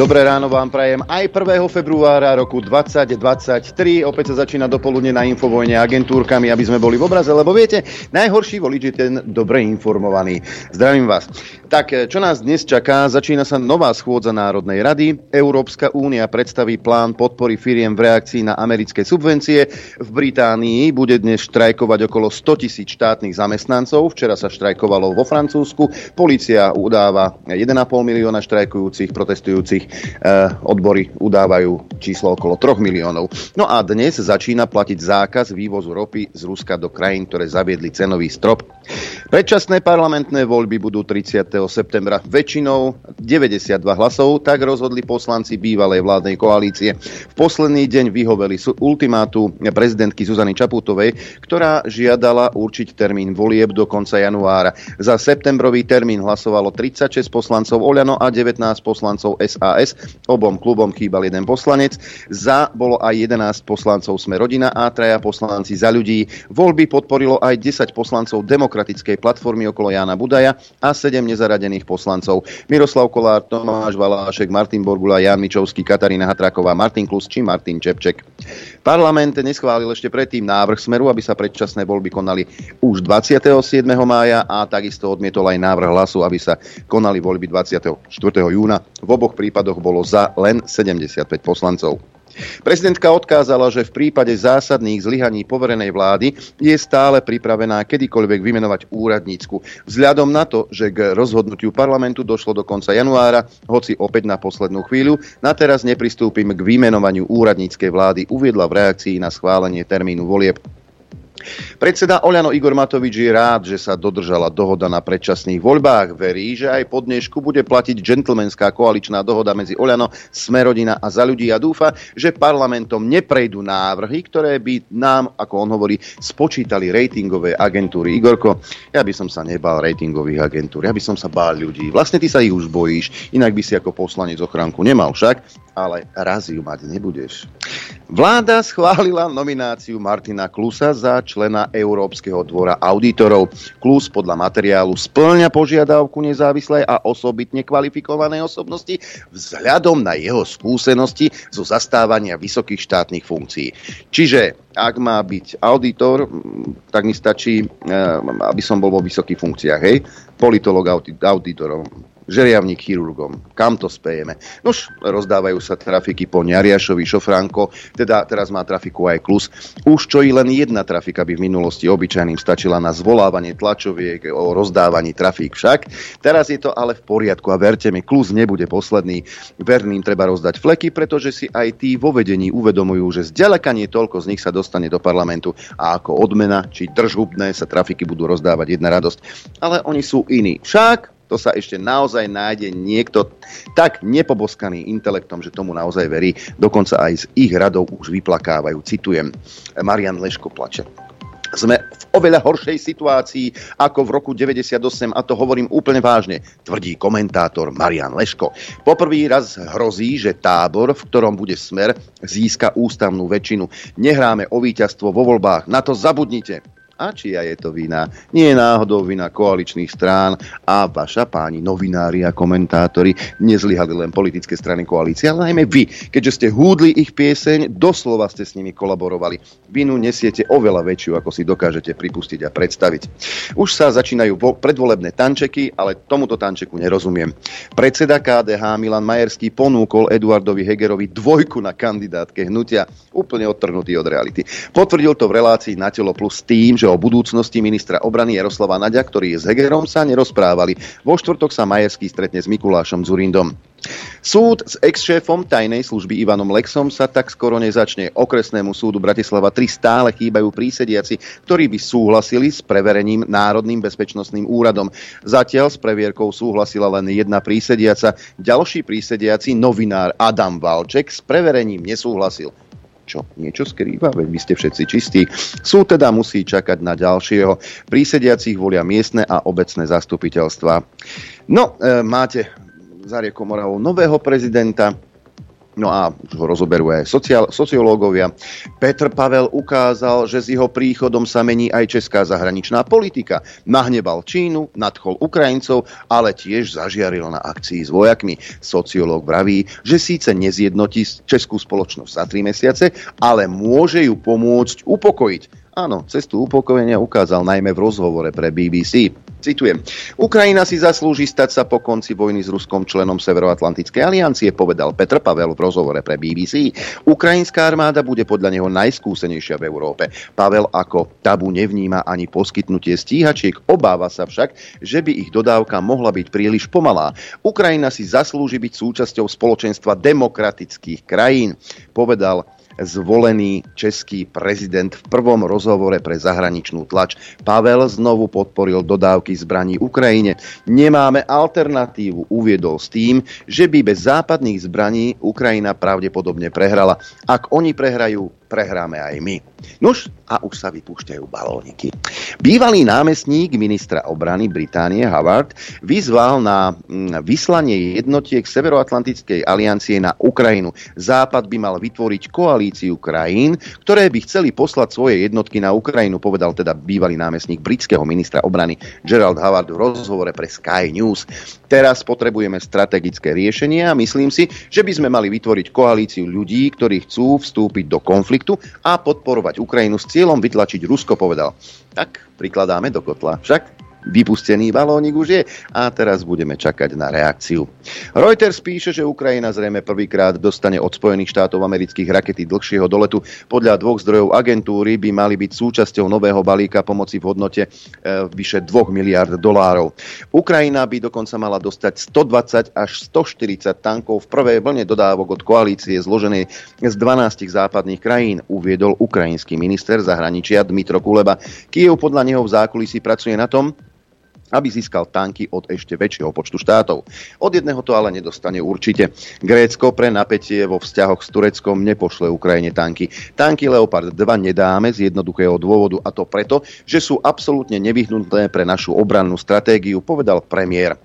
Dobré ráno vám prajem aj 1. februára roku 2023. Opäť sa začína dopoludne na Infovojne agentúrkami, aby sme boli v obraze, lebo viete, najhorší volič je ten dobre informovaný. Zdravím vás. Tak, čo nás dnes čaká? Začína sa nová schôdza Národnej rady. Európska únia predstaví plán podpory firiem v reakcii na americké subvencie. V Británii bude dnes štrajkovať okolo 100 tisíc štátnych zamestnancov. Včera sa štrajkovalo vo Francúzsku. Polícia udáva 1,5 milióna štrajkujúcich, protestujúcich odbory udávajú číslo okolo 3 miliónov. No a dnes začína platiť zákaz vývozu ropy z Ruska do krajín, ktoré zaviedli cenový strop. Predčasné parlamentné voľby budú 30. septembra väčšinou 92 hlasov, tak rozhodli poslanci bývalej vládnej koalície. V posledný deň vyhoveli ultimátu prezidentky Zuzany Čaputovej, ktorá žiadala určiť termín volieb do konca januára. Za septembrový termín hlasovalo 36 poslancov Oľano a 19 poslancov SAS SAS. Obom klubom chýbal jeden poslanec. Za bolo aj 11 poslancov Sme rodina a traja poslanci za ľudí. Voľby podporilo aj 10 poslancov demokratickej platformy okolo Jána Budaja a 7 nezaradených poslancov. Miroslav Kolár, Tomáš Valášek, Martin Borgula, Jan Mičovský, Katarína Hatraková, Martin Klus či Martin Čepček. Parlament neschválil ešte predtým návrh Smeru, aby sa predčasné voľby konali už 27. mája a takisto odmietol aj návrh hlasu, aby sa konali voľby 24. júna. V oboch prípadoch prípadoch bolo za len 75 poslancov. Prezidentka odkázala, že v prípade zásadných zlyhaní poverenej vlády je stále pripravená kedykoľvek vymenovať úradnícku. Vzhľadom na to, že k rozhodnutiu parlamentu došlo do konca januára, hoci opäť na poslednú chvíľu, na teraz nepristúpim k vymenovaniu úradníckej vlády, uviedla v reakcii na schválenie termínu volieb. Predseda Oľano Igor Matovič je rád, že sa dodržala dohoda na predčasných voľbách. Verí, že aj po dnešku bude platiť džentlmenská koaličná dohoda medzi Oľano, Smerodina a za ľudí a dúfa, že parlamentom neprejdú návrhy, ktoré by nám, ako on hovorí, spočítali ratingové agentúry. Igorko, ja by som sa nebal ratingových agentúr, ja by som sa bál ľudí. Vlastne ty sa ich už bojíš, inak by si ako poslanec ochránku nemal však, ale raz ju mať nebudeš. Vláda schválila nomináciu Martina Klusa za člena Európskeho dvora auditorov. Klus podľa materiálu splňa požiadavku nezávislej a osobitne kvalifikovanej osobnosti vzhľadom na jeho skúsenosti zo zastávania vysokých štátnych funkcií. Čiže ak má byť auditor, tak mi stačí, eh, aby som bol vo vysokých funkciách. Hej? Politolog auditorom, žeriavník chirurgom. Kam to spejeme? Nož, rozdávajú sa trafiky po Ňariašovi, Šofránko, teda teraz má trafiku aj Klus. Už čo i len jedna trafika by v minulosti obyčajným stačila na zvolávanie tlačoviek o rozdávaní trafík však. Teraz je to ale v poriadku a verte mi, Klus nebude posledný. Verným treba rozdať fleky, pretože si aj tí vo vedení uvedomujú, že zďaleka nie toľko z nich sa dostane do parlamentu a ako odmena či držhubné sa trafiky budú rozdávať jedna radosť. Ale oni sú iní. Však to sa ešte naozaj nájde niekto tak nepoboskaný intelektom, že tomu naozaj verí. Dokonca aj z ich radov už vyplakávajú. Citujem, Marian Leško plače. Sme v oveľa horšej situácii ako v roku 98 a to hovorím úplne vážne, tvrdí komentátor Marian Leško. Poprvý raz hrozí, že tábor, v ktorom bude smer, získa ústavnú väčšinu. Nehráme o víťazstvo vo voľbách, na to zabudnite. A čia je to vina? Nie je náhodou vina koaličných strán a vaša páni novinári a komentátori nezlyhali len politické strany koalície, ale najmä vy, keďže ste húdli ich pieseň, doslova ste s nimi kolaborovali. Vinu nesiete oveľa väčšiu, ako si dokážete pripustiť a predstaviť. Už sa začínajú predvolebné tančeky, ale tomuto tančeku nerozumiem. Predseda KDH Milan Majerský ponúkol Eduardovi Hegerovi dvojku na kandidátke hnutia, úplne odtrhnutý od reality. Potvrdil to v relácii na telo plus tým, že o budúcnosti ministra obrany Jaroslava Naďa, ktorý s Hegerom, sa nerozprávali. Vo štvrtok sa Majerský stretne s Mikulášom Zurindom. Súd s ex-šéfom tajnej služby Ivanom Lexom sa tak skoro nezačne. Okresnému súdu Bratislava 3 stále chýbajú prísediaci, ktorí by súhlasili s preverením Národným bezpečnostným úradom. Zatiaľ s previerkou súhlasila len jedna prísediaca. Ďalší prísediaci, novinár Adam Valček, s preverením nesúhlasil čo? Niečo skrýva? Veď vy ste všetci čistí. Súd teda musí čakať na ďalšieho. Prísediacich volia miestne a obecné zastupiteľstva. No, e, máte za riekou Moravou nového prezidenta, No a ho rozoberú aj sociál, sociológovia. Petr Pavel ukázal, že s jeho príchodom sa mení aj česká zahraničná politika. Nahneval Čínu, nadchol Ukrajincov, ale tiež zažiaril na akcii s vojakmi. Sociológ vraví, že síce nezjednotí českú spoločnosť za tri mesiace, ale môže ju pomôcť upokojiť. Áno, cestu upokojenia ukázal najmä v rozhovore pre BBC. Citujem. Ukrajina si zaslúži stať sa po konci vojny s Ruskom členom Severoatlantickej aliancie, povedal Petr Pavel v rozhovore pre BBC. Ukrajinská armáda bude podľa neho najskúsenejšia v Európe. Pavel ako tabu nevníma ani poskytnutie stíhačiek, obáva sa však, že by ich dodávka mohla byť príliš pomalá. Ukrajina si zaslúži byť súčasťou spoločenstva demokratických krajín, povedal zvolený český prezident v prvom rozhovore pre zahraničnú tlač. Pavel znovu podporil dodávky zbraní Ukrajine. Nemáme alternatívu, uviedol s tým, že by bez západných zbraní Ukrajina pravdepodobne prehrala. Ak oni prehrajú, prehráme aj my. Nuž a už sa vypúšťajú balóniky. Bývalý námestník ministra obrany Británie Howard vyzval na mm, vyslanie jednotiek Severoatlantickej aliancie na Ukrajinu. Západ by mal vytvoriť koalíciu krajín, ktoré by chceli poslať svoje jednotky na Ukrajinu, povedal teda bývalý námestník britského ministra obrany Gerald Howard v rozhovore pre Sky News. Teraz potrebujeme strategické riešenie a myslím si, že by sme mali vytvoriť koalíciu ľudí, ktorí chcú vstúpiť do konfliktu a podporovať Ukrajinu s cieľom vytlačiť Rusko, povedal. Tak prikladáme do kotla. Však Vypustený balónik už je a teraz budeme čakať na reakciu. Reuters píše, že Ukrajina zrejme prvýkrát dostane od Spojených štátov amerických rakety dlhšieho doletu. Podľa dvoch zdrojov agentúry by mali byť súčasťou nového balíka pomoci v hodnote e, vyše 2 miliard dolárov. Ukrajina by dokonca mala dostať 120 až 140 tankov v prvej vlne dodávok od koalície zloženej z 12 západných krajín, uviedol ukrajinský minister zahraničia Dmitro Kuleba. Kiev podľa neho v zákulisí pracuje na tom, aby získal tanky od ešte väčšieho počtu štátov. Od jedného to ale nedostane určite. Grécko pre napätie vo vzťahoch s Tureckom nepošle Ukrajine tanky. Tanky Leopard 2 nedáme z jednoduchého dôvodu a to preto, že sú absolútne nevyhnutné pre našu obrannú stratégiu, povedal premiér.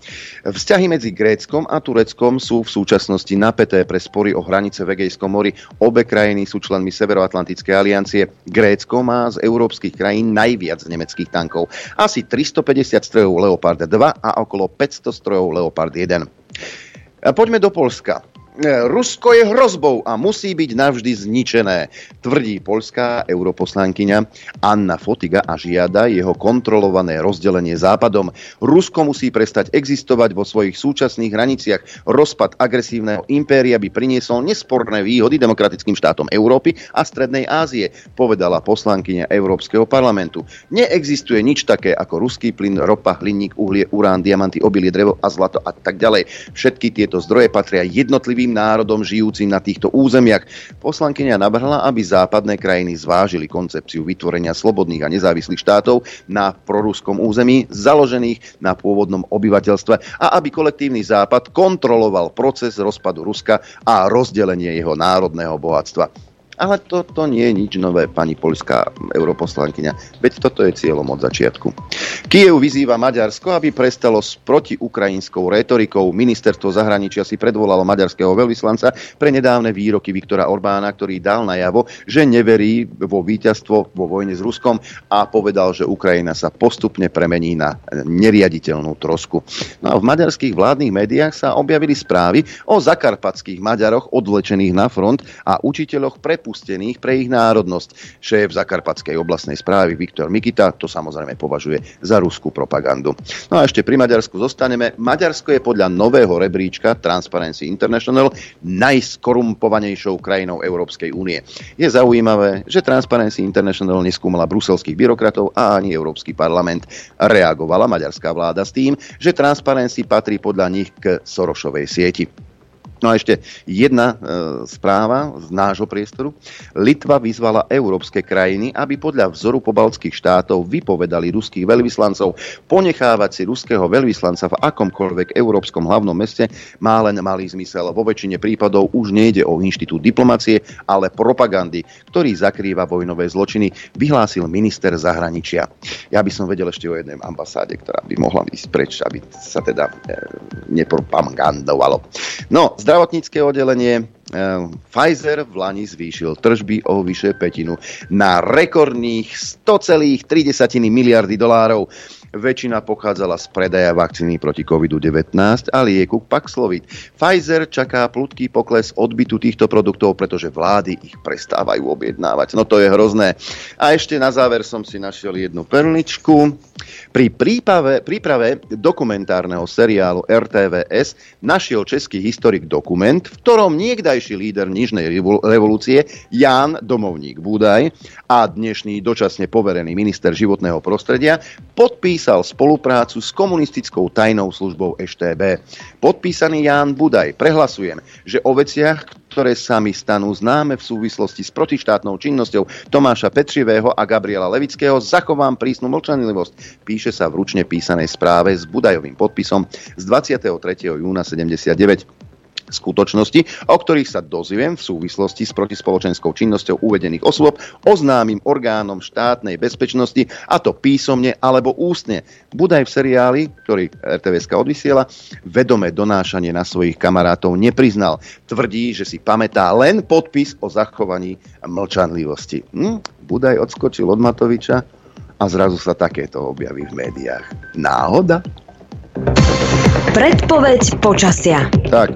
Vzťahy medzi Gréckom a Tureckom sú v súčasnosti napäté pre spory o hranice v Egejskom mori. Obe krajiny sú členmi Severoatlantickej aliancie. Grécko má z európskych krajín najviac nemeckých tankov. Asi 350 strojov Leopard 2 a okolo 500 strojov Leopard 1. Poďme do Polska. E, Rusko je hrozbou a musí byť navždy zničené, tvrdí polská europoslankyňa Anna Fotiga a žiada jeho kontrolované rozdelenie západom. Rusko musí prestať existovať vo svojich súčasných hraniciach. Rozpad agresívneho impéria by priniesol nesporné výhody demokratickým štátom Európy a Strednej Ázie, povedala poslankyňa Európskeho parlamentu. Neexistuje nič také ako ruský plyn, ropa, hlinník, uhlie, urán, diamanty, obilie, drevo a zlato a tak ďalej. Všetky tieto zdroje patria jednotlivým jednotlivým národom žijúcim na týchto územiach. Poslankyňa navrhla, aby západné krajiny zvážili koncepciu vytvorenia slobodných a nezávislých štátov na proruskom území, založených na pôvodnom obyvateľstve a aby kolektívny západ kontroloval proces rozpadu Ruska a rozdelenie jeho národného bohatstva. Ale to, to nie je nič nové, pani polská europoslankyňa. Veď toto je cieľom od začiatku. Kiev vyzýva Maďarsko, aby prestalo s protiukrajinskou retorikou. Ministerstvo zahraničia si predvolalo maďarského veľvyslanca pre nedávne výroky Viktora Orbána, ktorý dal najavo, že neverí vo víťazstvo vo vojne s Ruskom a povedal, že Ukrajina sa postupne premení na neriaditeľnú trosku. No a v maďarských vládnych médiách sa objavili správy o zakarpatských Maďaroch odvlečených na front a učiteľoch pre prepustených pre ich národnosť. Šéf Zakarpatskej oblastnej správy Viktor Mikita to samozrejme považuje za ruskú propagandu. No a ešte pri Maďarsku zostaneme. Maďarsko je podľa nového rebríčka Transparency International najskorumpovanejšou krajinou Európskej únie. Je zaujímavé, že Transparency International neskúmala bruselských byrokratov a ani Európsky parlament. Reagovala maďarská vláda s tým, že Transparency patrí podľa nich k Sorošovej sieti. No a ešte jedna e, správa z nášho priestoru. Litva vyzvala európske krajiny, aby podľa vzoru pobaltských štátov vypovedali ruských veľvyslancov. Ponechávať si ruského veľvyslanca v akomkoľvek európskom hlavnom meste má len malý zmysel. Vo väčšine prípadov už nejde o inštitút diplomacie, ale propagandy, ktorý zakrýva vojnové zločiny, vyhlásil minister zahraničia. Ja by som vedel ešte o jednej ambasáde, ktorá by mohla ísť preč, aby sa teda e, nepropagandovalo. No, Zdravotnícke oddelenie Pfizer v Lani zvýšil tržby o vyše petinu na rekordných 100,3 miliardy dolárov. Väčšina pochádzala z predaja vakcíny proti COVID-19 a lieku Paxlovid. Pfizer čaká pludký pokles odbytu týchto produktov, pretože vlády ich prestávajú objednávať. No to je hrozné. A ešte na záver som si našiel jednu perličku. Pri príprave, príprave dokumentárneho seriálu RTVS našiel český historik dokument, v ktorom niekdajší líder Nižnej revolúcie Jan Domovník Budaj a dnešný dočasne poverený minister životného prostredia podpísal podpísal spoluprácu s komunistickou tajnou službou EŠTB. Podpísaný Ján Budaj. Prehlasujem, že o veciach, ktoré sa mi stanú známe v súvislosti s protištátnou činnosťou Tomáša Petrivého a Gabriela Levického, zachovám prísnu mlčanlivosť. Píše sa v ručne písanej správe s Budajovým podpisom z 23. júna 79 skutočnosti, o ktorých sa dozviem v súvislosti s protispoločenskou činnosťou uvedených osôb, oznámim orgánom štátnej bezpečnosti, a to písomne alebo ústne. Budaj v seriáli, ktorý RTVSK odvysiela, vedomé donášanie na svojich kamarátov nepriznal. Tvrdí, že si pamätá len podpis o zachovaní mlčanlivosti. Hm? Budaj odskočil od Matoviča a zrazu sa takéto objaví v médiách. Náhoda? Predpoveď počasia. Tak,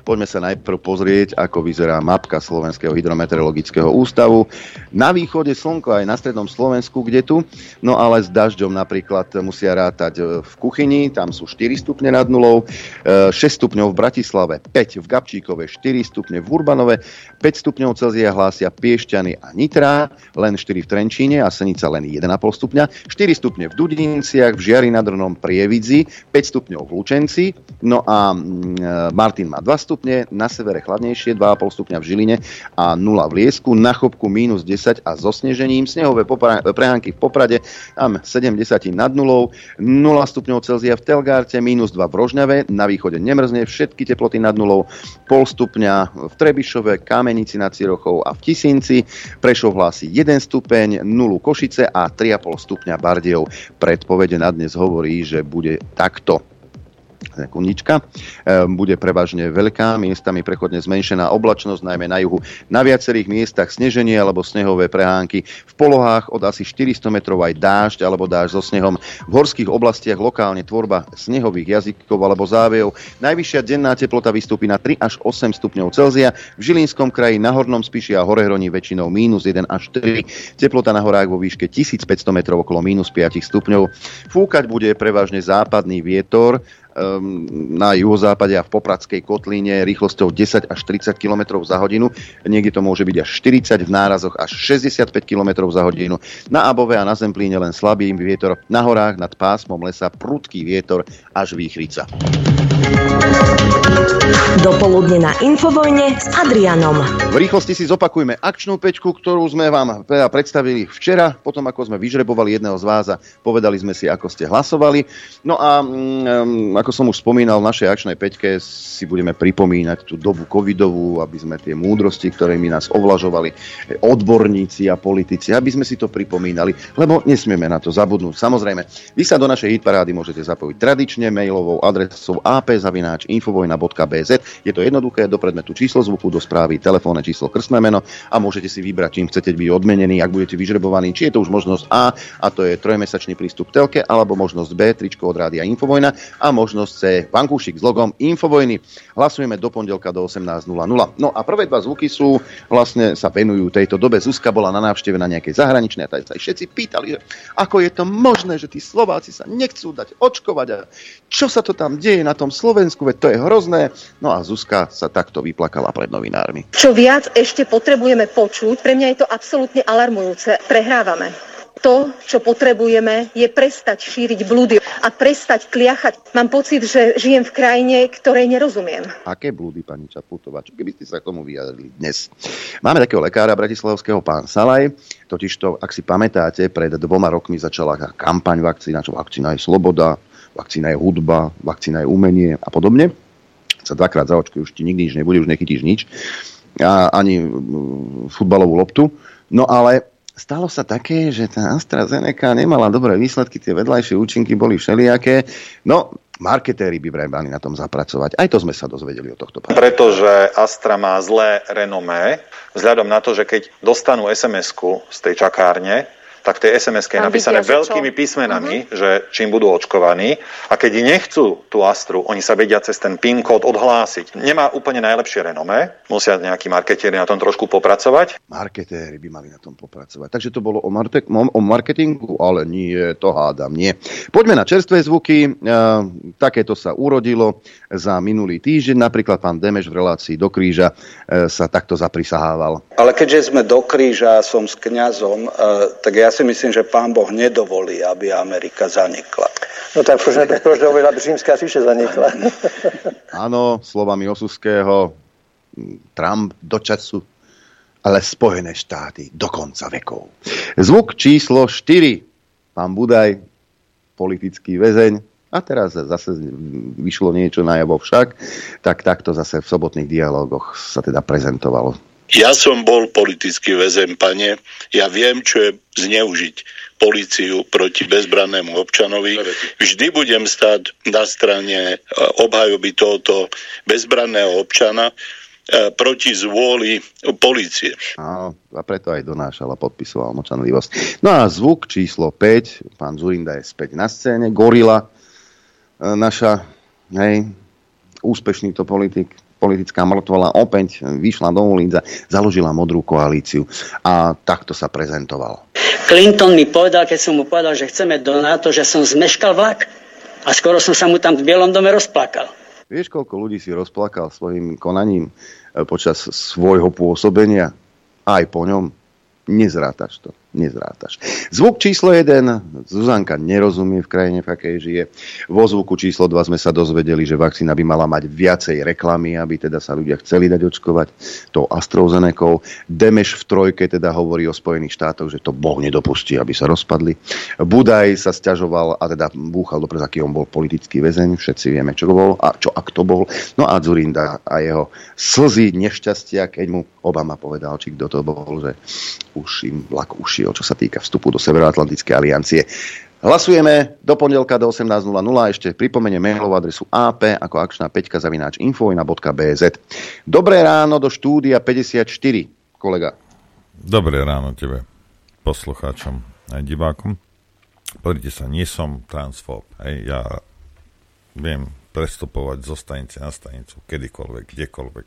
Poďme sa najprv pozrieť, ako vyzerá mapka Slovenského hydrometeorologického ústavu. Na východe slnko aj na strednom Slovensku, kde tu, no ale s dažďom napríklad musia rátať e, v kuchyni, tam sú 4 stupne nad nulou, 6 e, stupňov v Bratislave, 5 v Gabčíkove, 4 stupne v Urbanove, 5 stupňov Celzia hlásia Piešťany a Nitra, len 4 v Trenčíne a Senica len 1,5 stupňa, 4 stupne v Dudinciach, v Žiari nad Drnom Prievidzi, 5 stupňov v Lučenci, no a mm, e, Martin má 2 stupne, na severe chladnejšie, 2,5 stupňa v Žiline a 0 v Liesku, na Chopku minus 10 a so snežením, snehové prehánky v Poprade, tam 70 nad nulou, 0 stupňov Celzia v Telgárte, minus 2 v Rožňave, na východe nemrzne, všetky teploty nad nulou, pol stupňa v Trebišove, Kamenici nad Cirochou a v Tisinci, Prešov hlási 1 stupeň, 0 Košice a 3,5 stupňa Bardejov. Predpovede na dnes hovorí, že bude takto kunička. Ehm, bude prevažne veľká, miestami prechodne zmenšená oblačnosť, najmä na juhu. Na viacerých miestach sneženie alebo snehové prehánky. V polohách od asi 400 metrov aj dážď alebo dážď so snehom. V horských oblastiach lokálne tvorba snehových jazykov alebo závejov. Najvyššia denná teplota vystúpi na 3 až 8 stupňov Celzia. V Žilinskom kraji na Hornom Spiši a Horehroní väčšinou mínus 1 až 4. Teplota na horách vo výške 1500 metrov okolo mínus 5 stupňov. Fúkať bude prevažne západný vietor na juhozápade a v Popradskej kotlíne rýchlosťou 10 až 30 km za hodinu. Niekde to môže byť až 40, v nárazoch až 65 km za hodinu. Na Above a na Zemplíne len slabý vietor, na horách nad pásmom lesa prudký vietor až výchrica. Dopoludne na Infovojne s Adrianom. V rýchlosti si zopakujme akčnú pečku, ktorú sme vám predstavili včera, potom ako sme vyžrebovali jedného z vás a povedali sme si, ako ste hlasovali. No a um, ako som už spomínal, v našej akčnej peťke si budeme pripomínať tú dobu covidovú, aby sme tie múdrosti, ktorými nás ovlažovali odborníci a politici, aby sme si to pripomínali, lebo nesmieme na to zabudnúť. Samozrejme, vy sa do našej hitparády môžete zapojiť tradične mailovou adresou ap.infovojna.bz. Je to jednoduché, do predmetu číslo zvuku, do správy telefónne číslo krstné meno a môžete si vybrať, čím chcete byť odmenení, ak budete vyžrebovaní, či je to už možnosť A, a to je trojmesačný prístup k telke, alebo možnosť B, tričko od rádia Infovojna a možnosť C. Vankúšik s logom Infovojny. Hlasujeme do pondelka do 18.00. No a prvé dva zvuky sú, vlastne sa venujú tejto dobe. Zuzka bola na návšteve na nejakej zahraničnej a sa všetci pýtali, že ako je to možné, že tí Slováci sa nechcú dať očkovať a čo sa to tam deje na tom Slovensku, veď to je hrozné. No a Zuzka sa takto vyplakala pred novinármi. Čo viac ešte potrebujeme počuť, pre mňa je to absolútne alarmujúce. Prehrávame. To, čo potrebujeme, je prestať šíriť blúdy a prestať kliachať. Mám pocit, že žijem v krajine, ktorej nerozumiem. Aké blúdy, pani Čaputová? Čo keby ste sa k tomu vyjadrili dnes? Máme takého lekára bratislavského, pán Salaj, totižto, ak si pamätáte, pred dvoma rokmi začala kampaň vakcína, čo vakcína je sloboda, vakcína je hudba, vakcína je umenie a podobne. Sa dvakrát zaočkujú, už ti nikdy nič nebude, už nechytíš nič. A ani futbalovú loptu. No ale stalo sa také, že tá AstraZeneca nemala dobré výsledky, tie vedľajšie účinky boli všelijaké. No, Marketéri by vraj mali na tom zapracovať. Aj to sme sa dozvedeli od tohto pána. Pretože Astra má zlé renomé, vzhľadom na to, že keď dostanú SMS-ku z tej čakárne, tak tej sms je napísané veľkými písmenami, uh-huh. že čím budú očkovaní. A keď nechcú tú Astru, oni sa vedia cez ten PIN kód odhlásiť. Nemá úplne najlepšie renomé, musia nejakí marketieri na tom trošku popracovať. Marketéri by mali na tom popracovať. Takže to bolo o, martek- o marketingu, ale nie, to hádam, nie. Poďme na čerstvé zvuky. E, takéto sa urodilo za minulý týždeň. Napríklad pán Demeš v relácii do kríža e, sa takto zaprisahával. Ale keďže sme do kríža, som s kňazom, e, tak ja si myslím, že pán Boh nedovolí, aby Amerika zanikla. No tak proč, proč dovolí, aby římská ríše zanikla? Áno, slovami Osuského, Trump do času, ale Spojené štáty do konca vekov. Zvuk číslo 4. Pán Budaj, politický väzeň, a teraz zase vyšlo niečo najavo však, tak takto zase v sobotných dialogoch sa teda prezentovalo ja som bol politický väzen, pane. Ja viem, čo je zneužiť policiu proti bezbrannému občanovi. Vždy budem stať na strane e, obhajoby tohoto bezbranného občana e, proti zvôli policie. Áno, a preto aj donášal a podpisoval močanlivosť. No a zvuk číslo 5, pán Zurinda je späť na scéne, Gorila, e, naša, hej, úspešný to politik, politická mŕtvola opäť vyšla do ulic a založila modrú koalíciu a takto sa prezentoval. Clinton mi povedal, keď som mu povedal, že chceme do NATO, že som zmeškal vlak a skoro som sa mu tam v Bielom dome rozplakal. Vieš, koľko ľudí si rozplakal svojim konaním e, počas svojho pôsobenia? Aj po ňom. Nezrátaš to nezrátaš. Zvuk číslo 1, Zuzanka nerozumie v krajine, v akej žije. Vo zvuku číslo 2 sme sa dozvedeli, že vakcína by mala mať viacej reklamy, aby teda sa ľudia chceli dať očkovať tou AstraZenekou. Demeš v trojke teda hovorí o Spojených štátoch, že to Boh nedopustí, aby sa rozpadli. Budaj sa stiažoval a teda búchal do aký on bol politický väzeň, všetci vieme, čo bol a čo ak to bol. No a Zurinda a jeho slzy nešťastia, keď mu Obama povedal, či kto to bol, že už im vlak uši našiel, čo sa týka vstupu do Severoatlantickej aliancie. Hlasujeme do pondelka do 18.00. Ešte pripomeniem mailovú adresu ap ako akčná peťka zavináč infovina.bz. Dobré ráno do štúdia 54, kolega. Dobré ráno tebe, poslucháčom aj divákom. Pozrite sa, nie som transfób. Hej, ja viem prestupovať zo stanice na stanicu, kedykoľvek, kdekoľvek.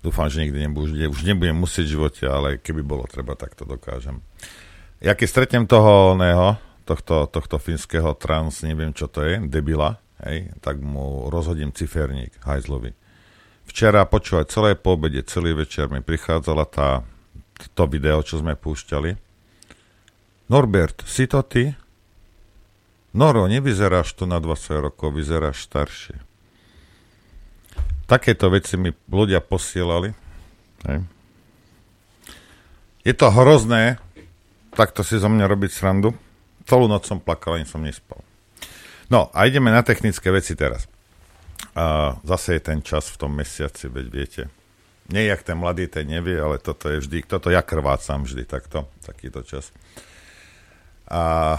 Dúfam, že nikdy nebudem, už nebudem musieť v živote, ale keby bolo treba, tak to dokážem. Ja keď stretnem toho oného, tohto, tohto finského trans, neviem čo to je, debila, hej, tak mu rozhodím ciferník hajzlovi. Včera počúvať celé po obede, celý večer mi prichádzala tá, to video, čo sme púšťali. Norbert, si to ty? Noro, nevyzeráš tu na 20 rokov, vyzeráš staršie. Takéto veci mi ľudia posielali. Hej. Je to hrozné, takto si zo mňa robiť srandu. Celú noc som plakal, ani som nespal. No a ideme na technické veci teraz. A zase je ten čas v tom mesiaci, veď viete. Nie jak ten mladý, ten nevie, ale toto je vždy, toto ja krvácam vždy takto, takýto čas. A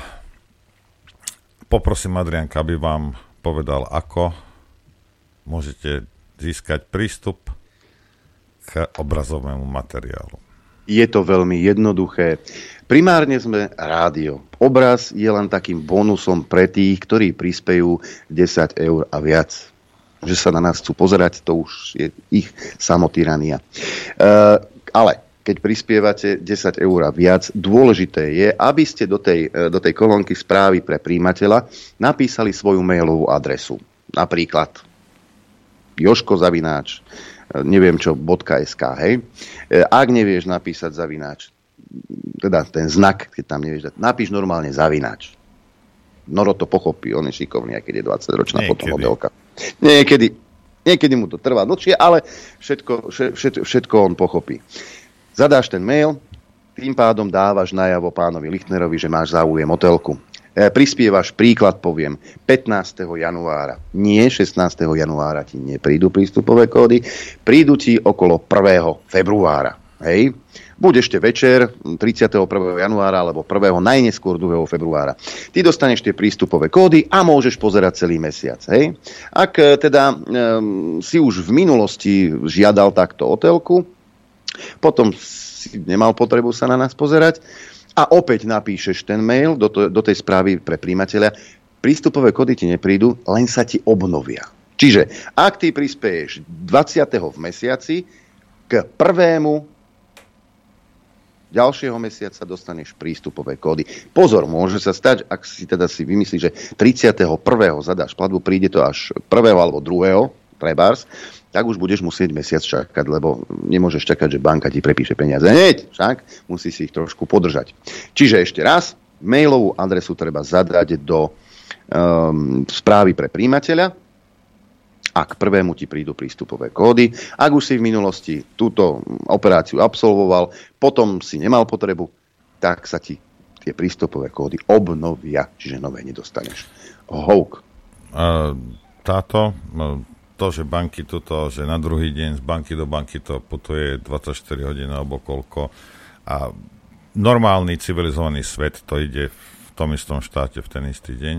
poprosím Adrianka, aby vám povedal, ako môžete získať prístup k obrazovému materiálu? Je to veľmi jednoduché. Primárne sme rádio. Obraz je len takým bonusom pre tých, ktorí prispejú 10 eur a viac. Že sa na nás chcú pozerať, to už je ich samotyrania. E, ale keď prispievate 10 eur a viac, dôležité je, aby ste do tej, e, do tej kolónky správy pre príjimateľa napísali svoju mailovú adresu. Napríklad Joško zavináč, e, neviem čo, .sk, hej. E, ak nevieš napísať zavináč, teda ten znak, keď tam nevieš dať, napíš normálne zavináč. Noro to pochopí, on je šikovný, aj keď je 20-ročná fotomodelka. Niekedy, niekedy mu to trvá dlhšie, ale všetko, všetko, všetko on pochopí. Zadáš ten mail, tým pádom dávaš najavo pánovi Lichtnerovi, že máš záujem o telku. E, prispievaš, príklad poviem, 15. januára. Nie 16. januára ti neprídu prístupové kódy, prídu ti okolo 1. februára. Hej? Buď ešte večer 31. januára alebo 1. najneskôr 2. februára. Ty dostaneš tie prístupové kódy a môžeš pozerať celý mesiac. Hej? Ak e, teda um, si už v minulosti žiadal takto o potom si nemal potrebu sa na nás pozerať a opäť napíšeš ten mail do, to, do tej správy pre príjimateľa, prístupové kódy ti neprídu, len sa ti obnovia. Čiže ak ty prispieješ 20. v mesiaci, k prvému ďalšieho mesiaca dostaneš prístupové kódy. Pozor, môže sa stať, ak si teda si vymyslí, že 31. zadáš platbu, príde to až 1. alebo 2. trebárs, tak už budeš musieť mesiac čakať, lebo nemôžeš čakať, že banka ti prepíše peniaze hneď, však musí si ich trošku podržať. Čiže ešte raz, mailovú adresu treba zadať do um, správy pre príjimateľa, a k prvému ti prídu prístupové kódy. Ak už si v minulosti túto operáciu absolvoval, potom si nemal potrebu, tak sa ti tie prístupové kódy obnovia, čiže nové nedostaneš. Houk. Táto, no, to, že banky tuto, že na druhý deň z banky do banky to putuje 24 hodín alebo koľko a normálny civilizovaný svet to ide v tom istom štáte v ten istý deň.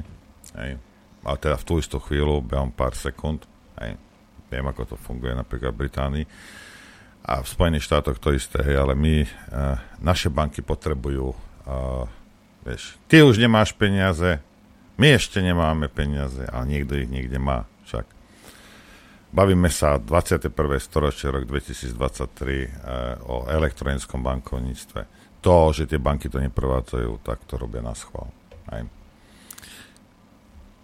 Hej. A teda v tú istú chvíľu, behom pár sekúnd. Hej. Viem, ako to funguje napríklad v Británii. A v Spojených štátoch to isté, hej, ale my, uh, naše banky potrebujú, uh, vieš, ty už nemáš peniaze, my ešte nemáme peniaze, ale niekto ich niekde má. Bavíme sa 21. storočie, rok 2023, uh, o elektronickom bankovníctve. To, že tie banky to neprevádzajú, tak to robia na schvál. Hej.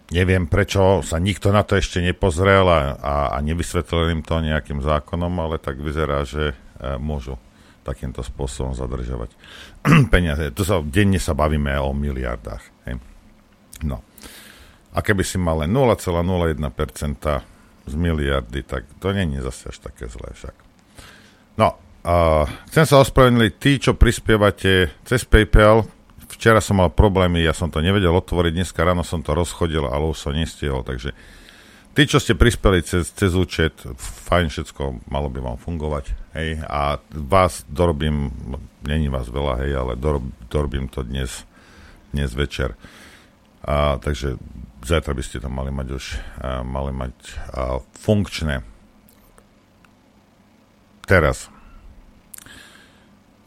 Neviem, prečo sa nikto na to ešte nepozrel a, a, a nevysvetlil im to nejakým zákonom, ale tak vyzerá, že e, môžu takýmto spôsobom zadržovať peniaze. Tu sa, denne sa bavíme o miliardách. Hej. No. A keby si mal len 0,01% z miliardy, tak to není zase až také zlé však. No, a chcem sa ospravedlniť tí, čo prispievate cez PayPal, Včera som mal problémy, ja som to nevedel otvoriť, dneska ráno som to rozchodil, ale už som nestihol, takže tí, čo ste prispeli cez, cez účet, fajn všetko, malo by vám fungovať, hej, a vás dorobím, není vás veľa, hej, ale dorob, dorobím to dnes, dnes večer. A, takže zajtra by ste to mali mať už, a, mali mať a, funkčné. Teraz.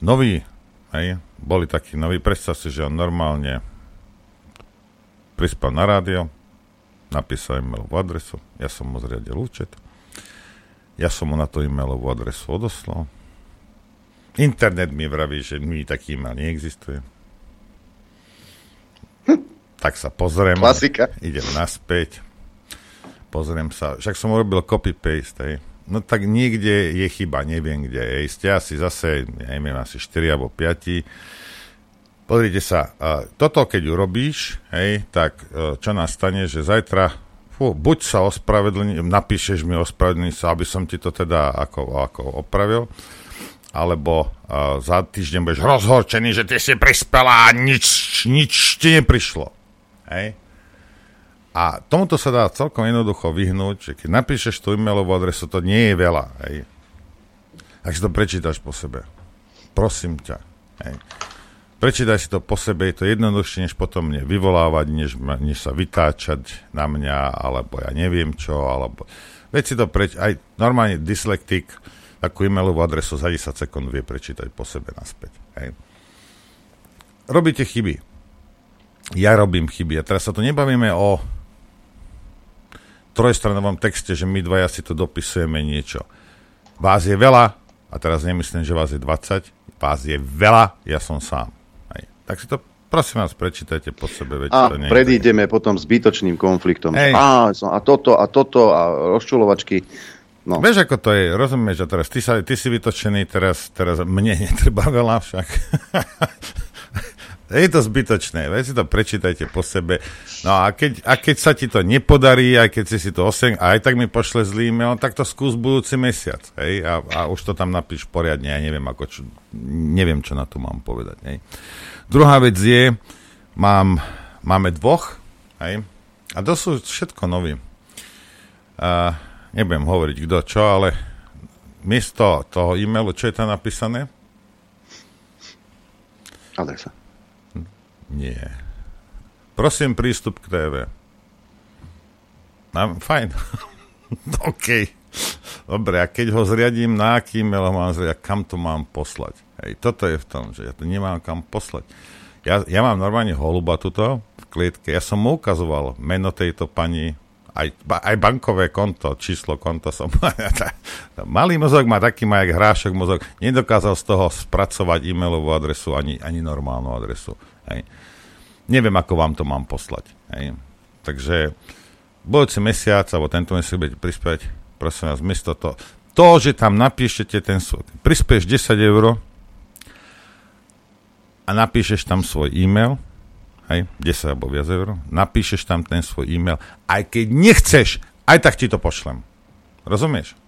Nový, hej, boli takí noví. Predstav si, že on normálne prispel na rádio, napísal e-mailovú adresu, ja som mu zriadil účet, ja som mu na to e-mailovú adresu odoslal. Internet mi vraví, že mi taký e-mail neexistuje. Tak sa pozriem. Klasika. Idem naspäť. Pozriem sa. Však som urobil copy-paste, hej. No tak niekde je chyba, neviem kde. Hej. Ste asi zase, neviem, asi 4 alebo 5 Pozrite sa, toto keď urobíš, hej, tak e, čo nastane, že zajtra fú, buď sa ospravedlní, napíšeš mi ospravedlní sa, aby som ti to teda ako, ako opravil, alebo uh, za týždeň budeš rozhorčený, že ty si prispela a nič, nič ti neprišlo. Hej. A tomuto sa dá celkom jednoducho vyhnúť, že keď napíšeš tú e-mailovú adresu, to nie je veľa. Hej. Si to prečítaš po sebe. Prosím ťa. Hej. Prečítaj si to po sebe, je to jednoduchšie, než potom mne vyvolávať, než, než sa vytáčať na mňa, alebo ja neviem čo, alebo... Veď si to preč... Aj normálne dyslektik takú e-mailovú adresu za 10 sekúnd vie prečítať po sebe naspäť. Hej. Robíte chyby. Ja robím chyby. A teraz sa tu nebavíme o trojstranovom texte, že my dvaja si tu dopisujeme niečo. Vás je veľa, a teraz nemyslím, že vás je 20, vás je veľa, ja som sám. Tak si to prosím vás, prečítajte po sebe. Veď a to predídeme potom zbytočným konfliktom. A, a toto, a toto, a rozčulovačky. No. Vieš, ako to je, rozumieš, že teraz ty, sa, ty si vytočený, teraz, teraz mne netreba veľa však. je to zbytočné, veď si to prečítajte po sebe. No a keď, a keď sa ti to nepodarí, aj keď si si to osem, a aj tak mi pošle zlý e-mail, tak to skús budúci mesiac. Hej? A, a už to tam napíš poriadne, ja neviem, ako čo, neviem, čo na to mám povedať. Hej? Druhá vec je, mám, máme dvoch, hej, a to sú všetko noví. Uh, nebudem hovoriť kto čo, ale miesto toho e-mailu, čo je tam napísané? Adresa. Nie. Prosím, prístup k TV. No, fajn. OK. Dobre, a keď ho zriadím, na aký e-mail ho mám zriadiť, kam to mám poslať? Hej, toto je v tom, že ja to nemám kam poslať. Ja, ja mám normálne holuba tuto v klietke. Ja som mu ukazoval meno tejto pani, aj, aj bankové konto, číslo konta som... Malý mozog má taký má jak hrášok mozog. Nedokázal z toho spracovať e-mailovú adresu ani, ani normálnu adresu. Hej. Neviem, ako vám to mám poslať. Hej. Takže budúci mesiac, alebo tento mesiac budete prispieť, prosím vás, miesto to, to, že tam napíšete ten svoj, prispieš 10 eur a napíšeš tam svoj e-mail, hej, 10 alebo viac eur, napíšeš tam ten svoj e-mail, aj keď nechceš, aj tak ti to pošlem. Rozumieš?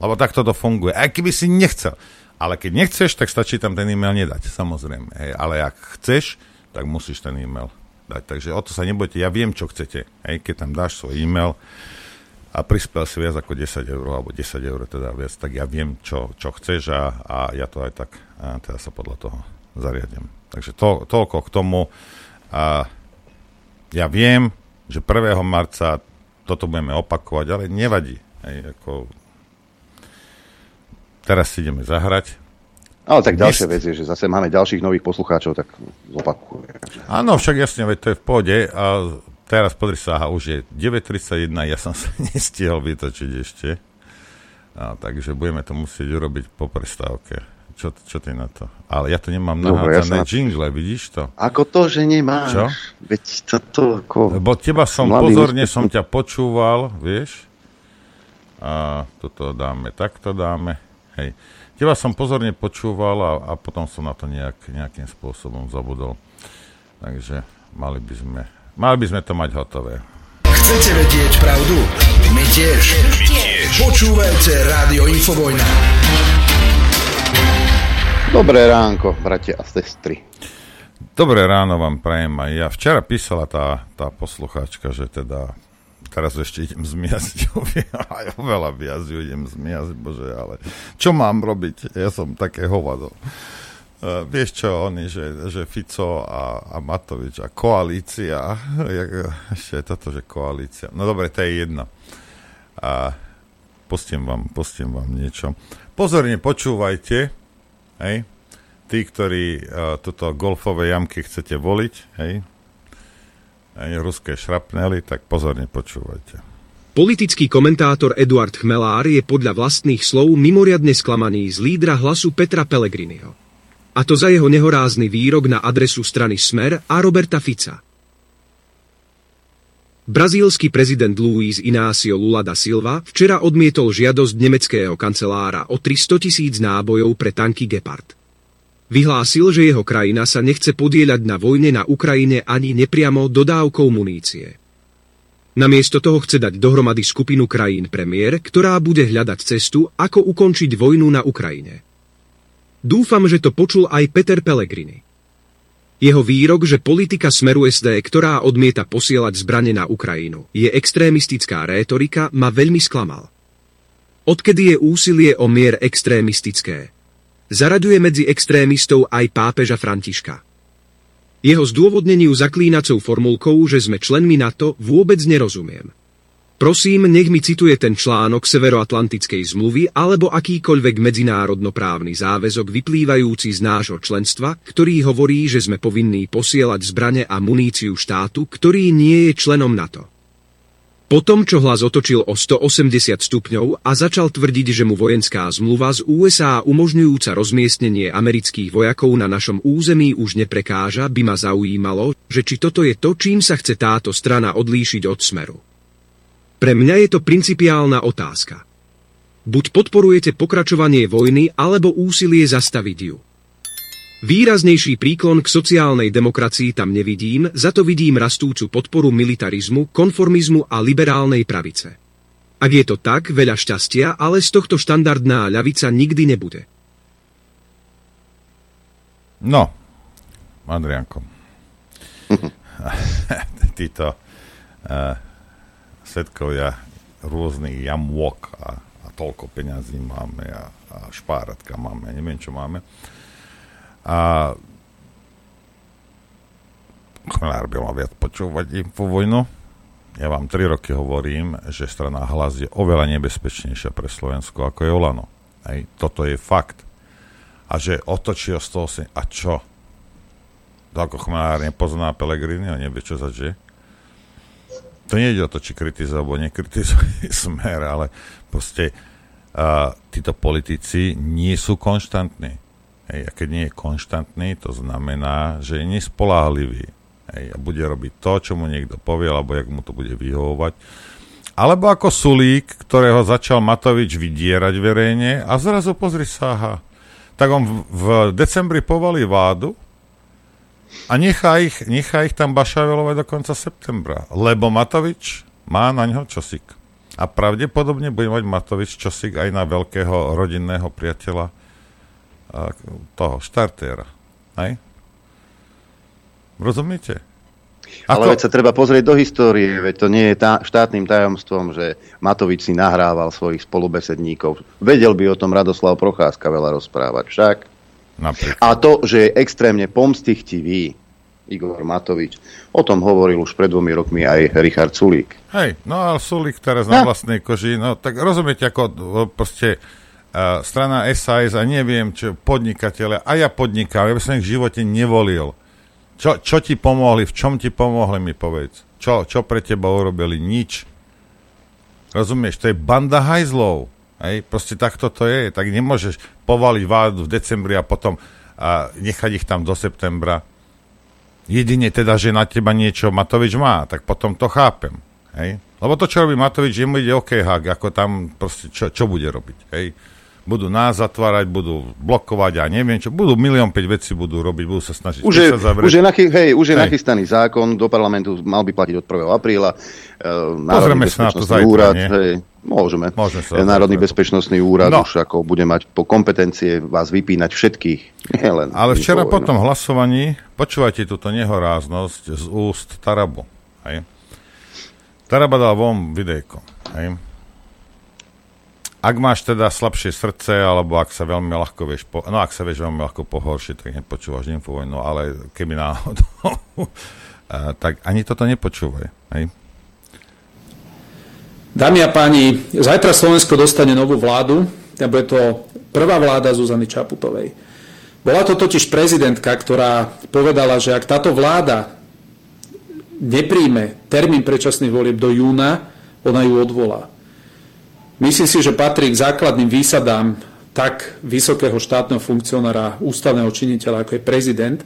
Lebo takto to funguje. Aj keby si nechcel. Ale keď nechceš, tak stačí tam ten e-mail nedať, samozrejme. Hej. Ale ak chceš, tak musíš ten e-mail dať. Takže o to sa nebojte, ja viem, čo chcete. Hej. Keď tam dáš svoj e-mail a prispel si viac ako 10 eur, alebo 10 eur teda viac, tak ja viem, čo, čo chceš a, a ja to aj tak a teda sa podľa toho zariadím. Takže to, toľko k tomu. A ja viem, že 1. marca toto budeme opakovať, ale nevadí. Hej, ako... Teraz si ideme zahrať. Ale tak ďalšia vec je, že zase máme ďalších nových poslucháčov, tak zopakujem. Áno, však jasne, veď to je v pohode. A teraz podri sa, aha, už je 9.31, ja som sa nestihol vytočiť ešte. A, takže budeme to musieť urobiť po prestávke. Čo, čo ty na to? Ale ja to nemám nahádzané ja jingle, vidíš to? Ako to, že nemáš? Čo? Veď toto ako... Lebo teba som, pozorne som ťa počúval, vieš? A toto dáme, takto dáme. Hej. Teba som pozorne počúval a, a potom som na to nejak, nejakým spôsobom zabudol. Takže mali by sme, mali by sme to mať hotové. Chcete vedieť pravdu? My tiež. My tiež. Počúvajte Rádio Infovojna. Dobré ránko, bratia a sestry. Dobré ráno vám prajem aj ja. Včera písala tá, tá poslucháčka, že teda teraz ešte idem zmiasť, aj oveľa viac ju idem zmiasť, bože, ale čo mám robiť? Ja som také hovado. Uh, vieš čo, oni, že, že Fico a, a Matovič a koalícia, jak, ešte je toto, že koalícia. No dobre, to je jedno. A pustím vám, pustím vám niečo. Pozorne počúvajte, hej, tí, ktorí uh, toto golfové jamky chcete voliť, hej, aj ruské šrapnely, tak pozorne počúvajte. Politický komentátor Eduard Chmelár je podľa vlastných slov mimoriadne sklamaný z lídra hlasu Petra Pellegriniho. A to za jeho nehorázny výrok na adresu strany Smer a Roberta Fica. Brazílsky prezident Luís Inácio Lula da Silva včera odmietol žiadosť nemeckého kancelára o 300 tisíc nábojov pre tanky Gepard. Vyhlásil, že jeho krajina sa nechce podieľať na vojne na Ukrajine ani nepriamo dodávkou munície. Namiesto toho chce dať dohromady skupinu krajín premiér, ktorá bude hľadať cestu, ako ukončiť vojnu na Ukrajine. Dúfam, že to počul aj Peter Pellegrini. Jeho výrok, že politika Smeru SD, ktorá odmieta posielať zbrane na Ukrajinu, je extrémistická rétorika, ma veľmi sklamal. Odkedy je úsilie o mier extrémistické? Zaraďuje medzi extrémistov aj pápeža Františka. Jeho zdôvodneniu zaklínacou formulkou, že sme členmi NATO, vôbec nerozumiem. Prosím, nech mi cituje ten článok Severoatlantickej zmluvy alebo akýkoľvek medzinárodnoprávny záväzok vyplývajúci z nášho členstva, ktorý hovorí, že sme povinní posielať zbrane a muníciu štátu, ktorý nie je členom NATO. Po tom, čo hlas otočil o 180 stupňov a začal tvrdiť, že mu vojenská zmluva z USA umožňujúca rozmiestnenie amerických vojakov na našom území už neprekáža, by ma zaujímalo, že či toto je to, čím sa chce táto strana odlíšiť od smeru. Pre mňa je to principiálna otázka. Buď podporujete pokračovanie vojny, alebo úsilie zastaviť ju. Výraznejší príklon k sociálnej demokracii tam nevidím, za to vidím rastúcu podporu militarizmu, konformizmu a liberálnej pravice. Ak je to tak, veľa šťastia, ale z tohto štandardná ľavica nikdy nebude. No, Adrianko. Títo uh, svetkovia rôznych jamôk a, a toľko peňazí máme a, a špáratka máme, neviem čo máme. A Chmelár by mal viac počúvať vojnu. Ja vám tri roky hovorím, že strana Hlas je oveľa nebezpečnejšia pre Slovensko ako je Olano. Hej, toto je fakt. A že otočí o 108... A čo? To ako Chmelár nepozná on nevie, čo zažije. To nie ide o to, či kritizuje alebo nekritizuje smer, ale proste uh, títo politici nie sú konštantní. Hej, a keď nie je konštantný, to znamená, že je nespoláhlivý. Hej, a bude robiť to, čo mu niekto povie, alebo jak mu to bude vyhovovať. Alebo ako Sulík, ktorého začal Matovič vydierať verejne a zrazu pozri sa, aha, tak on v, v decembri povalí vládu a nechá ich, nechá ich tam bašavelovať do konca septembra, lebo Matovič má na ňo čosik. A pravdepodobne bude mať Matovič čosik aj na veľkého rodinného priateľa toho štartéra. Hej? Rozumiete? Ako... Ale veď sa treba pozrieť do histórie, veď to nie je tá, štátnym tajomstvom, že Matovič si nahrával svojich spolubesedníkov. Vedel by o tom Radoslav Procházka veľa rozprávať však. Napríklad. A to, že je extrémne pomstichtivý Igor Matovič, o tom hovoril už pred dvomi rokmi aj Richard Sulík. Hej, no ale Sulík teraz na no. vlastnej koži, no tak rozumiete, ako proste uh, strana SAS a neviem, čo podnikateľe, a ja podnikám, ja by som ich v živote nevolil čo, čo ti pomohli, v čom ti pomohli, mi povedz. Čo, čo pre teba urobili? Nič. Rozumieš, to je banda hajzlov. Hej, proste takto to je. Tak nemôžeš povaliť vládu v decembri a potom a nechať ich tam do septembra. Jedine teda, že na teba niečo Matovič má, tak potom to chápem. Hej? Lebo to, čo robí Matovič, jemu ide OK, ako tam proste, čo, čo bude robiť. Hej? Budú nás zatvárať, budú blokovať a neviem čo, budú milión päť vecí budú robiť, budú sa snažiť už je, už je, nachy, hej, už je hej. nachystaný zákon, do parlamentu mal by platiť od 1. apríla. E, Pozrieme sa na to zajtra, úrad, nie? Hej, môžeme. môžeme sa Národný zajtra. bezpečnostný úrad no. už ako bude mať po kompetencie vás vypínať všetkých. Len Ale včera po tom hlasovaní, počúvajte túto nehoráznosť z úst Tarabu. Hej. Taraba dal von videjko. Hej ak máš teda slabšie srdce, alebo ak sa veľmi ľahko vieš, po, no ak sa vieš veľmi ľahko pohoršiť, tak nepočúvaš infovojnu, ale keby náhodou, tak ani toto nepočúvaj. Hej? Dámy a páni, zajtra Slovensko dostane novú vládu, a bude to prvá vláda Zuzany Čaputovej. Bola to totiž prezidentka, ktorá povedala, že ak táto vláda nepríjme termín predčasných volieb do júna, ona ju odvolá. Myslím si, že patrí k základným výsadám tak vysokého štátneho funkcionára, ústavného činiteľa, ako je prezident,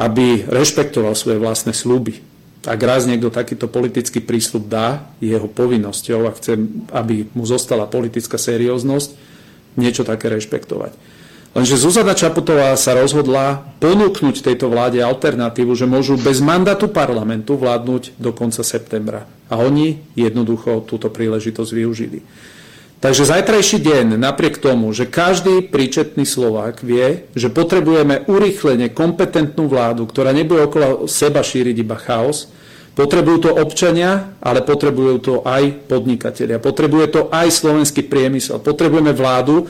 aby rešpektoval svoje vlastné sluby. Ak raz niekto takýto politický prísľub dá, je jeho povinnosťou a chce, aby mu zostala politická serióznosť, niečo také rešpektovať. Lenže Zuzana Čaputová sa rozhodla ponúknuť tejto vláde alternatívu, že môžu bez mandátu parlamentu vládnuť do konca septembra. A oni jednoducho túto príležitosť využili. Takže zajtrajší deň, napriek tomu, že každý príčetný Slovák vie, že potrebujeme urýchlene kompetentnú vládu, ktorá nebude okolo seba šíriť iba chaos, potrebujú to občania, ale potrebujú to aj podnikatelia, potrebuje to aj slovenský priemysel, potrebujeme vládu,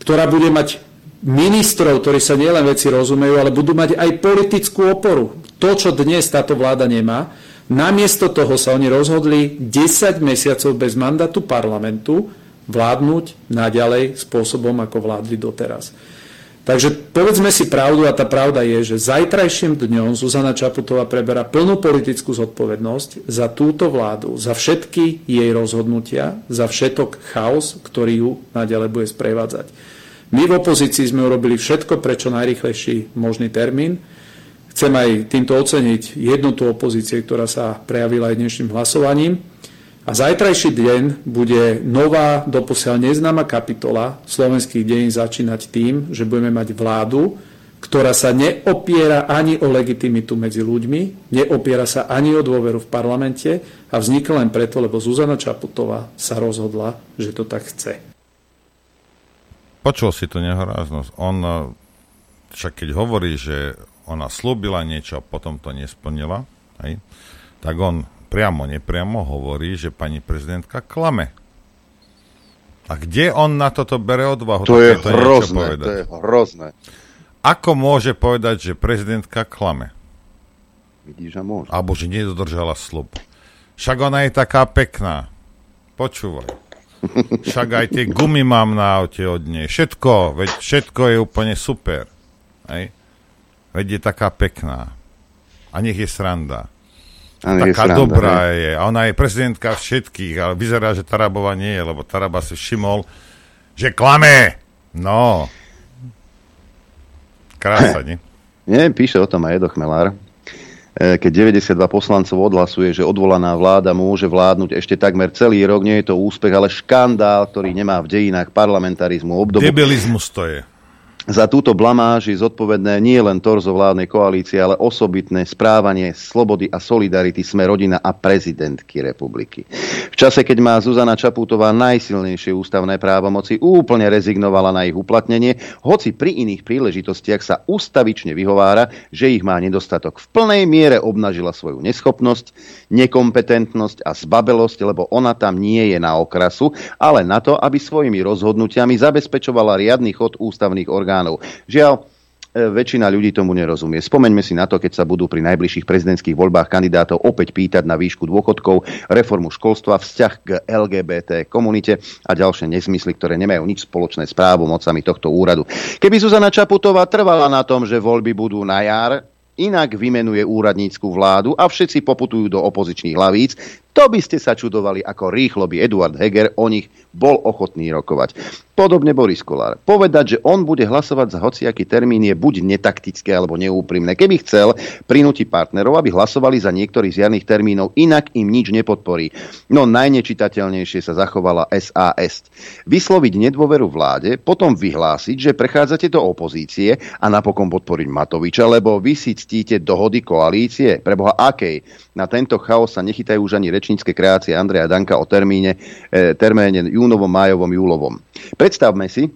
ktorá bude mať ministrov, ktorí sa nielen veci rozumejú, ale budú mať aj politickú oporu. To, čo dnes táto vláda nemá, Namiesto toho sa oni rozhodli 10 mesiacov bez mandátu parlamentu vládnuť naďalej spôsobom, ako vládli doteraz. Takže povedzme si pravdu a tá pravda je, že zajtrajším dňom Zuzana Čaputová preberá plnú politickú zodpovednosť za túto vládu, za všetky jej rozhodnutia, za všetok chaos, ktorý ju naďalej bude sprevádzať. My v opozícii sme urobili všetko pre čo najrychlejší možný termín. Chcem aj týmto oceniť jednotu opozície, ktorá sa prejavila aj dnešným hlasovaním. A zajtrajší deň bude nová, doposiaľ neznáma kapitola slovenských dejín začínať tým, že budeme mať vládu, ktorá sa neopiera ani o legitimitu medzi ľuďmi, neopiera sa ani o dôveru v parlamente a vznikla len preto, lebo Zuzana Čaputová sa rozhodla, že to tak chce. Počul si tu nehoráznosť. On však keď hovorí, že ona slúbila niečo a potom to nesplnila, hej, tak on priamo, nepriamo hovorí, že pani prezidentka klame. A kde on na toto bere odvahu? To je to hrozné, to je hrozné. Ako môže povedať, že prezidentka klame? Vidíš, že môže. Alebo že nedodržala slub. Však ona je taká pekná. Počúvaj. Však aj tie gumy mám na aute od nej. Všetko, veď všetko je úplne super. Hej? Veď je taká pekná. A nech je sranda. A taká sranda, dobrá hej. je. A ona je prezidentka všetkých, ale vyzerá, že Tarabova nie je, lebo Taraba si všimol, že klame. No. Krása, nie? Nie, píše o tom aj Edo Chmelár keď 92 poslancov odhlasuje, že odvolaná vláda môže vládnuť ešte takmer celý rok, nie je to úspech, ale škandál, ktorý nemá v dejinách parlamentarizmu obdobu. Debilizmus to je. Za túto blamáž je zodpovedné nie len torzo vládnej koalície, ale osobitné správanie slobody a solidarity sme rodina a prezidentky republiky. V čase, keď má Zuzana Čaputová najsilnejšie ústavné právomoci, úplne rezignovala na ich uplatnenie, hoci pri iných príležitostiach sa ustavične vyhovára, že ich má nedostatok. V plnej miere obnažila svoju neschopnosť, nekompetentnosť a zbabelosť, lebo ona tam nie je na okrasu, ale na to, aby svojimi rozhodnutiami zabezpečovala riadny chod ústavných orgánov orgánov. Žiaľ, e, väčšina ľudí tomu nerozumie. Spomeňme si na to, keď sa budú pri najbližších prezidentských voľbách kandidátov opäť pýtať na výšku dôchodkov, reformu školstva, vzťah k LGBT komunite a ďalšie nesmysly, ktoré nemajú nič spoločné s právomocami tohto úradu. Keby Zuzana Čaputová trvala na tom, že voľby budú na jar, inak vymenuje úradnícku vládu a všetci poputujú do opozičných hlavíc, to by ste sa čudovali, ako rýchlo by Eduard Heger o nich bol ochotný rokovať. Podobne Boris Kolár. Povedať, že on bude hlasovať za hociaký termín je buď netaktické alebo neúprimné. Keby chcel, prinúti partnerov, aby hlasovali za niektorý z jarných termínov, inak im nič nepodporí. No najnečitateľnejšie sa zachovala SAS. Vysloviť nedôveru vláde, potom vyhlásiť, že prechádzate do opozície a napokon podporiť Matoviča, lebo vy si ctíte dohody koalície. Preboha akej? Na tento chaos sa nechytajú už ani rečnícke kreácie Andreja Danka o termíne, e, termíne júnovom, májovom, júlovom. Predstavme si,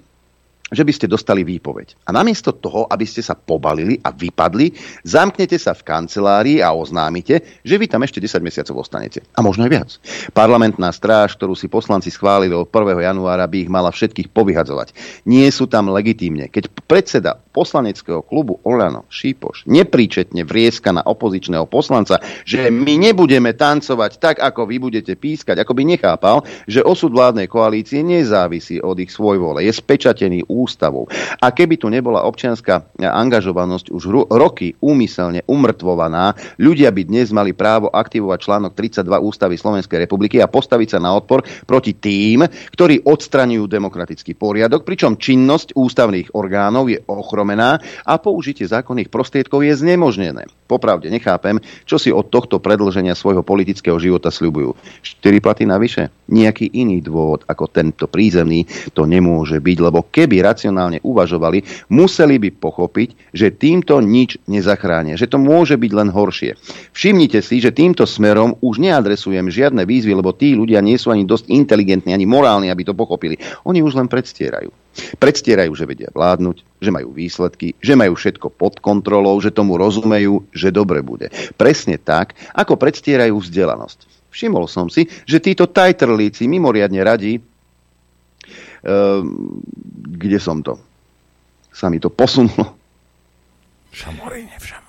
že by ste dostali výpoveď. A namiesto toho, aby ste sa pobalili a vypadli, zamknete sa v kancelárii a oznámite, že vy tam ešte 10 mesiacov ostanete. A možno aj viac. Parlamentná stráž, ktorú si poslanci schválili od 1. januára, by ich mala všetkých povyhadzovať. Nie sú tam legitímne. Keď predseda poslaneckého klubu Olano Šípoš nepríčetne vrieska na opozičného poslanca, že my nebudeme tancovať tak, ako vy budete pískať, ako by nechápal, že osud vládnej koalície nezávisí od ich svojvole. Je spečatený ústavou. A keby tu nebola občianská angažovanosť už roky úmyselne umrtvovaná, ľudia by dnes mali právo aktivovať článok 32 Ústavy Slovenskej republiky a postaviť sa na odpor proti tým, ktorí odstraňujú demokratický poriadok, pričom činnosť ústavných orgánov je ochromená a použitie zákonných prostriedkov je znemožnené. Popravde nechápem, čo si od tohto predlženia svojho politického života sľubujú. 4 platy navyše? Nejaký iný dôvod ako tento prízemný to nemôže byť, lebo keby racionálne uvažovali, museli by pochopiť, že týmto nič nezachránia, že to môže byť len horšie. Všimnite si, že týmto smerom už neadresujem žiadne výzvy, lebo tí ľudia nie sú ani dosť inteligentní, ani morálni, aby to pochopili. Oni už len predstierajú. Predstierajú, že vedia vládnuť, že majú výsledky, že majú všetko pod kontrolou, že tomu rozumejú, že dobre bude. Presne tak, ako predstierajú vzdelanosť. Všimol som si, že títo tajtrlíci mimoriadne radí Ehm, kde som to? Sa mi to posunulo. Šamoríne, v Šamoríne.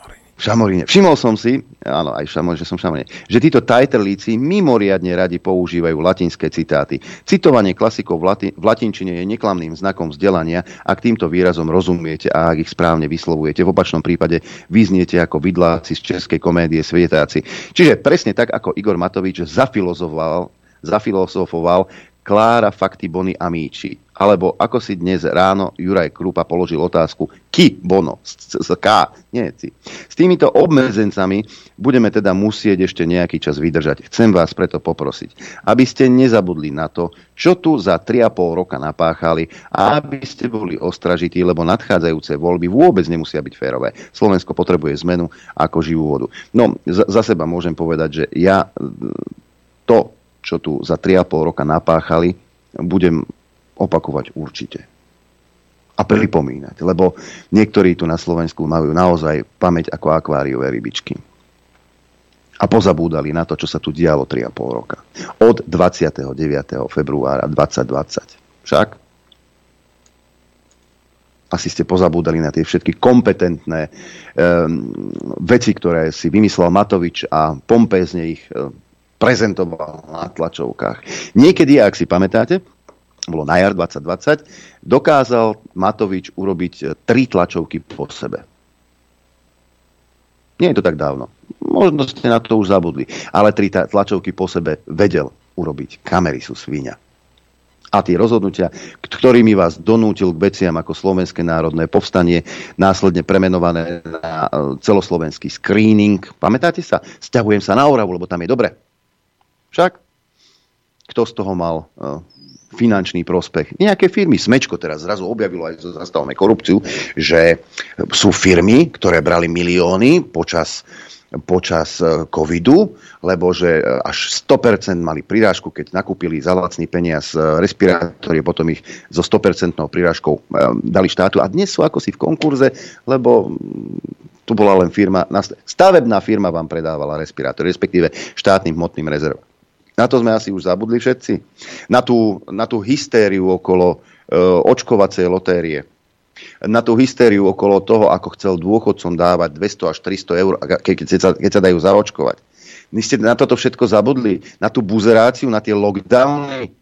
V Šamoríne. Všimol som si, áno, aj v Šamoríne, že som v Šamoríne, že títo tajtrlíci mimoriadne radi používajú latinské citáty. Citovanie klasikov v, lati- v latinčine je neklamným znakom vzdelania, ak týmto výrazom rozumiete a ak ich správne vyslovujete. V opačnom prípade vyzniete ako vidláci z českej komédie Svietáci. Čiže presne tak, ako Igor Matovič zafilozoval zafilosofoval Klára Fakty Bony Amici. Alebo ako si dnes ráno Juraj Krupa položil otázku Ki Bono, z, K, nie ci. S týmito obmedzencami budeme teda musieť ešte nejaký čas vydržať. Chcem vás preto poprosiť, aby ste nezabudli na to, čo tu za 3,5 roka napáchali a aby ste boli ostražití, lebo nadchádzajúce voľby vôbec nemusia byť férové. Slovensko potrebuje zmenu ako živú vodu. No, za, za seba môžem povedať, že ja to, čo tu za 3,5 roka napáchali, budem opakovať určite. A pripomínať, lebo niektorí tu na Slovensku majú naozaj pamäť ako akváriové rybičky. A pozabúdali na to, čo sa tu dialo 3,5 roka. Od 29. februára 2020. Však? asi ste pozabúdali na tie všetky kompetentné um, veci, ktoré si vymyslel Matovič a pompézne ich um, prezentoval na tlačovkách. Niekedy, ak si pamätáte, bolo na jar 2020, dokázal Matovič urobiť e, tri tlačovky po sebe. Nie je to tak dávno. Možno ste na to už zabudli. Ale tri tlačovky po sebe vedel urobiť. Kamery sú svíňa a tie rozhodnutia, ktorými vás donútil k veciam ako Slovenské národné povstanie, následne premenované na e, celoslovenský screening. Pamätáte sa? Sťahujem sa na Oravu, lebo tam je dobre. Však? Kto z toho mal uh, finančný prospech. Nejaké firmy, Smečko teraz zrazu objavilo aj zastavme korupciu, že sú firmy, ktoré brali milióny počas počas e, covidu, lebo že e, až 100% mali prirážku, keď nakúpili za lacný peniaz e, respirátory, potom ich so 100% prirážkou dali štátu a dnes sú ako si v konkurze, lebo mm, tu bola len firma, stavebná firma vám predávala respirátory, respektíve štátnym hmotným rezervom. Na to sme asi už zabudli všetci. Na tú, na tú hystériu okolo e, očkovacej lotérie na tú hystériu okolo toho, ako chcel dôchodcom dávať 200 až 300 eur, keď, keď, sa, keď sa dajú zaočkovať. Vy ste na toto všetko zabudli, na tú buzeráciu, na tie lockdowny,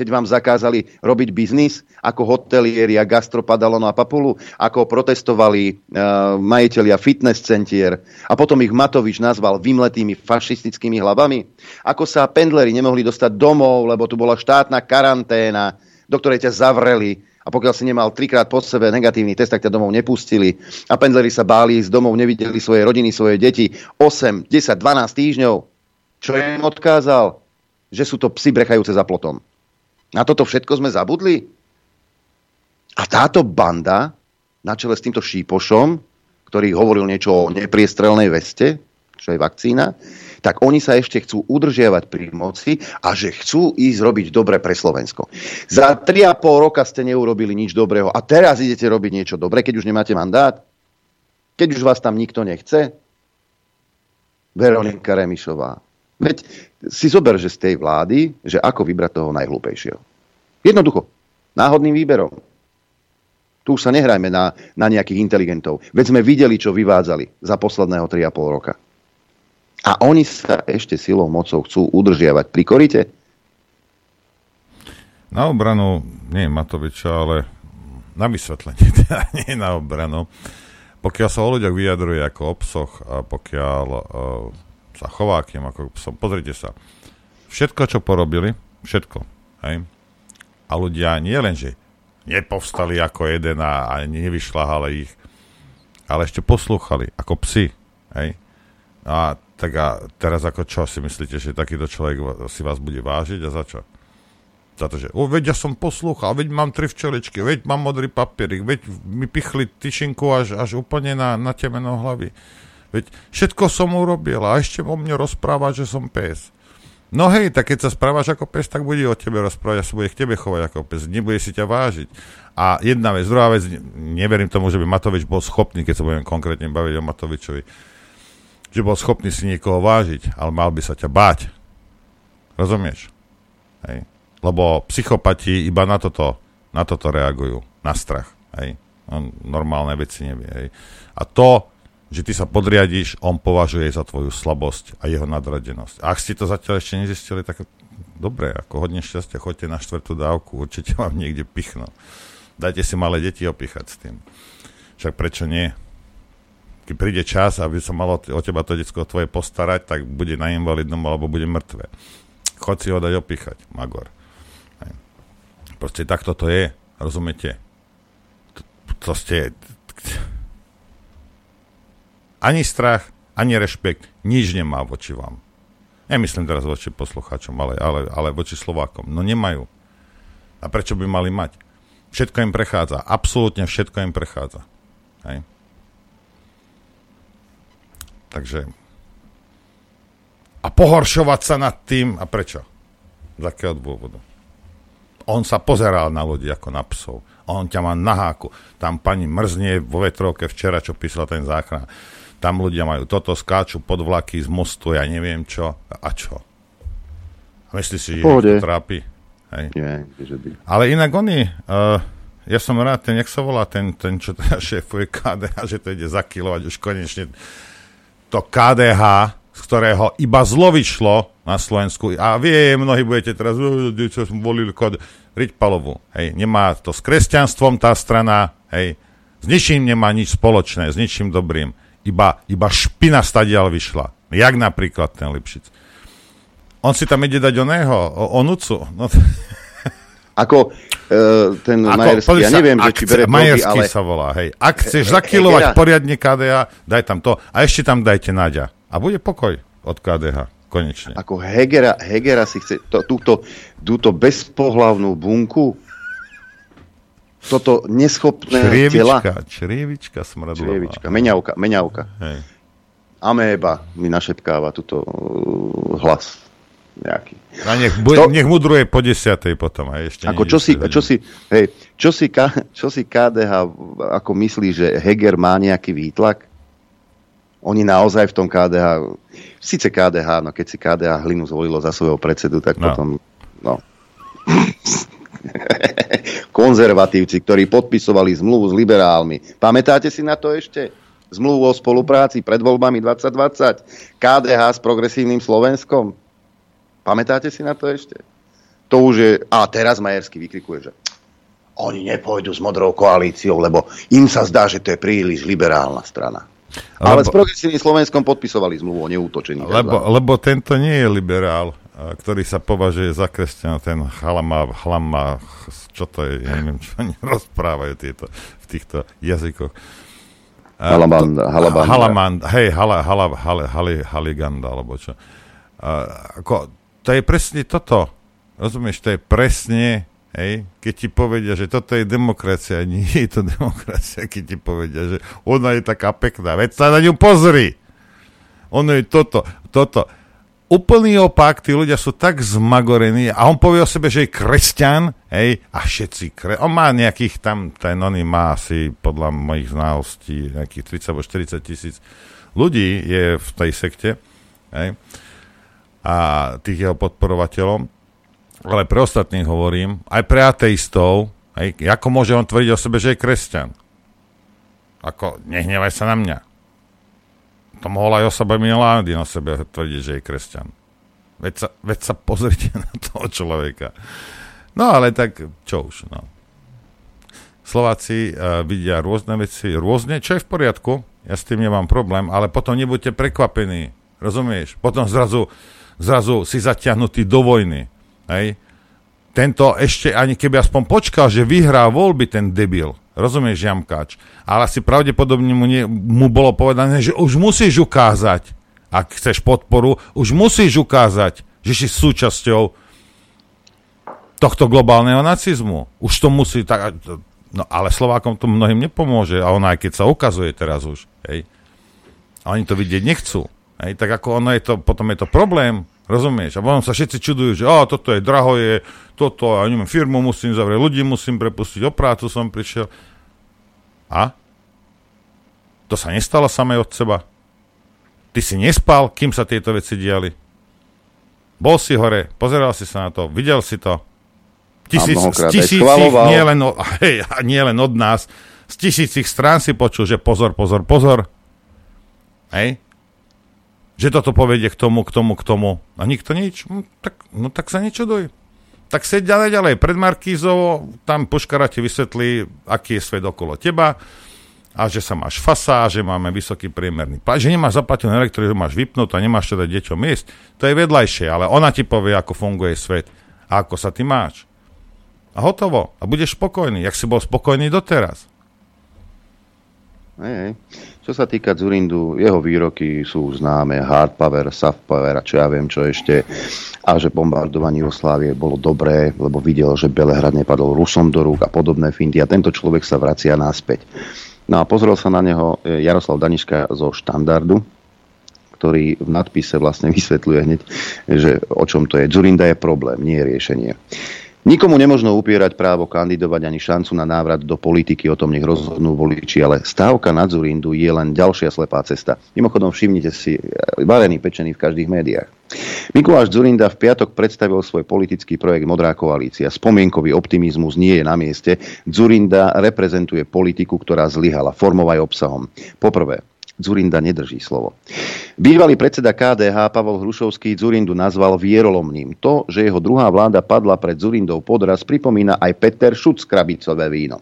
keď vám zakázali robiť biznis ako hotelieri a gastropadalon a papulu, ako protestovali uh, majiteľia fitness centier a potom ich Matovič nazval vymletými fašistickými hlavami, ako sa pendleri nemohli dostať domov, lebo tu bola štátna karanténa, do ktorej ťa zavreli a pokiaľ si nemal trikrát po sebe negatívny test, tak ťa domov nepustili. A pendleri sa báli z domov, nevideli svoje rodiny, svoje deti 8, 10, 12 týždňov. Čo im odkázal? Že sú to psy brechajúce za plotom. Na toto všetko sme zabudli? A táto banda na čele s týmto šípošom, ktorý hovoril niečo o nepriestrelnej veste, čo je vakcína, tak oni sa ešte chcú udržiavať pri moci a že chcú ísť robiť dobre pre Slovensko. Za 3,5 roka ste neurobili nič dobrého a teraz idete robiť niečo dobré, keď už nemáte mandát? Keď už vás tam nikto nechce? Veronika Remišová. Veď si zober, že z tej vlády, že ako vybrať toho najhlúpejšieho. Jednoducho. Náhodným výberom. Tu už sa nehrajme na, na nejakých inteligentov. Veď sme videli, čo vyvádzali za posledného 3,5 roka. A oni sa ešte silou mocou chcú udržiavať pri korite? Na obranu, nie Matoviča, ale na vysvetlenie, teda nie na obranu. Pokiaľ sa o ľuďoch vyjadruje ako o psoch a pokiaľ uh, sa chová kým ako psom, pozrite sa. Všetko, čo porobili, všetko, hej? A ľudia nie len, že nepovstali ako jeden a, a nevyšľahali ich, ale ešte poslúchali ako psi, hej? A tak a teraz ako čo si myslíte, že takýto človek si vás bude vážiť a za čo? Za to, že o, veď ja som poslúchal, veď mám tri včeličky, veď mám modrý papierik, veď mi pichli tyčinku až, až úplne na, na temeno hlavy. Veď všetko som urobil a ešte o mne rozpráva, že som pes. No hej, tak keď sa správaš ako pes, tak bude o tebe rozprávať a sa bude k tebe chovať ako pes. Nebude si ťa vážiť. A jedna vec, druhá vec, neverím tomu, že by Matovič bol schopný, keď sa budeme konkrétne baviť o Matovičovi, že bol schopný si niekoho vážiť, ale mal by sa ťa báť. Rozumieš? Hej. Lebo psychopati iba na toto, na toto reagujú, na strach. Hej. On normálne veci nevie. Hej. A to, že ty sa podriadíš, on považuje za tvoju slabosť a jeho nadradenosť. Ak ste to zatiaľ ešte nezistili, tak dobre, ako hodne šťastia, choďte na štvrtú dávku, určite vám niekde pichnú. Dajte si malé deti opichať s tým. Však prečo nie? keď príde čas, aby sa malo o teba to detsko tvoje postarať, tak bude na invalidnom alebo bude mŕtve. Chod si ho dať opíchať, Magor. Proste takto to je, rozumiete? To, to ste... Ani strach, ani rešpekt, nič nemá voči vám. Nemyslím teraz voči poslucháčom, ale, ale, ale voči Slovákom. No nemajú. A prečo by mali mať? Všetko im prechádza. Absolútne všetko im prechádza. Hej. Takže a pohoršovať sa nad tým, a prečo? Z akého dôvodu? On sa pozeral na ľudí ako na psov. On ťa má na háku. Tam pani mrznie vo vetrovke včera, čo písala ten záchran. Tam ľudia majú toto, skáču pod vlaky z mostu, ja neviem čo. A čo? A myslíš si, že to trápi? Hej. Nie, že by. Ale inak oni, uh, ja som rád, ten, jak sa volá ten, ten čo teda šéfuje KDH, že to ide zakilovať už konečne to KDH, z ktorého iba zlo vyšlo na Slovensku. A vie, mnohí budete teraz, čo som volil kod Riťpalovu. Hej, nemá to s kresťanstvom tá strana, hej, s ničím nemá nič spoločné, s ničím dobrým. Iba, iba špina stadiaľ vyšla. Jak napríklad ten Lipšic. On si tam ide dať oného, o, onucu. No, ako uh, ten Ako, Majerský, ja neviem, že či bere Majerský ale... sa volá, hej. Ak chceš zakilovať poriadne KDH, daj tam to a ešte tam dajte Naďa. A bude pokoj od KDH, konečne. Ako Hegera, Hegera si chce to, túto, túto bezpohlavnú bunku, toto neschopné črievička, tela. Črievička smradlová. Črievička, meňavka, meňavka. Hej. Améba mi našepkáva túto uh, hlas nejaký. A nech, bu- to, nech mudruje po desiatej potom aj ešte. Ako čo si, čo, si, hej, čo, si, čo si KDH ako myslí, že Heger má nejaký výtlak? Oni naozaj v tom KDH, síce KDH, no keď si KDH hlinu zvolilo za svojho predsedu, tak no. potom, no. Konzervatívci, ktorí podpisovali zmluvu s liberálmi. Pamätáte si na to ešte? Zmluvu o spolupráci pred voľbami 2020. KDH s progresívnym Slovenskom. Pamätáte si na to ešte? To už je... A teraz Majersky vykrikuje, že oni nepôjdu s modrou koalíciou, lebo im sa zdá, že to je príliš liberálna strana. Lebo, Ale s progresívnym Slovenskom podpisovali zmluvu o neútočení. Lebo, lebo tento nie je liberál, ktorý sa považuje za kresťana, ten chalama, chlama, čo to je, ja neviem, čo oni rozprávajú tieto, v týchto jazykoch. Halabanda, halabanda. Hej, hala, hala, hala, hala, haliganda, alebo čo. Uh, ako, to je presne toto. Rozumieš, to je presne, hej, keď ti povedia, že toto je demokracia, nie je to demokracia, keď ti povedia, že ona je taká pekná, veď sa na ňu pozri. Ono je toto, toto. Úplný opak, tí ľudia sú tak zmagorení a on povie o sebe, že je kresťan, hej, a všetci kre... On má nejakých tam, ten oný má asi podľa mojich znalostí nejakých 30 40 tisíc ľudí je v tej sekte, hej a tých jeho podporovateľov. Ale pre ostatných hovorím, aj pre ateistov, aj, ako môže on tvrdiť o sebe, že je kresťan? Ako, nehnevaj sa na mňa. To mohol aj osoba Milády na sebe tvrdiť, že je kresťan. Veď sa, veď sa pozrite na toho človeka. No ale tak, čo už, no. Slováci uh, vidia rôzne veci rôzne, čo je v poriadku, ja s tým nemám problém, ale potom nebuďte prekvapení, rozumieš? Potom zrazu zrazu si zatiahnutý do vojny. Hej? Tento ešte ani keby aspoň počkal, že vyhrá voľby ten debil, rozumieš, Jamkáč, ale asi pravdepodobne mu, nie, mu bolo povedané, že už musíš ukázať, ak chceš podporu, už musíš ukázať, že si súčasťou tohto globálneho nacizmu. Už to musí tak... No ale Slovákom to mnohým nepomôže a ona aj keď sa ukazuje teraz už, hej. A oni to vidieť nechcú. Hej, tak ako ono je to, potom je to problém, rozumieš? A potom sa všetci čudujú, že oh, toto je draho, je toto, ja neviem, firmu musím zavrieť, ľudí musím prepustiť, o prácu som prišiel. A? To sa nestalo samé od seba. Ty si nespal, kým sa tieto veci diali. Bol si hore, pozeral si sa na to, videl si to. Tisíc, z tisícich, nie len, od, hej, nie len od nás, z tisícich strán si počul, že pozor, pozor, pozor. Hej? že toto povedie k tomu, k tomu, k tomu. A nikto nič. No tak, no tak sa nečuduj. Tak seď ďalej, ďalej. Pred Markízou tam Puškara ti vysvetlí, aký je svet okolo teba a že sa máš fasa, že máme vysoký priemerný plat, že nemáš zaplatený elektriku, máš vypnúť a nemáš dať deťom jesť. To je vedľajšie, ale ona ti povie, ako funguje svet a ako sa ty máš. A hotovo. A budeš spokojný, jak si bol spokojný doteraz. Hej, hej. Čo sa týka Zurindu, jeho výroky sú známe, hard power, soft power a čo ja viem, čo ešte. A že bombardovanie Jugoslávie bolo dobré, lebo videl, že Belehrad nepadol Rusom do rúk a podobné finty a tento človek sa vracia naspäť. No a pozrel sa na neho e, Jaroslav Daniška zo štandardu, ktorý v nadpise vlastne vysvetľuje hneď, že o čom to je. Zurinda je problém, nie je riešenie. Nikomu nemožno upierať právo kandidovať ani šancu na návrat do politiky, o tom nech rozhodnú voliči, ale stávka na Zurindu je len ďalšia slepá cesta. Mimochodom všimnite si, e, varený pečený v každých médiách. Mikuláš Zurinda v piatok predstavil svoj politický projekt Modrá koalícia. Spomienkový optimizmus nie je na mieste. Zurinda reprezentuje politiku, ktorá zlyhala formou aj obsahom. Poprvé, Zurinda nedrží slovo. Bývalý predseda KDH Pavol Hrušovský Zurindu nazval vierolomným. To, že jeho druhá vláda padla pred Zurindou podraz, pripomína aj Peter Šuc krabicové víno.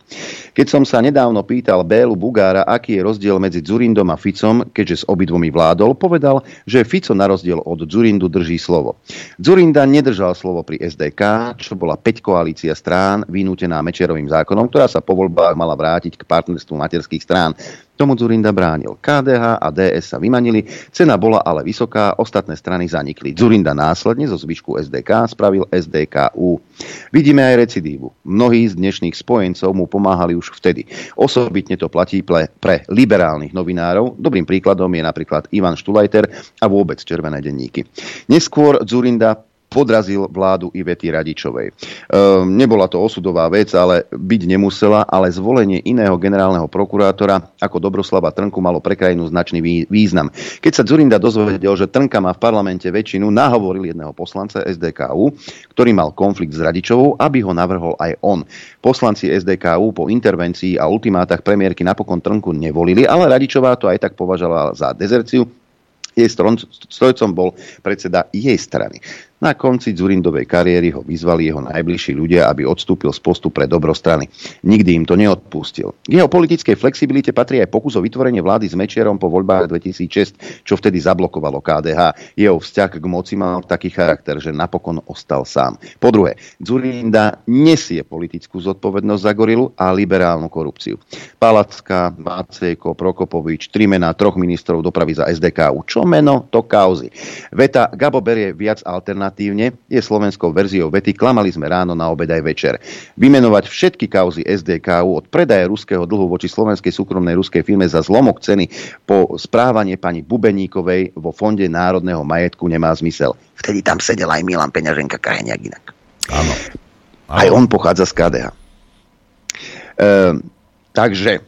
Keď som sa nedávno pýtal Bélu Bugára, aký je rozdiel medzi Zurindom a Ficom, keďže s obidvomi vládol, povedal, že Fico na rozdiel od Zurindu drží slovo. Zurinda nedržal slovo pri SDK, čo bola 5 koalícia strán vynútená Mečerovým zákonom, ktorá sa po voľbách mala vrátiť k partnerstvu materských strán. Tomu Zurinda bránil. KDH a DS sa vymanili, cena bola ale vysoká, ostatné strany zanikli. Zurinda následne zo zvyšku SDK spravil SDKU. Vidíme aj recidívu. Mnohí z dnešných spojencov mu pomáhali už vtedy. Osobitne to platí pre, pre liberálnych novinárov. Dobrým príkladom je napríklad Ivan Štulajter a vôbec Červené denníky. Neskôr Zurinda podrazil vládu Ivety Radičovej. Ehm, nebola to osudová vec, ale byť nemusela, ale zvolenie iného generálneho prokurátora ako Dobroslava Trnku malo pre krajinu značný význam. Keď sa Zurinda dozvedel, že Trnka má v parlamente väčšinu, nahovoril jedného poslanca SDKU, ktorý mal konflikt s Radičovou, aby ho navrhol aj on. Poslanci SDKU po intervencii a ultimátach premiérky napokon Trnku nevolili, ale Radičová to aj tak považovala za dezerciu jej strojcom bol predseda jej strany. Na konci Zurindovej kariéry ho vyzvali jeho najbližší ľudia, aby odstúpil z postu pre dobro strany. Nikdy im to neodpustil. K jeho politickej flexibilite patrí aj pokus o vytvorenie vlády s Mečerom po voľbách 2006, čo vtedy zablokovalo KDH. Jeho vzťah k moci mal taký charakter, že napokon ostal sám. Po druhé, Zurinda nesie politickú zodpovednosť za gorilu a liberálnu korupciu. Palacka, Mácejko, Prokopovič, tri mená troch ministrov dopravy za SDKU. Čo meno, to kauzy. Veta Gabo berie viac alternatívnych alternatívne je slovenskou verziou vety Klamali sme ráno na obed aj večer. Vymenovať všetky kauzy SDKU od predaje ruského dlhu voči slovenskej súkromnej ruskej firme za zlomok ceny po správanie pani Bubeníkovej vo Fonde národného majetku nemá zmysel. Vtedy tam sedel aj Milan Peňaženka Kaheniak inak. Áno. Aj on pochádza z KDH. Ehm, takže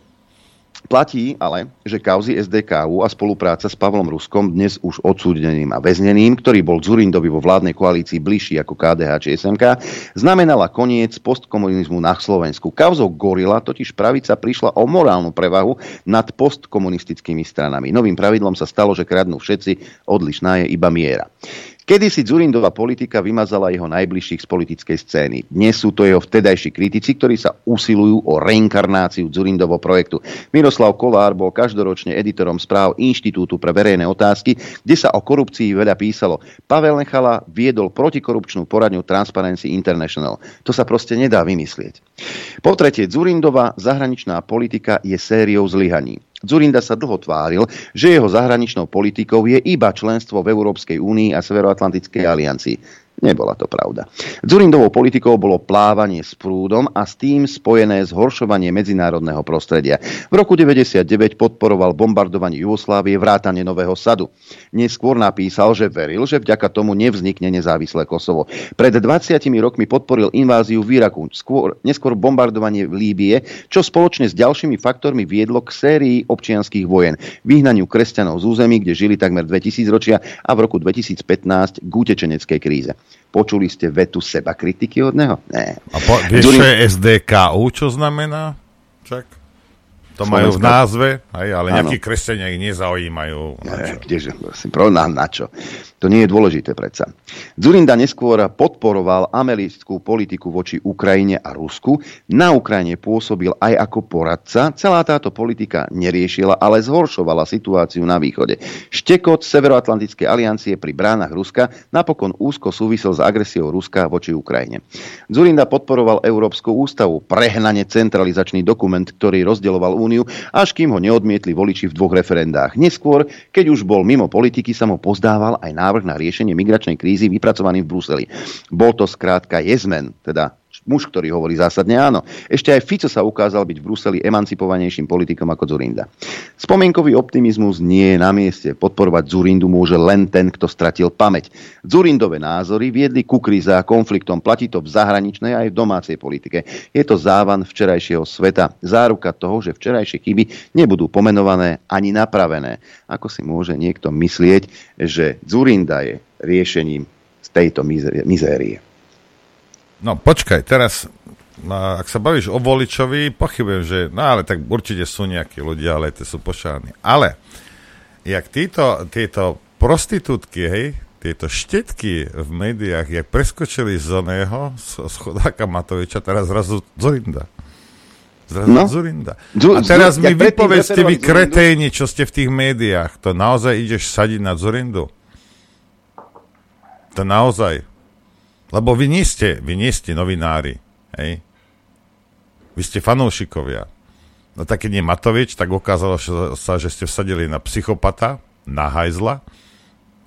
Platí ale, že kauzy SDKU a spolupráca s Pavlom Ruskom dnes už odsúdeným a väzneným, ktorý bol Zurindovi vo vládnej koalícii bližší ako KDH či SMK, znamenala koniec postkomunizmu na Slovensku. Kauzou Gorila totiž pravica prišla o morálnu prevahu nad postkomunistickými stranami. Novým pravidlom sa stalo, že kradnú všetci, odlišná je iba miera. Kedy si Zurindová politika vymazala jeho najbližších z politickej scény. Dnes sú to jeho vtedajší kritici, ktorí sa usilujú o reinkarnáciu Zurindovho projektu. Miroslav Kolár bol každoročne editorom správ Inštitútu pre verejné otázky, kde sa o korupcii veľa písalo. Pavel Nechala viedol protikorupčnú poradňu Transparency International. To sa proste nedá vymyslieť. Po tretie, Zurindová zahraničná politika je sériou zlyhaní. Zurinda sa dlho tváril, že jeho zahraničnou politikou je iba členstvo v Európskej únii a Severoatlantickej aliancii. Nebola to pravda. Zurindovou politikou bolo plávanie s prúdom a s tým spojené zhoršovanie medzinárodného prostredia. V roku 1999 podporoval bombardovanie Jugoslávie vrátane Nového sadu. Neskôr napísal, že veril, že vďaka tomu nevznikne nezávislé Kosovo. Pred 20 rokmi podporil inváziu v Iraku, skôr, neskôr bombardovanie v Líbie, čo spoločne s ďalšími faktormi viedlo k sérii občianských vojen, vyhnaniu kresťanov z území, kde žili takmer 2000 ročia a v roku 2015 k utečeneckej kríze. Počuli ste vetu seba kritiky od neho? Ne. A po, vieš, je SDKU, čo znamená? Čak? To Slovenska. majú v názve, aj, ale nejakí kresťania ich nezaujímajú. Na čo? Kdeže, prosím, na, na čo? To nie je dôležité predsa. Zurinda neskôr podporoval americkú politiku voči Ukrajine a Rusku. Na Ukrajine pôsobil aj ako poradca. Celá táto politika neriešila, ale zhoršovala situáciu na východe. Štekot Severoatlantickej aliancie pri bránach Ruska napokon úzko súvisel s agresiou Ruska voči Ukrajine. Zurinda podporoval Európsku ústavu, prehnane centralizačný dokument, ktorý rozdeloval úniu, až kým ho neodmietli voliči v dvoch referendách. Neskôr, keď už bol mimo politiky, sa mu pozdával aj návrh na riešenie migračnej krízy vypracovaný v Bruseli. Bol to skrátka jezmen, teda muž, ktorý hovorí zásadne áno. Ešte aj Fico sa ukázal byť v Bruseli emancipovanejším politikom ako Zurinda. Spomienkový optimizmus nie je na mieste. Podporovať Zurindu môže len ten, kto stratil pamäť. Zurindové názory viedli ku kríze a konfliktom. Platí to v zahraničnej aj v domácej politike. Je to závan včerajšieho sveta. Záruka toho, že včerajšie chyby nebudú pomenované ani napravené. Ako si môže niekto myslieť, že Zurinda je riešením z tejto mizérie? No počkaj, teraz, ak sa bavíš o voličovi, pochybujem, že, no ale tak určite sú nejakí ľudia, ale tie sú pošárni. Ale, jak títo, tieto prostitútky, hej, tieto štetky v médiách, jak preskočili z oného, z, z chodáka Matoviča, teraz zrazu Zorinda. Zrazu no. Zurinda. A teraz mi vypovedzte vy kreténi, čo ste v tých médiách. To naozaj ideš sadiť na Zurindu? To naozaj. Lebo vy nie ste, vy nie ste novinári. Hej? Vy ste fanúšikovia. No tak keď nie Matovič, tak ukázalo sa, že ste vsadili na psychopata, na hajzla,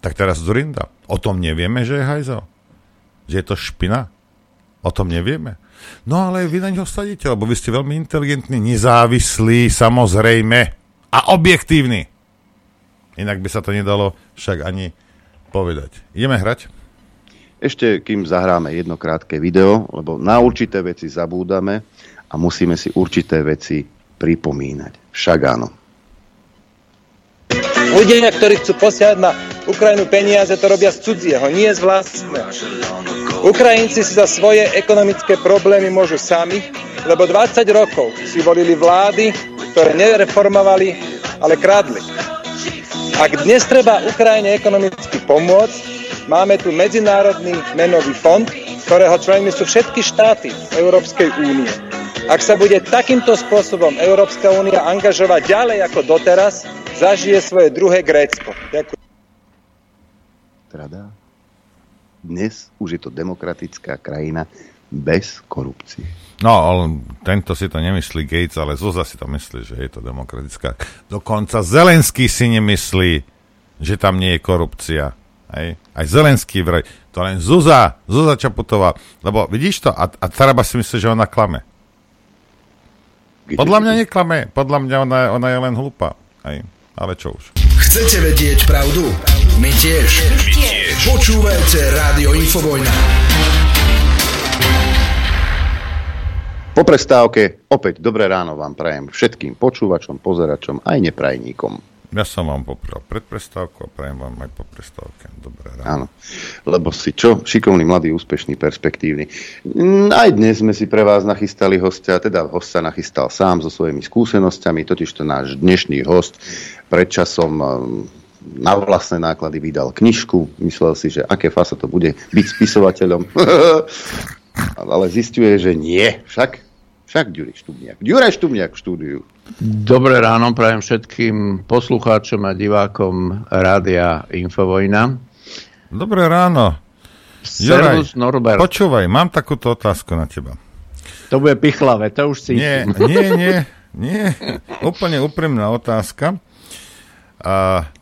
tak teraz Zurinda. O tom nevieme, že je hajzel. Že je to špina. O tom nevieme. No ale vy na ňo sadíte, lebo vy ste veľmi inteligentní, nezávislí, samozrejme a objektívni. Inak by sa to nedalo však ani povedať. Ideme hrať? Ešte kým zahráme jedno krátke video, lebo na určité veci zabúdame a musíme si určité veci pripomínať. Však áno. Ľudia, ktorí chcú posiať na Ukrajinu peniaze, to robia z cudzieho, nie z vlastného. Ukrajinci si za svoje ekonomické problémy môžu sami, lebo 20 rokov si volili vlády, ktoré nereformovali, ale kradli. Ak dnes treba Ukrajine ekonomicky pomôcť, Máme tu Medzinárodný menový fond, ktorého členmi sú všetky štáty Európskej únie. Ak sa bude takýmto spôsobom Európska únia angažovať ďalej ako doteraz, zažije svoje druhé Grécko. Ďakujem. Rada. Dnes už je to demokratická krajina bez korupcie. No, ale tento si to nemyslí Gates, ale Zuza si to myslí, že je to demokratická. Dokonca Zelenský si nemyslí, že tam nie je korupcia. Hej. Aj Zelenský vraj. To len Zuza, Zuza Čaputová. Lebo vidíš to? A, a Taraba si myslí, že ona klame. Podľa mňa neklame. Podľa mňa ona, ona je len hlúpa. Hej. Ale čo už. Chcete vedieť pravdu? My tiež. My tiež. Počúvajte Rádio Infovojna. Po prestávke opäť dobré ráno vám prajem všetkým počúvačom, pozeračom aj neprajníkom. Ja som vám popral pred prestávkou a prajem vám aj po prestávke. Dobré ráno. Áno, lebo si čo? Šikovný, mladý, úspešný, perspektívny. Mm, aj dnes sme si pre vás nachystali hostia, teda host sa nachystal sám so svojimi skúsenosťami, totiž to náš dnešný host predčasom mm, na vlastné náklady vydal knižku. Myslel si, že aké fasa to bude byť spisovateľom. Ale zistuje, že nie. Však, však Ďuraj Štubniak. Ďuraj Štubniak v štúdiu. Dobré ráno prajem všetkým poslucháčom a divákom Rádia Infovojna. Dobré ráno. Servus, Juraj, Norbert. Počúvaj, mám takúto otázku na teba. To bude pichlavé, to už si... Nie, nie, nie, nie. Úplne úprimná otázka.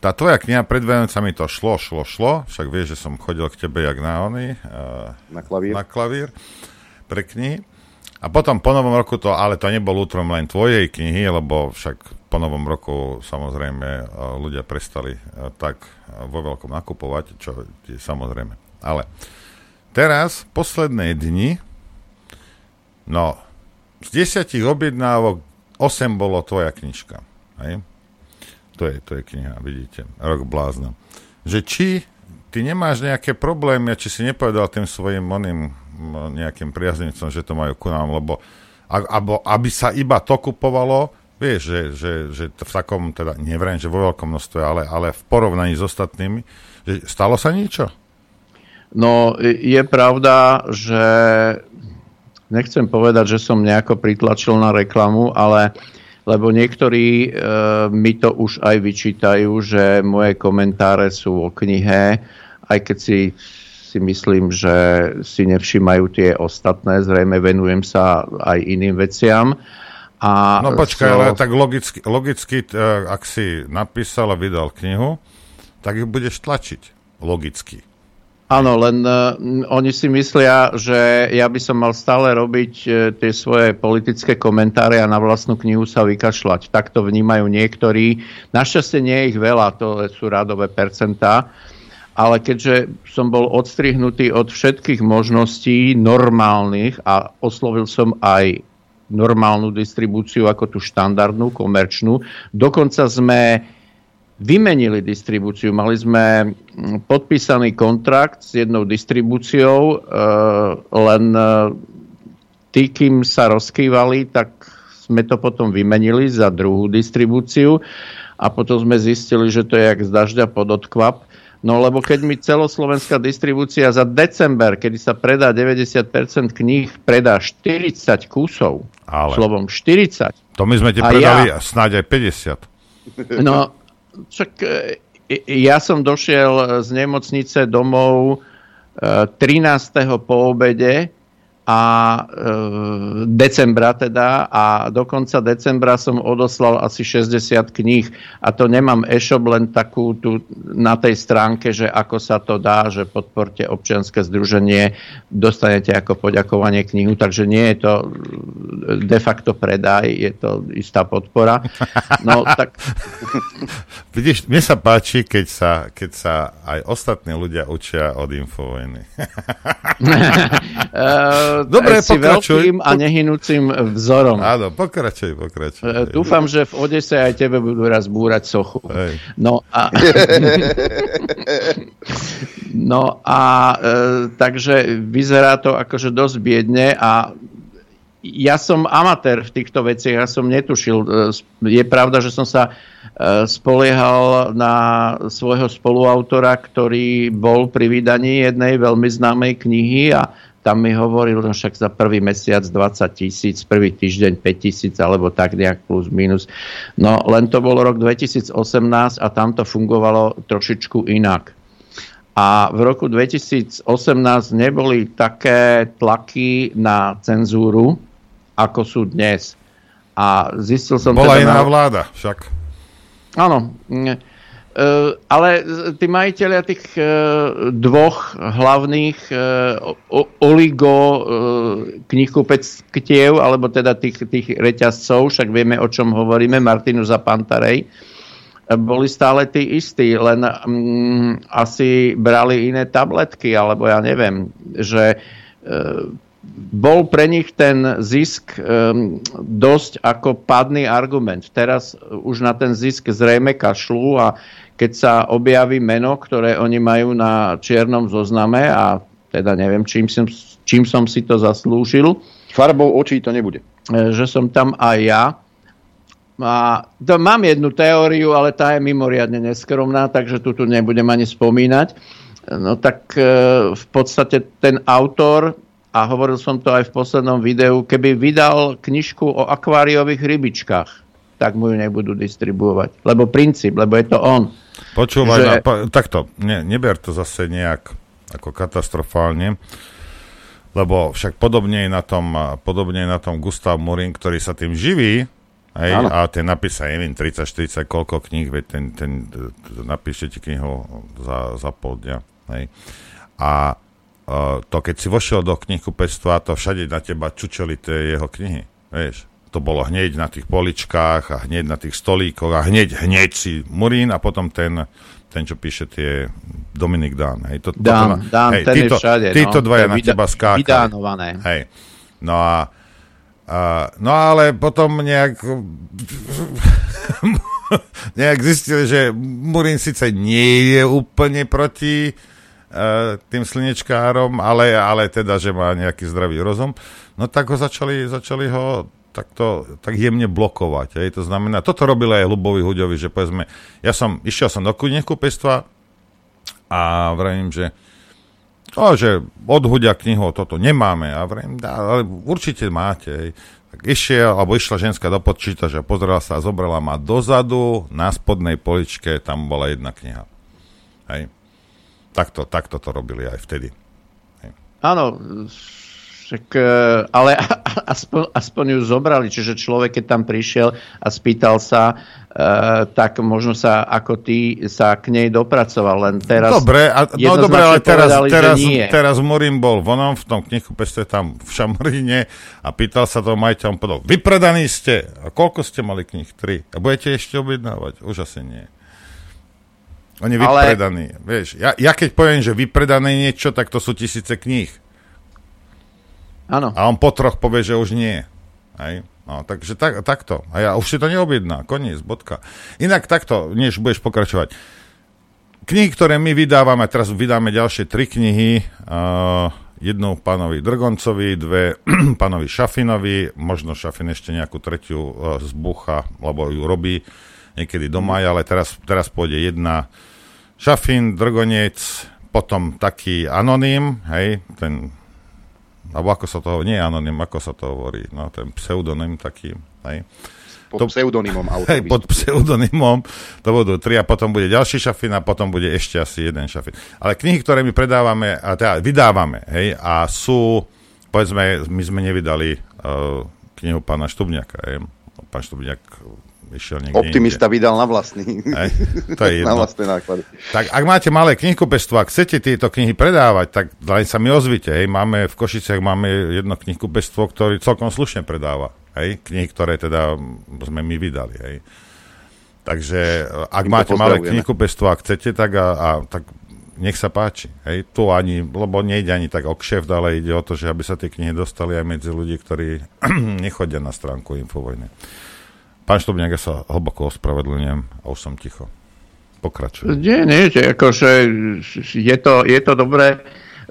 Tá tvoja kniha pred Vianocami to šlo, šlo, šlo. Však vieš, že som chodil k tebe jak na oný. Na klavír. Na klavír pre knihy. A potom po novom roku to, ale to nebol útrom len tvojej knihy, lebo však po novom roku samozrejme e, ľudia prestali e, tak e, vo veľkom nakupovať, čo je samozrejme. Ale teraz, posledné dni, no, z desiatich objednávok 8 bolo tvoja knižka. Hej? To je, to je kniha, vidíte, Rok blázna. Že či ty nemáš nejaké problémy, či si nepovedal tým svojim oným nejakým priaznivcom, že to majú ku nám, lebo abo, aby sa iba to kupovalo, vieš, že, že, že v takom, teda neviem, že vo veľkom množstve, ale, ale v porovnaní s ostatnými, že stalo sa niečo? No, je pravda, že nechcem povedať, že som nejako pritlačil na reklamu, ale lebo niektorí e, mi to už aj vyčítajú, že moje komentáre sú o knihe, aj keď si si myslím, že si nevšímajú tie ostatné. Zrejme venujem sa aj iným veciam. A no počkaj, so... ale tak logicky, logicky, e, ak si napísal a vydal knihu, tak ju budeš tlačiť. Logicky. Áno, len uh, oni si myslia, že ja by som mal stále robiť uh, tie svoje politické komentáre a na vlastnú knihu sa vykašľať. Tak to vnímajú niektorí. Našťastie nie je ich veľa, to sú rádové percentá. Ale keďže som bol odstrihnutý od všetkých možností normálnych a oslovil som aj normálnu distribúciu ako tú štandardnú, komerčnú, dokonca sme vymenili distribúciu. Mali sme mm, podpísaný kontrakt s jednou distribúciou, e, len e, tí, kým sa rozkývali, tak sme to potom vymenili za druhú distribúciu a potom sme zistili, že to je jak z dažďa pod odkvap. No lebo keď mi celoslovenská distribúcia za december, kedy sa predá 90% kníh, predá 40 kusov, Ale. slovom 40. To my sme ti predali ja, snáď aj 50. No Čak, e, ja som došiel z nemocnice domov 13. E, po obede a e, decembra teda a do konca decembra som odoslal asi 60 kníh a to nemám e-shop len takú tu na tej stránke, že ako sa to dá, že podporte občianske združenie, dostanete ako poďakovanie knihu, takže nie je to de facto predaj, je to istá podpora. No tak... Vidíš, mne sa páči, keď sa, keď sa aj ostatní ľudia učia od infovojny. Dobre, si pokračuj. veľkým a nehynúcim vzorom. Áno, pokračuj, pokračuj. Uh, dúfam, že v Odese aj tebe budú raz búrať sochu. Hej. No a... no a uh, takže vyzerá to akože dosť biedne a ja som amatér v týchto veciach, ja som netušil. E, je pravda, že som sa spoliehal na svojho spoluautora, ktorý bol pri vydaní jednej veľmi známej knihy a tam mi hovoril, no však za prvý mesiac 20 tisíc, prvý týždeň 5 tisíc, alebo tak nejak plus minus. No len to bol rok 2018 a tam to fungovalo trošičku inak. A v roku 2018 neboli také tlaky na cenzúru, ako sú dnes. A zistil som... Bola teda iná na... vláda však. Áno. Uh, ale tí majiteľia tých uh, dvoch hlavných uh, oligo knihkupectiev, alebo teda tých, tých reťazcov, však vieme, o čom hovoríme, Martinus a Pantarej, boli stále tí istí, len um, asi brali iné tabletky, alebo ja neviem, že uh, bol pre nich ten zisk um, dosť ako padný argument. Teraz už na ten zisk zrejme kašľú a keď sa objaví meno, ktoré oni majú na čiernom zozname a teda neviem, čím som, čím som si to zaslúžil. Farbou očí to nebude. E, že som tam aj ja. A to mám jednu teóriu, ale tá je mimoriadne neskromná, takže tu, tu nebudem ani spomínať. No tak e, v podstate ten autor, a hovoril som to aj v poslednom videu, keby vydal knižku o akváriových rybičkách, tak mu ju nebudú distribuovať. Lebo princíp, lebo je to on. Počúvaj, že... no, takto, ne, neber to zase nejak ako katastrofálne, lebo však podobne je na tom, podobne je na tom Gustav Murin, ktorý sa tým živí, hej, a ten napísa, neviem, 30-40 koľko kníh, veď ten, ten, napíšete knihu za, za pol dňa. Hej. A to, keď si vošiel do knihkupectva, to všade na teba čučeli tie jeho knihy. Vieš, to bolo hneď na tých poličkách a hneď na tých stolíkoch a hneď, hneď si Murín a potom ten, ten čo píše tie Dominik Dán. Hej, to, Dán, to, Dán hej, ten títo, je všade. Títo no, dvaja na vyda, teba. Vydánované. Hej. No a, a no ale potom nejak nejak zistili, že Murín síce nie je úplne proti tým slnečkárom, ale, ale teda, že má nejaký zdravý rozum, no tak ho začali, začali ho tak to tak jemne blokovať. Hej. To znamená, toto robil aj Lubovi Huďovi, že povedzme, ja som, išiel som do knihkupectva a vravím, že o, že od Huďa knihu toto nemáme. A vravím, ale určite máte. Hej. Tak išiel, alebo išla ženská do počítača, pozrela sa a zobrala ma dozadu, na spodnej poličke, tam bola jedna kniha. Hej. Takto, takto to robili aj vtedy. Áno, však, e, ale aspoň, aspoň ju zobrali, čiže človek, keď tam prišiel a spýtal sa, uh, tak možno sa ako ty sa k nej dopracoval, len teraz Dobre, a, no dobre, ale teraz, povedali, teraz, teraz Morin bol vonom v tom knihkupectve tam v Šamoríne a pýtal sa toho majiteľom, povedal, vypredaní ste, a koľko ste mali knih? Tri. A budete ešte objednávať? Už asi nie. On je vypredaný. Ale... Vieš, ja, ja keď poviem, že vypredané niečo, tak to sú tisíce kníh. Áno. A on po troch povie, že už nie. Hej. No, takže tak, takto. A ja už si to neobjedná. Koniec, bodka. Inak takto, než budeš pokračovať. Knihy, ktoré my vydávame, teraz vydáme ďalšie tri knihy. Uh, jednu pánovi Drgoncovi, dve pánovi Šafinovi, možno Šafin ešte nejakú tretiu uh, zbucha, lebo ju robí niekedy doma, ale teraz, teraz pôjde jedna Šafin, Drgonec, potom taký anonym, hej, ten alebo ako sa to, nie anonym, ako sa to hovorí, no ten pseudonym taký, hej. Pod to, pseudonymom Hej, pod pseudonymom, to budú tri a potom bude ďalší šafín a potom bude ešte asi jeden šafín. Ale knihy, ktoré my predávame, a teda vydávame, hej, a sú, povedzme, my sme nevydali uh, knihu pána Štubňaka, hej. Pán Štubňak išiel niekde Optimista niekde. vydal na vlastný. Aj, to je jedno. na vlastné náklady. Tak ak máte malé knihkupectvo a chcete tieto knihy predávať, tak len sa mi ozvite. Hej. Máme v Košiciach máme jedno knihkupectvo, ktoré celkom slušne predáva. Hej. Knihy, ktoré teda sme my vydali. Hej. Takže ak Tým máte malé knihkupectvo a chcete, tak, a, a, tak nech sa páči. Hej, tu ani, lebo nejde ani tak o kšeft, ale ide o to, že aby sa tie knihy dostali aj medzi ľudí, ktorí nechodia na stránku Infovojne. Pán Štobňák, ja sa hlboko ospravedlňujem a už som ticho. Pokračujem. Nie, nie, že akože je to, je to dobré.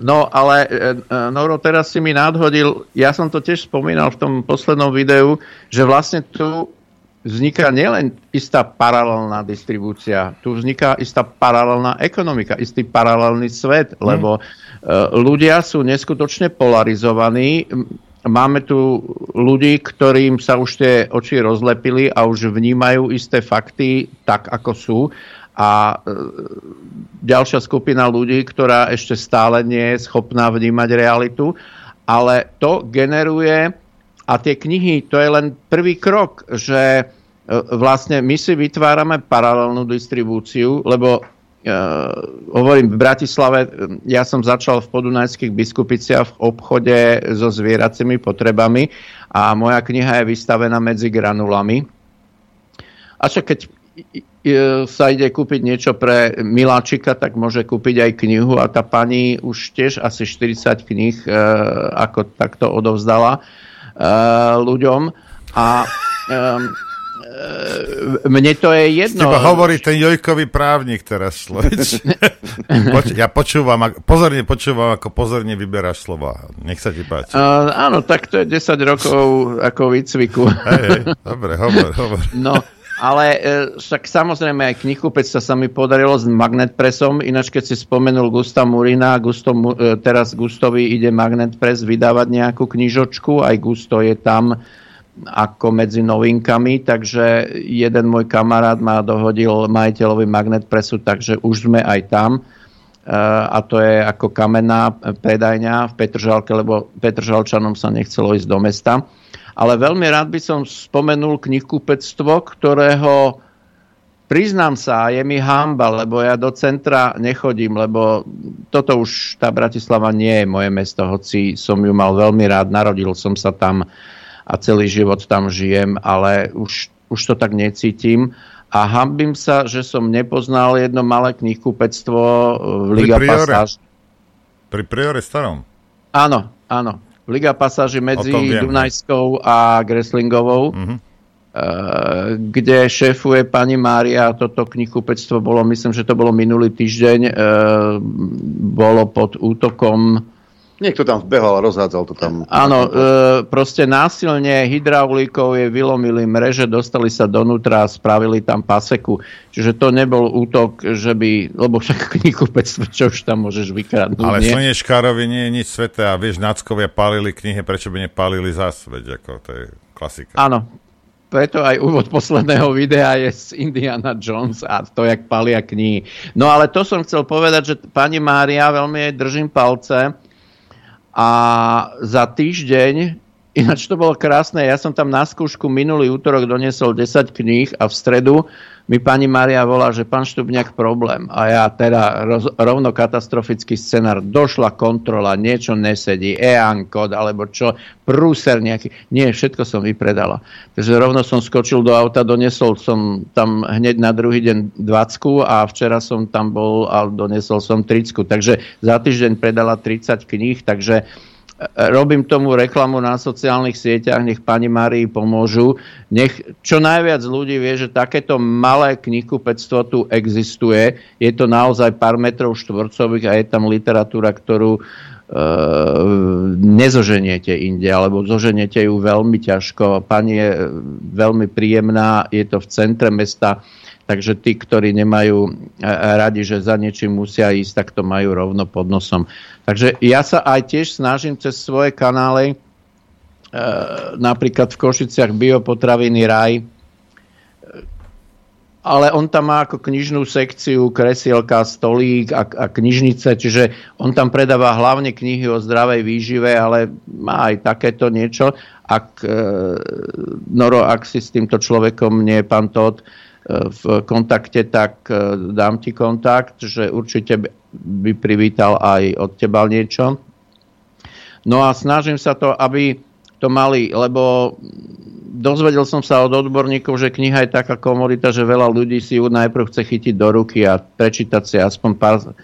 No ale, e, e, Noro, teraz si mi nadhodil, ja som to tiež spomínal v tom poslednom videu, že vlastne tu vzniká nielen istá paralelná distribúcia, tu vzniká istá paralelná ekonomika, istý paralelný svet, hmm. lebo uh, ľudia sú neskutočne polarizovaní máme tu ľudí, ktorým sa už tie oči rozlepili a už vnímajú isté fakty tak, ako sú. A e, ďalšia skupina ľudí, ktorá ešte stále nie je schopná vnímať realitu. Ale to generuje, a tie knihy, to je len prvý krok, že e, vlastne my si vytvárame paralelnú distribúciu, lebo hovorím, v Bratislave ja som začal v podunajských biskupiciach v obchode so zvieracími potrebami a moja kniha je vystavená medzi granulami. A čo keď sa ide kúpiť niečo pre Miláčika, tak môže kúpiť aj knihu a tá pani už tiež asi 40 kníh uh, ako takto odovzdala uh, ľuďom. A E, mne to je jedno. Teba hovorí ten Jojkový právnik teraz, Slovič. Poč- ja počúvam, pozorne počúvam, ako pozorne vyberáš slova. Nech sa ti páči. Uh, áno, tak to je 10 rokov ako výcviku. Hej, hej, dobre, hovor, hovor. No, ale e, však samozrejme aj knihkupectva sa mi podarilo s Magnetpresom, ináč keď si spomenul Gusta Murina, Gusto, e, teraz Gustovi ide Magnetpress vydávať nejakú knižočku, aj Gusto je tam ako medzi novinkami, takže jeden môj kamarát ma dohodil majiteľovi Magnetpressu, takže už sme aj tam a to je ako kamenná predajňa v Petržalke, lebo Petržalčanom sa nechcelo ísť do mesta. Ale veľmi rád by som spomenul knihkupectvo, ktorého priznám sa, je mi hamba, lebo ja do centra nechodím, lebo toto už, tá Bratislava nie je moje mesto, hoci som ju mal veľmi rád, narodil som sa tam a celý život tam žijem, ale už, už to tak necítim. A hambím sa, že som nepoznal jedno malé knihkupectvo v Liga Pasáž. Pri Priore starom? Áno, áno. Liga Pasáži medzi Dunajskou a Greslingovou, uh-huh. kde šéfuje pani Mária. Toto knihkupectvo bolo, myslím, že to bolo minulý týždeň, e, bolo pod útokom Niekto tam vbehal a rozhádzal to tam. Áno, e, proste násilne hydraulikou je vylomili mreže, dostali sa donútra a spravili tam paseku. Čiže to nebol útok, že by, lebo však knihkupectvo, čo už tam môžeš vykradnúť. Ale Slnečkárovi nie je nič sveté a vieš, náckovia palili knihy, prečo by nepálili zás, veď ako to je klasika. Áno, preto aj úvod posledného videa je z Indiana Jones a to, jak palia knihy. No ale to som chcel povedať, že pani Mária, veľmi jej držím palce, a za týždeň Ináč to bolo krásne. Ja som tam na skúšku minulý útorok doniesol 10 kníh a v stredu mi pani Maria volá, že pán Štubňák problém. A ja teda roz, rovno katastrofický scenár. Došla kontrola, niečo nesedí, EAN kód alebo čo, prúser nejaký. Nie, všetko som vypredala. Takže rovno som skočil do auta, doniesol som tam hneď na druhý deň 20 a včera som tam bol a doniesol som 30. Takže za týždeň predala 30 kníh, takže robím tomu reklamu na sociálnych sieťach, nech pani Marii pomôžu. Nech čo najviac ľudí vie, že takéto malé knihkupectvo tu existuje. Je to naozaj pár metrov štvorcových a je tam literatúra, ktorú e, nezoženiete inde, alebo zoženiete ju veľmi ťažko. Pani je veľmi príjemná, je to v centre mesta Takže tí, ktorí nemajú e, radi, že za niečím musia ísť, tak to majú rovno pod nosom. Takže ja sa aj tiež snažím cez svoje kanály, e, napríklad v Košiciach Biopotraviny Raj, e, ale on tam má ako knižnú sekciu, kresielka, stolík a, a knižnice, čiže on tam predáva hlavne knihy o zdravej výžive, ale má aj takéto niečo. Ak, e, Noro, ak si s týmto človekom nie pán Todd, v kontakte, tak e, dám ti kontakt, že určite by privítal aj od teba niečo. No a snažím sa to, aby to mali, lebo dozvedel som sa od odborníkov, že kniha je taká komodita, že veľa ľudí si ju najprv chce chytiť do ruky a prečítať si aspoň pár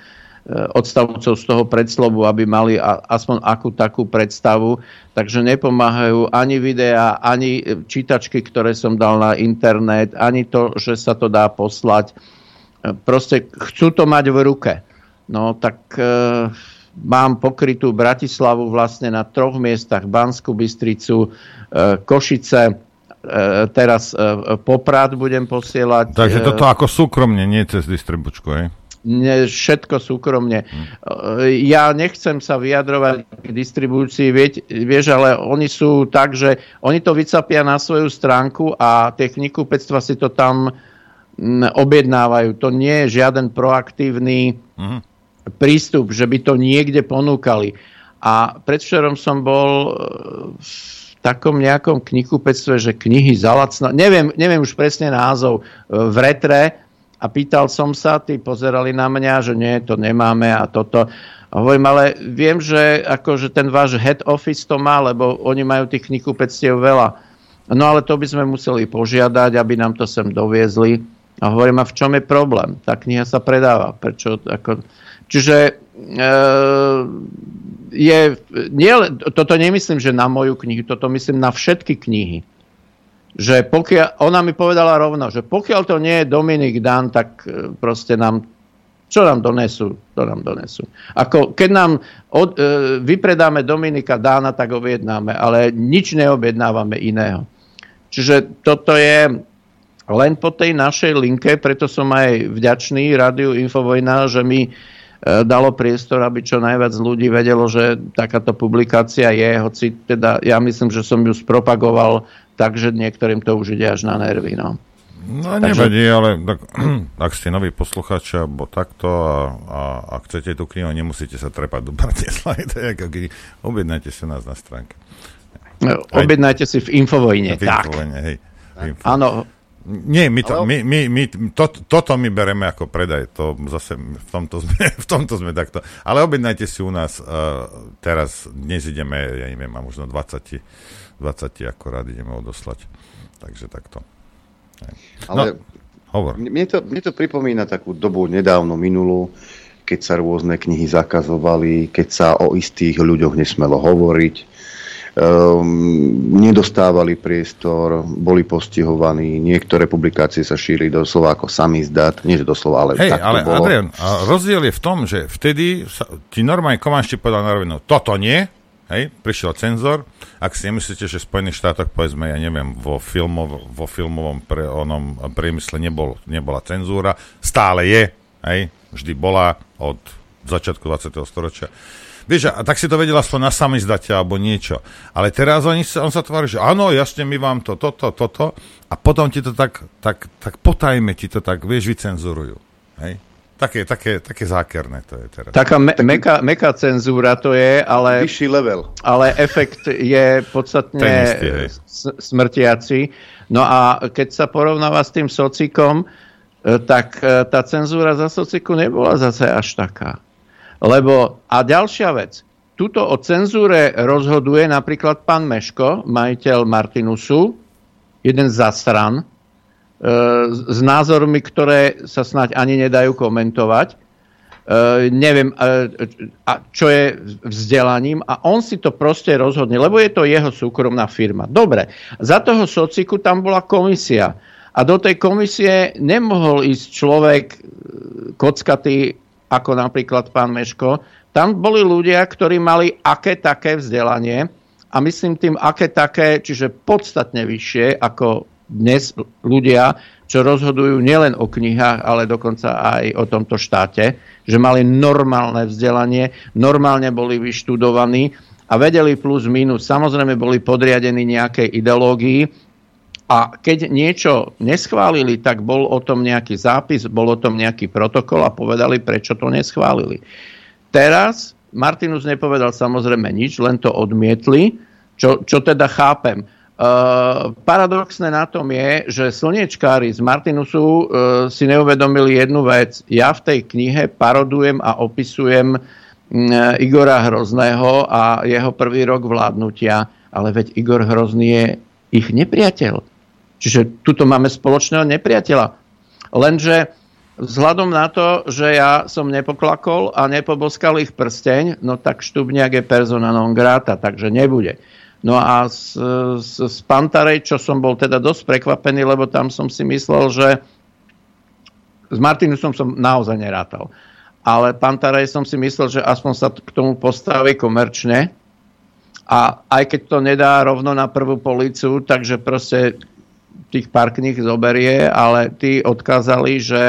odstavcov z toho predslovu, aby mali aspoň akú takú predstavu. Takže nepomáhajú ani videá, ani čítačky, ktoré som dal na internet, ani to, že sa to dá poslať. Proste chcú to mať v ruke. No tak e, mám pokrytú Bratislavu vlastne na troch miestach. Banskú Bystricu, e, Košice, e, teraz e, Poprad budem posielať. Takže toto ako súkromne, nie cez distribučku, hej? Všetko súkromne. Ja nechcem sa vyjadrovať k distribúcii, vieť, vieš, ale oni sú tak, že oni to vycapia na svoju stránku a techniku pectva si to tam objednávajú. To nie je žiaden proaktívny uh-huh. prístup, že by to niekde ponúkali. A predvčerom som bol e, v takom nejakom knihkupectve, že knihy zalacno, neviem, neviem už presne názov, e, v retre, a pýtal som sa, tí pozerali na mňa, že nie, to nemáme a toto. A hovorím, ale viem, že akože ten váš head office to má, lebo oni majú tých knihkupectiev veľa. No ale to by sme museli požiadať, aby nám to sem doviezli. A hovorím, a v čom je problém? Tá kniha sa predáva. Prečo? Ako... Čiže e, je, nie, toto nemyslím, že na moju knihu, toto myslím na všetky knihy že pokiaľ, ona mi povedala rovno, že pokiaľ to nie je Dominik Dan, tak e, proste nám, čo nám donesú, to nám donesú. Ako keď nám od, e, vypredáme Dominika Dána, tak objednáme, ale nič neobjednávame iného. Čiže toto je len po tej našej linke, preto som aj vďačný Rádiu Infovojna, že mi e, dalo priestor, aby čo najviac ľudí vedelo, že takáto publikácia je, hoci teda ja myslím, že som ju spropagoval takže niektorým to už ide až na nervy. No. No nevadí, ale tak, ak ste noví posluchači alebo takto a, a, a chcete tú knihu, nemusíte sa trepať do Bratislavy, to je ako keď objednajte si nás na stránke. No, objednajte si v Infovojne. V tak. Infovojne, hej. Áno. Nie, my to, my, my, my, to, toto my bereme ako predaj, to zase v tomto sme, v tomto sme takto. Ale objednajte si u nás, uh, teraz, dnes ideme, ja neviem, a možno 20 20 akorát ideme odoslať. Takže takto. Ale no, hovor. Mne, to, mne to pripomína takú dobu nedávno minulú, keď sa rôzne knihy zakazovali, keď sa o istých ľuďoch nesmelo hovoriť, um, nedostávali priestor, boli postihovaní, niektoré publikácie sa šíri doslova ako samizdat, nie že doslova, ale Hej, tak ale to bolo. Adrian, rozdiel je v tom, že vtedy sa, ti normálne Komanšti povedal na rovinu, toto nie, Hej, prišiel cenzor. Ak si nemyslíte, že v Spojených štátoch, povedzme, ja neviem, vo, filmov, vo filmovom pre, onom priemysle nebol, nebola cenzúra, stále je, hej, vždy bola od začiatku 20. storočia. Vieš, a tak si to vedela aspoň na samizdate alebo niečo. Ale teraz oni on sa tvári, že áno, jasne, my vám to, toto, toto. A potom ti to tak, tak, tak potajme ti to tak, vieš, vycenzurujú. Hej? Také, také, také zákerné to je teraz. Taká me, meká, meká cenzúra to je, ale... Vyšší level. Ale efekt je podstatne istý, smrtiaci. No a keď sa porovnáva s tým socikom, e, tak e, tá cenzúra za sociku nebola zase až taká. Lebo, a ďalšia vec, tuto o cenzúre rozhoduje napríklad pán Meško, majiteľ Martinusu, jeden z stran, s názormi, ktoré sa snáď ani nedajú komentovať. Uh, neviem, uh, a čo je vzdelaním a on si to proste rozhodne, lebo je to jeho súkromná firma. Dobre, za toho sociku tam bola komisia a do tej komisie nemohol ísť človek kockatý, ako napríklad pán Meško. Tam boli ľudia, ktorí mali aké také vzdelanie a myslím tým aké také, čiže podstatne vyššie ako dnes ľudia, čo rozhodujú nielen o knihách, ale dokonca aj o tomto štáte, že mali normálne vzdelanie, normálne boli vyštudovaní a vedeli plus minus. Samozrejme boli podriadení nejakej ideológii a keď niečo neschválili, tak bol o tom nejaký zápis, bol o tom nejaký protokol a povedali, prečo to neschválili. Teraz Martinus nepovedal samozrejme nič, len to odmietli, čo, čo teda chápem Uh, paradoxné na tom je, že slniečkári z Martinusu uh, si neuvedomili jednu vec. Ja v tej knihe parodujem a opisujem uh, Igora Hrozného a jeho prvý rok vládnutia, ale veď Igor Hrozný je ich nepriateľ. Čiže tuto máme spoločného nepriateľa. Lenže vzhľadom na to, že ja som nepoklakol a nepoboskal ich prsteň, no tak Štubniak je persona non grata, takže nebude. No a z, z, z Pantarej, čo som bol teda dosť prekvapený, lebo tam som si myslel, že s Martinusom som naozaj nerátal. Ale Pantarej som si myslel, že aspoň sa k tomu postaví komerčne. A aj keď to nedá rovno na prvú policu, takže proste tých pár kníh zoberie, ale tí odkázali, že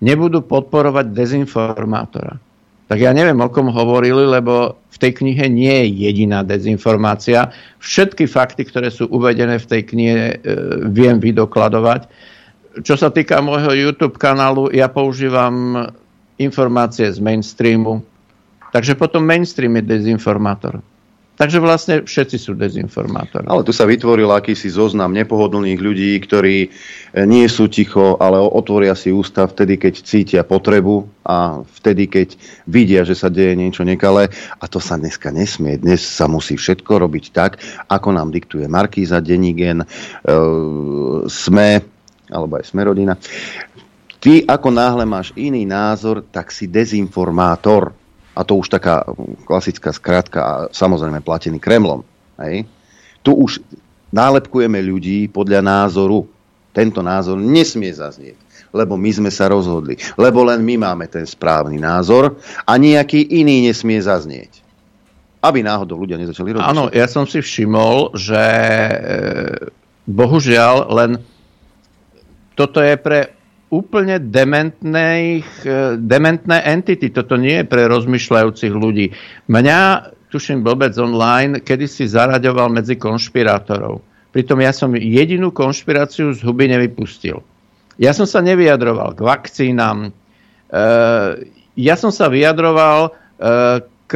nebudú podporovať dezinformátora tak ja neviem, o kom hovorili, lebo v tej knihe nie je jediná dezinformácia. Všetky fakty, ktoré sú uvedené v tej knihe, e, viem vydokladovať. Čo sa týka môjho YouTube kanálu, ja používam informácie z mainstreamu. Takže potom mainstream je dezinformátor. Takže vlastne všetci sú dezinformátori. Ale tu sa vytvoril akýsi zoznam nepohodlných ľudí, ktorí e, nie sú ticho, ale otvoria si ústa vtedy, keď cítia potrebu a vtedy, keď vidia, že sa deje niečo nekalé. A to sa dneska nesmie. Dnes sa musí všetko robiť tak, ako nám diktuje Markíza, Denigen, e, SME, alebo aj Smerodina. Ty, ako náhle máš iný názor, tak si dezinformátor a to už taká klasická skratka, samozrejme platený Kremlom. Hej. Tu už nálepkujeme ľudí podľa názoru. Tento názor nesmie zaznieť, lebo my sme sa rozhodli. Lebo len my máme ten správny názor a nejaký iný nesmie zaznieť. Aby náhodou ľudia nezačali robiť. Áno, ja som si všimol, že e, bohužiaľ len toto je pre úplne dementné, dementné entity. Toto nie je pre rozmýšľajúcich ľudí. Mňa, tuším, Blbec online, kedy si zaraďoval medzi konšpirátorov. Pritom ja som jedinú konšpiráciu z huby nevypustil. Ja som sa nevyjadroval k vakcínam. E, ja som sa vyjadroval e, k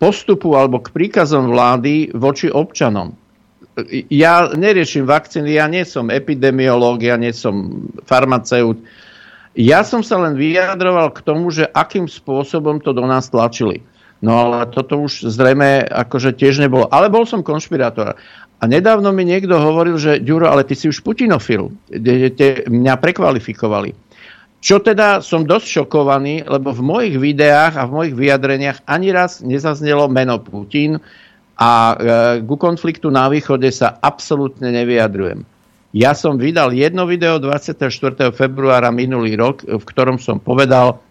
postupu alebo k príkazom vlády voči občanom ja neriešim vakcíny, ja nie som epidemiológ, ja nie som farmaceut. Ja som sa len vyjadroval k tomu, že akým spôsobom to do nás tlačili. No ale toto už zrejme akože tiež nebolo. Ale bol som konšpirátor. A nedávno mi niekto hovoril, že Ďuro, ale ty si už putinofil. Mňa prekvalifikovali. Čo teda som dosť šokovaný, lebo v mojich videách a v mojich vyjadreniach ani raz nezaznelo meno Putin, a e, ku konfliktu na východe sa absolútne nevyjadrujem. Ja som vydal jedno video 24. februára minulý rok, v ktorom som povedal,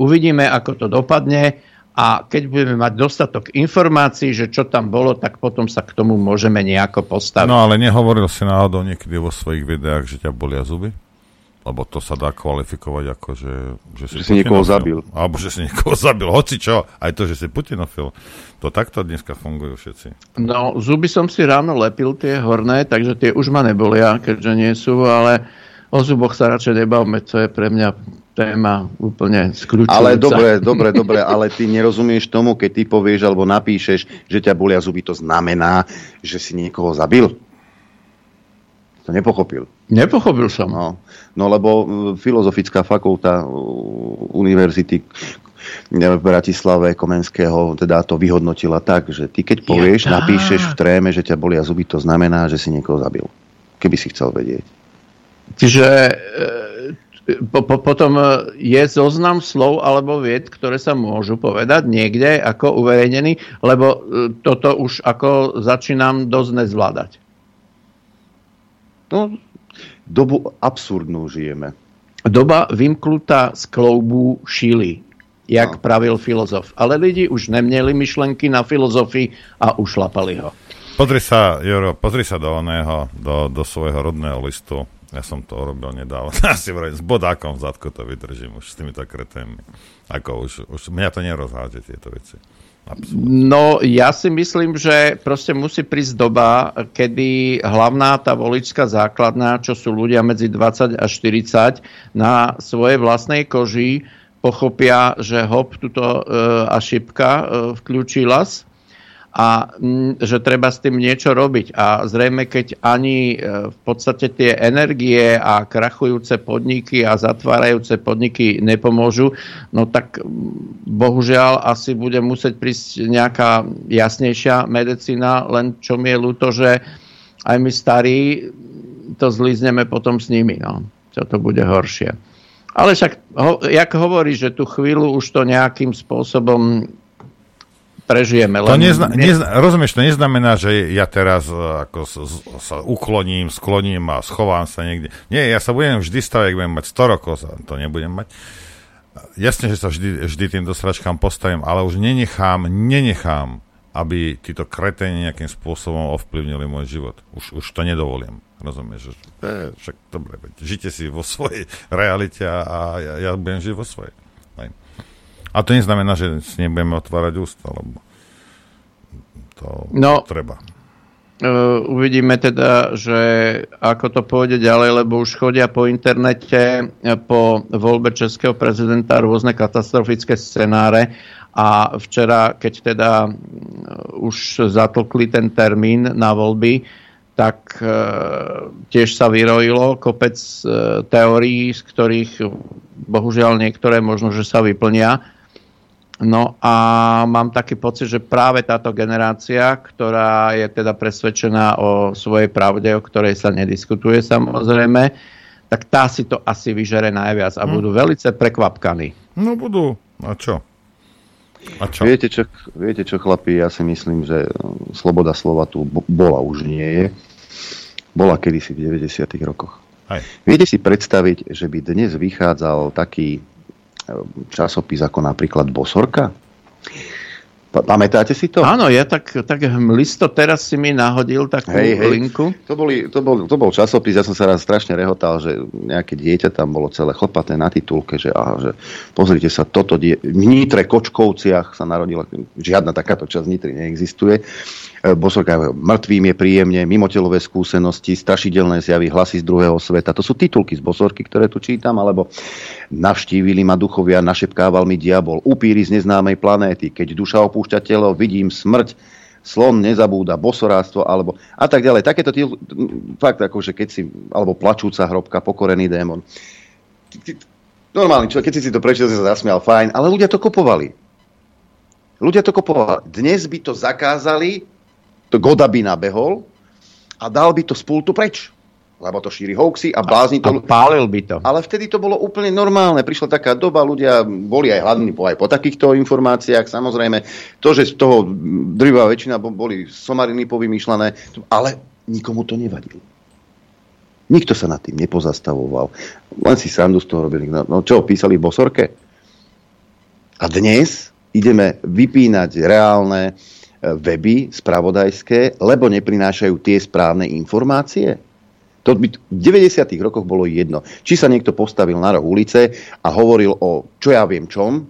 uvidíme, ako to dopadne a keď budeme mať dostatok informácií, že čo tam bolo, tak potom sa k tomu môžeme nejako postaviť. No ale nehovoril si náhodou niekedy vo svojich videách, že ťa bolia zuby? Lebo to sa dá kvalifikovať ako, že, že si, že si niekoho zabil. Alebo že si niekoho zabil. Hoci čo, aj to, že si putinofil. To takto dneska fungujú všetci. No, zuby som si ráno lepil, tie horné, takže tie už ma nebolia, keďže nie sú, ale o zuboch sa radšej nebavme, to je pre mňa téma úplne skľúčujúca. Ale dobre, dobre, dobre, ale ty nerozumieš tomu, keď ty povieš alebo napíšeš, že ťa bolia zuby, to znamená, že si niekoho zabil? To nepochopil. Nepochopil som. No, no lebo filozofická fakulta univerzity v Bratislave Komenského teda to vyhodnotila tak, že ty keď povieš, ja, napíšeš v tréme, že ťa bolia zuby, to znamená, že si niekoho zabil. Keby si chcel vedieť. Čiže e, po, po, potom e, je zoznam slov alebo vied, ktoré sa môžu povedať niekde ako uverejnený, lebo e, toto už ako začínam dosť nezvládať. No, dobu absurdnú žijeme. Doba vymklutá z kloubu šíly, jak no. pravil filozof. Ale lidi už neměli myšlenky na filozofii a ušlapali ho. Pozri sa, Joro, pozri sa do oného, do, do svojho rodného listu. Ja som to urobil nedávno. Asi vraj, s bodákom v zadku to vydržím už s týmito kreténmi. Ako už, už mňa to nerozhádže tieto veci. No ja si myslím, že proste musí prísť doba, kedy hlavná tá voličská základná, čo sú ľudia medzi 20 a 40, na svojej vlastnej koži pochopia, že hop, tuto e, a šipka e, vklúčilas a m, že treba s tým niečo robiť. A zrejme, keď ani e, v podstate tie energie a krachujúce podniky a zatvárajúce podniky nepomôžu, no tak bohužiaľ asi bude musieť prísť nejaká jasnejšia medicína, len čo mi je ľúto, že aj my starí to zlízneme potom s nimi. No. Čo to bude horšie. Ale však, ho, jak hovorí, že tú chvíľu už to nejakým spôsobom prežijeme. To nezna, nezna, rozumieš, to neznamená, že ja teraz uh, ako s, s, sa ukloním, skloním a schovám sa niekde. Nie, ja sa budem vždy stavať, ak budem mať 100 rokov, sa to nebudem mať. Jasne, že sa vždy, vždy tým dosračkám postavím, ale už nenechám, nenechám, aby títo kreténi nejakým spôsobom ovplyvnili môj život. Už, už to nedovolím. Rozumieš? Že, e, však dobre, žite si vo svojej realite a ja, ja budem žiť vo svojej. A to neznamená, že si nebudeme otvárať ústa, lebo to, no, treba. Uh, uvidíme teda, že ako to pôjde ďalej, lebo už chodia po internete po voľbe českého prezidenta rôzne katastrofické scenáre a včera, keď teda už zatlkli ten termín na voľby, tak e, tiež sa vyrojilo kopec e, teórií, z ktorých bohužiaľ niektoré možno, že sa vyplnia. No a mám taký pocit, že práve táto generácia, ktorá je teda presvedčená o svojej pravde, o ktorej sa nediskutuje samozrejme, tak tá si to asi vyžere najviac a hm. budú velice prekvapkaní. No budú. A čo? A čo? Viete, čo? viete čo, chlapi, ja si myslím, že sloboda slova tu bola už nie je. Bola kedysi v 90. rokoch. Aj. Viete si predstaviť, že by dnes vychádzal taký časopis ako napríklad Bosorka? Pamätáte si to? Áno, ja tak, tak listo teraz si mi nahodil takú hej, hej. linku. To, boli, to, bol, to bol časopis, ja som sa raz strašne rehotal, že nejaké dieťa tam bolo celé chlpaté na titulke, že, aha, že pozrite sa, toto die... v Nitre Kočkovciach sa narodila, žiadna takáto časť Nitry neexistuje. E, Bosorka mŕtvým je príjemne, mimotelové skúsenosti, strašidelné zjavy, hlasy z druhého sveta. To sú titulky z Bosorky, ktoré tu čítam, alebo navštívili ma duchovia, našepkával mi diabol, upíry z neznámej planéty, keď duša opúšťa telo, vidím smrť, slon nezabúda, bosoráctvo, alebo a tak ďalej. Takéto tí, fakt ako, že keď si, alebo plačúca hrobka, pokorený démon. Normálny človek, keď si to prečítal, si sa zasmial, fajn, ale ľudia to kopovali. Ľudia to kopovali. Dnes by to zakázali, to Goda by nabehol a dal by to z pultu preč. Lebo to šíri hoaxy a blázni to. A pálil by to. Ale vtedy to bolo úplne normálne. Prišla taká doba, ľudia boli aj hladní po, aj po takýchto informáciách. Samozrejme, to, že z toho drvá väčšina boli somariny povymýšľané, ale nikomu to nevadilo. Nikto sa nad tým nepozastavoval. Len si srandu z toho robili. No, no čo, písali v Bosorke? A dnes ideme vypínať reálne weby spravodajské, lebo neprinášajú tie správne informácie? To by v 90. rokoch bolo jedno. Či sa niekto postavil na roh ulice a hovoril o čo ja viem čom,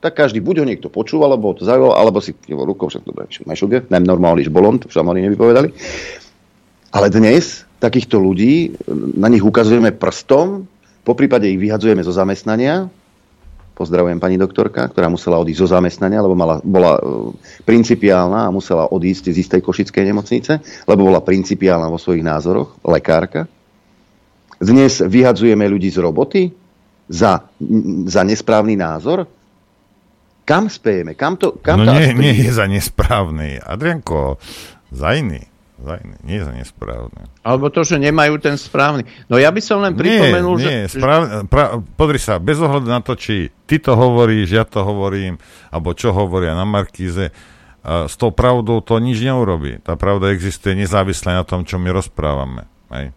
tak každý buď ho niekto počúval, alebo to zaujalo, alebo si rukou, však dobre, mešuge, nem normálny žbolont, už oni nevypovedali. Ale dnes takýchto ľudí, na nich ukazujeme prstom, Po prípade ich vyhadzujeme zo zamestnania, pozdravujem pani doktorka, ktorá musela odísť zo zamestnania, lebo mala, bola e, principiálna a musela odísť z istej košickej nemocnice, lebo bola principiálna vo svojich názoroch, lekárka. Dnes vyhadzujeme ľudí z roboty za, za nesprávny názor. Kam spejeme? Kam to, kam no nie, nie je za nesprávny. Adrianko, za iný. Za iný. Nie za nesprávny. Alebo to, že nemajú ten správny. No ja by som len pripomenul, nie, že... Správ... Pra... Podri sa, bez ohľadu na to, či ty to hovoríš, ja to hovorím, alebo čo hovoria na Markíze, s tou pravdou to nič neurobí. Tá pravda existuje nezávisle na tom, čo my rozprávame. Hej.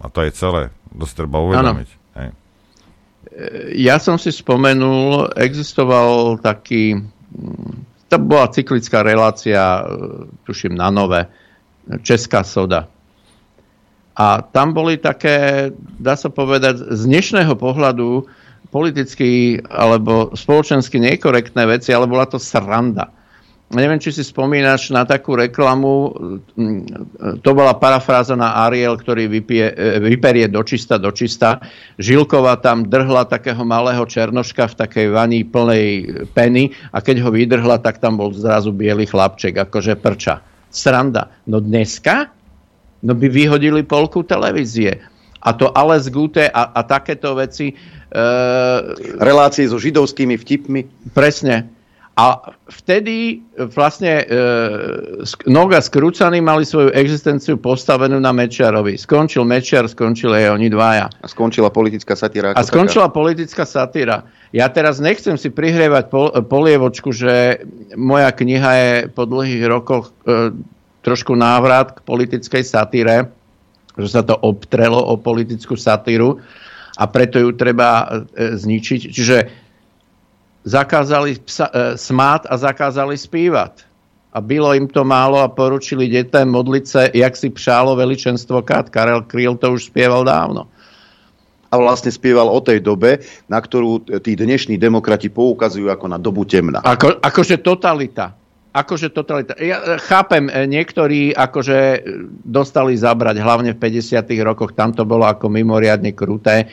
A to je celé. Dosť treba uvedomiť. Hej. Ja som si spomenul, existoval taký... To bola cyklická relácia, tuším, na nové, Česká soda. A tam boli také, dá sa povedať, z dnešného pohľadu politicky alebo spoločensky nekorektné veci, ale bola to sranda. Neviem, či si spomínaš na takú reklamu, to bola parafráza na Ariel, ktorý vypie, vyperie dočista, dočista. Žilková tam drhla takého malého černoška v takej vani plnej peny a keď ho vydrhla, tak tam bol zrazu biely chlapček, akože prča. Sranda. No dneska no by vyhodili polku televízie. A to z Gute a, a takéto veci. E, Relácie so židovskými vtipmi. Presne. A vtedy vlastne e, Noga s Krucany mali svoju existenciu postavenú na Mečiarovi. Skončil Mečiar, skončili aj oni dvaja. A skončila politická satíra. A skončila taká. politická satíra. Ja teraz nechcem si prihrievať pol, polievočku, že moja kniha je po dlhých rokoch e, trošku návrat k politickej satíre, že sa to obtrelo o politickú satíru a preto ju treba e, zničiť. Čiže zakázali psa, e, smát a zakázali spívať. A bylo im to málo a poručili detem modliť sa, jak si přálo veličenstvo kat. Karel Kryl to už spieval dávno a vlastne spieval o tej dobe, na ktorú tí dnešní demokrati poukazujú ako na dobu temna. Ako, akože totalita akože totalita. Ja e, chápem, e, niektorí akože e, dostali zabrať, hlavne v 50. rokoch, tam to bolo ako mimoriadne kruté,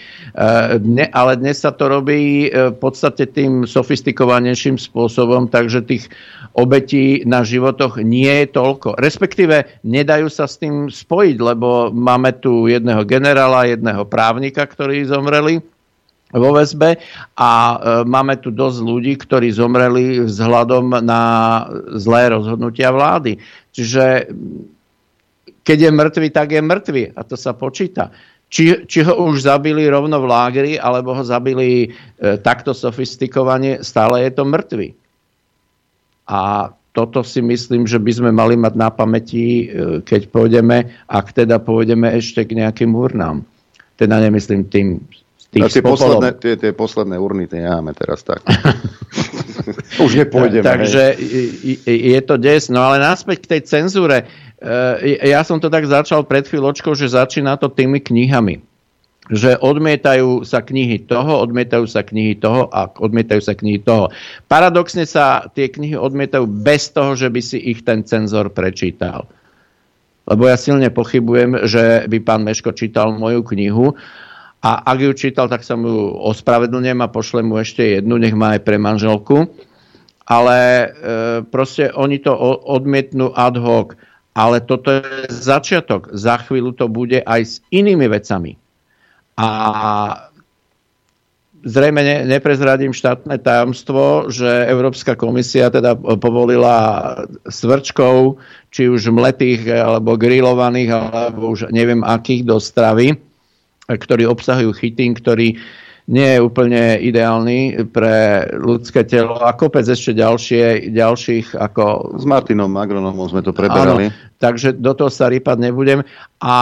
ne, ale dnes sa to robí v podstate tým sofistikovanejším spôsobom, takže tých obetí na životoch nie je toľko. Respektíve nedajú sa s tým spojiť, lebo máme tu jedného generála, jedného právnika, ktorí zomreli vo väzbe a e, máme tu dosť ľudí, ktorí zomreli vzhľadom na zlé rozhodnutia vlády. Čiže keď je mŕtvy, tak je mŕtvy a to sa počíta. Či, či ho už zabili rovno v lágri, alebo ho zabili e, takto sofistikovane, stále je to mŕtvy. A toto si myslím, že by sme mali mať na pamäti, e, keď pôjdeme, ak teda pôjdeme ešte k nejakým urnám. Teda nemyslím tým tých no, tie, posledné, tie, tie posledné urny tie necháme teraz tak. Už nepôjdeme. Takže hej. je to des. No ale náspäť k tej cenzúre. E, ja som to tak začal pred chvíľočkou, že začína to tými knihami. Že odmietajú sa knihy toho, odmietajú sa knihy toho a odmietajú sa knihy toho. Paradoxne sa tie knihy odmietajú bez toho, že by si ich ten cenzor prečítal. Lebo ja silne pochybujem, že by pán Meško čítal moju knihu a ak ju čítal, tak sa mu ospravedlňujem a pošlem mu ešte jednu, nech má aj pre manželku. Ale e, proste oni to odmietnú ad hoc. Ale toto je začiatok. Za chvíľu to bude aj s inými vecami. A zrejme ne, neprezradím štátne tajomstvo, že Európska komisia teda povolila svrčkov, či už mletých, alebo grillovaných, alebo už neviem akých do stravy ktorí obsahujú chytín, ktorý nie je úplne ideálny pre ľudské telo a kopec ešte ďalšie, ďalších ako... S Martinom Agronomom sme to preberali. Áno, takže do toho sa rýpať nebudem. A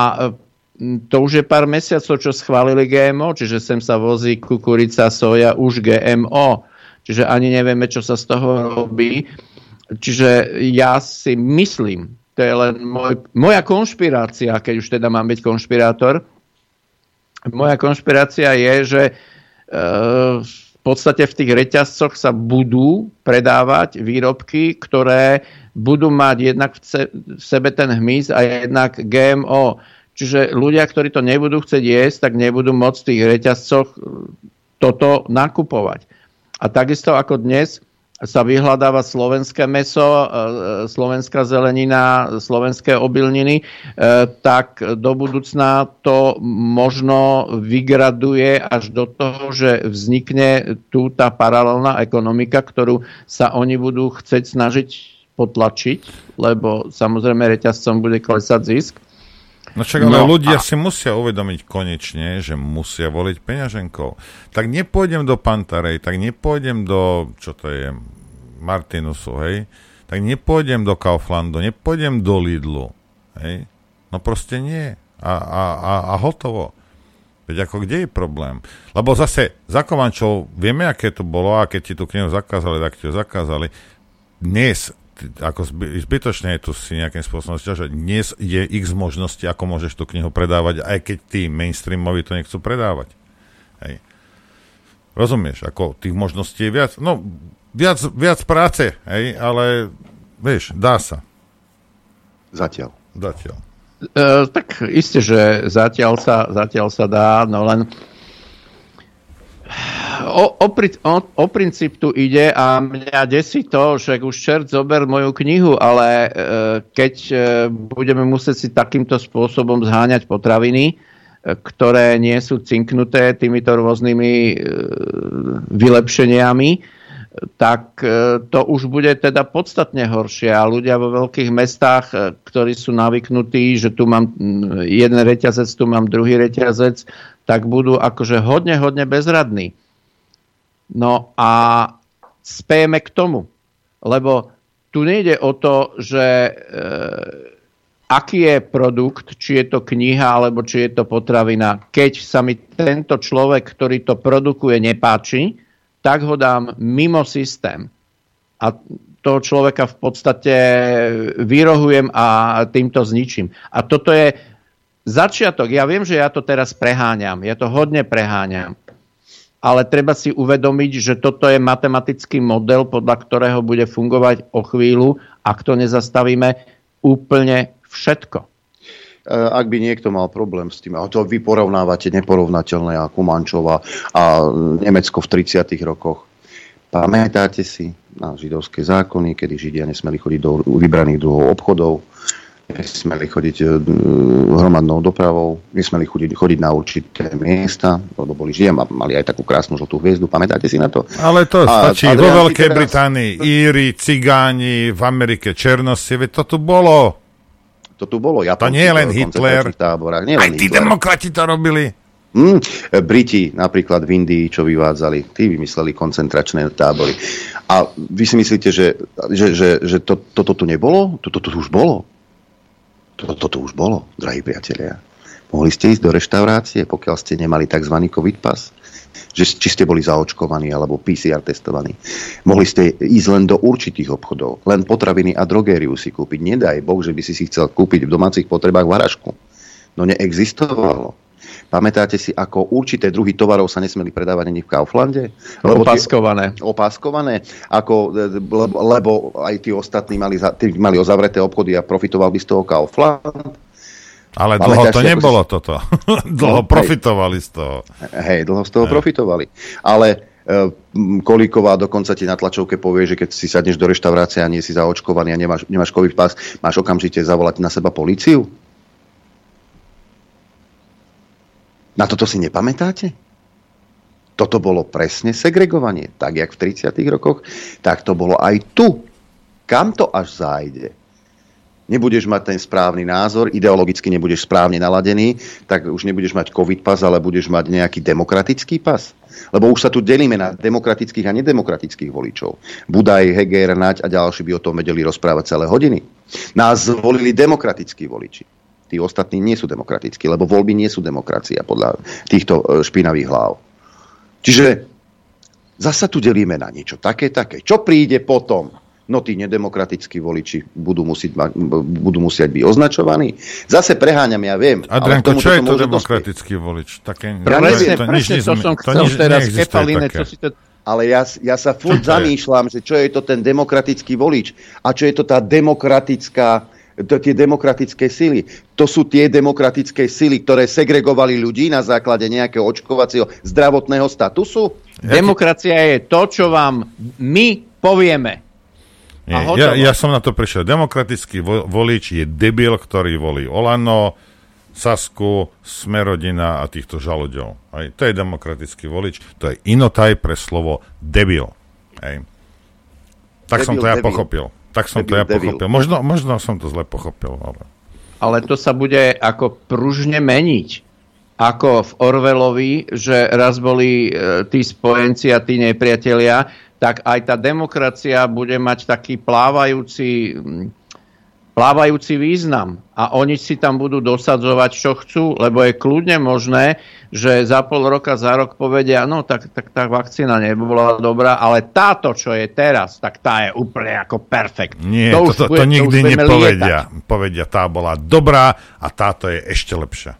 to už je pár mesiacov, čo schválili GMO, čiže sem sa vozí kukurica, soja, už GMO. Čiže ani nevieme, čo sa z toho robí. Čiže ja si myslím, to je len môj, moja konšpirácia, keď už teda mám byť konšpirátor, moja konšpirácia je, že e, v podstate v tých reťazcoch sa budú predávať výrobky, ktoré budú mať jednak v sebe ten hmyz a jednak GMO. Čiže ľudia, ktorí to nebudú chcieť jesť, tak nebudú môcť v tých reťazcoch toto nakupovať. A takisto ako dnes sa vyhľadáva slovenské meso, e, slovenská zelenina, slovenské obilniny, e, tak do budúcna to možno vygraduje až do toho, že vznikne tu tá paralelná ekonomika, ktorú sa oni budú chcieť snažiť potlačiť, lebo samozrejme reťazcom bude klesať zisk. No však ale no, ľudia a... si musia uvedomiť konečne, že musia voliť peňaženkou. Tak nepôjdem do Pantarej, tak nepôjdem do, čo to je, Martinusu, hej, tak nepôjdem do Kauflandu, nepôjdem do Lidlu, hej. No proste nie. A, a, a, a hotovo. Veď ako kde je problém? Lebo zase za Kovančov vieme, aké to bolo a keď ti tú knihu zakázali, tak ti ju zakázali. Dnes ako zbytočne je tu si nejakým spôsobom stiažať. Dnes je x možností, ako môžeš tú knihu predávať, aj keď tí mainstreamovi to nechcú predávať. Hej. Rozumieš, ako tých možností je viac. No, viac, viac práce, hej, ale vieš, dá sa. Zatiaľ. Zatiaľ. E, tak isté, že zatiaľ sa, zatiaľ sa dá, no len o, o, o, o princíp tu ide a mňa desí to, že už čert zober moju knihu, ale e, keď e, budeme musieť si takýmto spôsobom zháňať potraviny, e, ktoré nie sú cinknuté týmito rôznymi e, vylepšeniami, tak e, to už bude teda podstatne horšie. A ľudia vo veľkých mestách, e, ktorí sú navyknutí, že tu mám jeden reťazec, tu mám druhý reťazec, tak budú akože hodne, hodne bezradní. No a spejeme k tomu, lebo tu nejde o to, že e, aký je produkt, či je to kniha alebo či je to potravina. Keď sa mi tento človek, ktorý to produkuje, nepáči, tak ho dám mimo systém. A toho človeka v podstate vyrohujem a týmto zničím. A toto je začiatok. Ja viem, že ja to teraz preháňam. Ja to hodne preháňam ale treba si uvedomiť, že toto je matematický model, podľa ktorého bude fungovať o chvíľu, ak to nezastavíme úplne všetko. E, ak by niekto mal problém s tým, a to vy porovnávate neporovnateľné ako Mančova a Nemecko v 30. rokoch. Pamätáte si na židovské zákony, kedy Židia nesmeli chodiť do vybraných druhov obchodov, nesmeli chodiť e, hromadnou dopravou, nesmeli chodiť, chodiť na určité miesta, lebo boli žijem a mali aj takú krásnu žltú hviezdu, pamätáte si na to? Ale to a, stačí a vo Veľkej teraz... Británii, Íri, Cigáni, v Amerike Černosti, veď to tu bolo. To tu bolo. Japonci, to nie je len Hitler, táborách, nie len aj tí Hitler. demokrati to robili. Hmm, Briti napríklad v Indii, čo vyvádzali, tí vymysleli koncentračné tábory. A vy si myslíte, že, že, že, že to, toto tu nebolo? Toto tu už bolo? Toto to už bolo, drahí priatelia. Mohli ste ísť do reštaurácie, pokiaľ ste nemali tzv. COVID pas, že, či ste boli zaočkovaní alebo PCR testovaní. Mohli ste ísť len do určitých obchodov, len potraviny a drogériu si kúpiť. Nedaj Boh, že by si si chcel kúpiť v domácich potrebách varažku. No neexistovalo. Pamätáte si, ako určité druhy tovarov sa nesmeli predávať ani v Kauflande? Lebo opaskované. Tí, opaskované, ako, lebo, lebo aj tí ostatní mali, tí mali ozavreté obchody a profitoval by z toho Kaufland. Ale dlho to nebolo si... toto. dlho no, profitovali hej, z toho. Hej, dlho z toho hej. profitovali. Ale e, Kolíková dokonca ti na tlačovke povie, že keď si sadneš do reštaurácie a nie si zaočkovaný a nemáš, nemáš COVID pas, máš okamžite zavolať na seba políciu? Na toto si nepamätáte? Toto bolo presne segregovanie. Tak, jak v 30. rokoch, tak to bolo aj tu. Kam to až zájde? Nebudeš mať ten správny názor, ideologicky nebudeš správne naladený, tak už nebudeš mať covid pas, ale budeš mať nejaký demokratický pas. Lebo už sa tu delíme na demokratických a nedemokratických voličov. Budaj, Heger, Naď a ďalší by o tom vedeli rozprávať celé hodiny. Nás zvolili demokratickí voliči tí ostatní nie sú demokratickí, lebo voľby nie sú demokracia podľa týchto e, špinavých hlav. Čiže zasa tu delíme na niečo také, také. Čo príde potom? No tí nedemokratickí voliči budú musieť, budú musieť byť označovaní. Zase preháňam, ja viem. Adrianko, čo je to demokratický volič? Také, ja presne, to, presne, to som chcel to teraz. Kepaline, čo si to, ale ja, ja sa furt zamýšľam, že čo je to ten demokratický volič a čo je to tá demokratická to, tie demokratické síly. To sú tie demokratické síly, ktoré segregovali ľudí na základe nejakého očkovacieho zdravotného statusu? Demokracia je to, čo vám my povieme. Nie, ja, ja som na to prišiel. Demokratický volič je debil, ktorý volí Olano, Sasku, Smerodina a týchto žaludov. Aj, to je demokratický volič. To je inotaj pre slovo debil. Aj. Tak debil, som to ja debil. pochopil. Tak som debil, to ja debil. pochopil. Možno, možno som to zle pochopil. Ale... ale to sa bude ako pružne meniť. Ako v Orvelovi, že raz boli e, tí spojenci a tí nepriatelia, tak aj tá demokracia bude mať taký plávajúci, plávajúci význam. A oni si tam budú dosadzovať, čo chcú, lebo je kľudne možné, že za pol roka, za rok povedia, no tak, tak tá vakcína nebola dobrá, ale táto, čo je teraz, tak tá je úplne ako perfekt. Nie, to, to, to, to nikdy to nepovedia. Lietať. Povedia, tá bola dobrá a táto je ešte lepšia.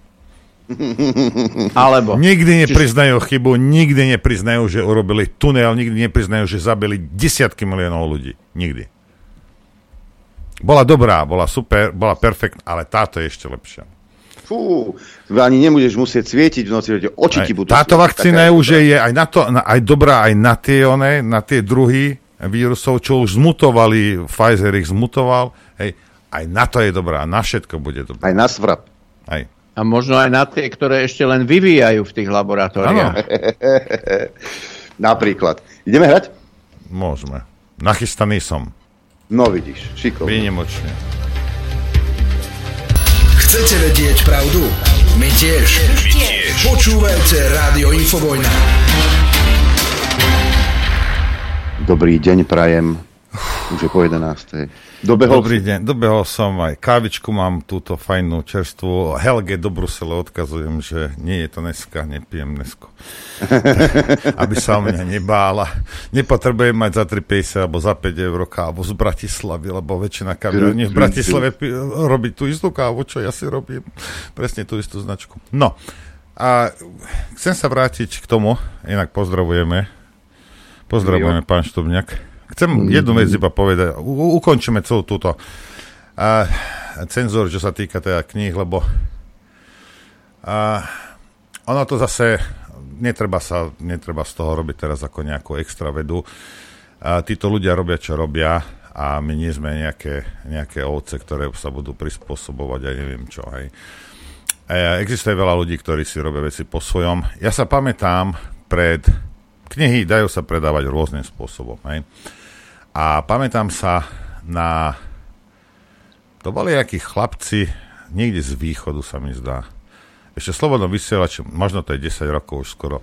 Alebo... Nikdy nepriznajú chybu, nikdy nepriznajú, že urobili tunel, nikdy nepriznajú, že zabili desiatky miliónov ľudí. Nikdy. Bola dobrá, bola super, bola perfekt, ale táto je ešte lepšia. Fú, ani nemôžeš musieť svietiť v noci, oči ti budú Táto vakcína je už je aj, na to, aj dobrá aj na tie, one, na tie druhy vírusov, čo už zmutovali, Pfizer ich zmutoval, hej, aj na to je dobrá, na všetko bude dobrá. Aj na svrap. Aj. A možno aj na tie, ktoré ešte len vyvíjajú v tých laboratóriách. Napríklad. Ideme hrať? Môžeme. Nachystaný som. No vidíš, šikovný. Výnimočne. Chcete vedieť pravdu? My tiež. My tiež. Počúvajte Rádio Infovojna. Dobrý deň, prajem. Už je po 11. Dobehol Dobrý deň, dobehol som aj kávičku, mám túto fajnú čerstvu. Helge do Brusele odkazujem, že nie je to dneska, nepijem dnesko. Aby sa o mňa nebála. Nepotrebujem mať za 3,50 alebo za 5 eur kávu z Bratislavy, lebo väčšina kaviarní v Bratislave robí tú istú kávu, čo ja si robím. Presne tú istú značku. No, a chcem sa vrátiť k tomu, inak pozdravujeme. Pozdravujeme, pán Štubňak. Chcem jednu vec iba povedať. U, ukončíme celú túto a, cenzúru, čo sa týka teda kníh, lebo a, ono to zase netreba, sa, netreba z toho robiť teraz ako nejakú extra vedu. A, títo ľudia robia, čo robia a my nie sme nejaké, nejaké ovce, ktoré sa budú prispôsobovať a neviem čo. Hej. A existuje veľa ľudí, ktorí si robia veci po svojom. Ja sa pamätám pred... Knihy dajú sa predávať rôznym spôsobom. Hej. A pamätám sa na... To boli nejakí chlapci, niekde z východu sa mi zdá. Ešte slobodno vysielač, možno to je 10 rokov už skoro.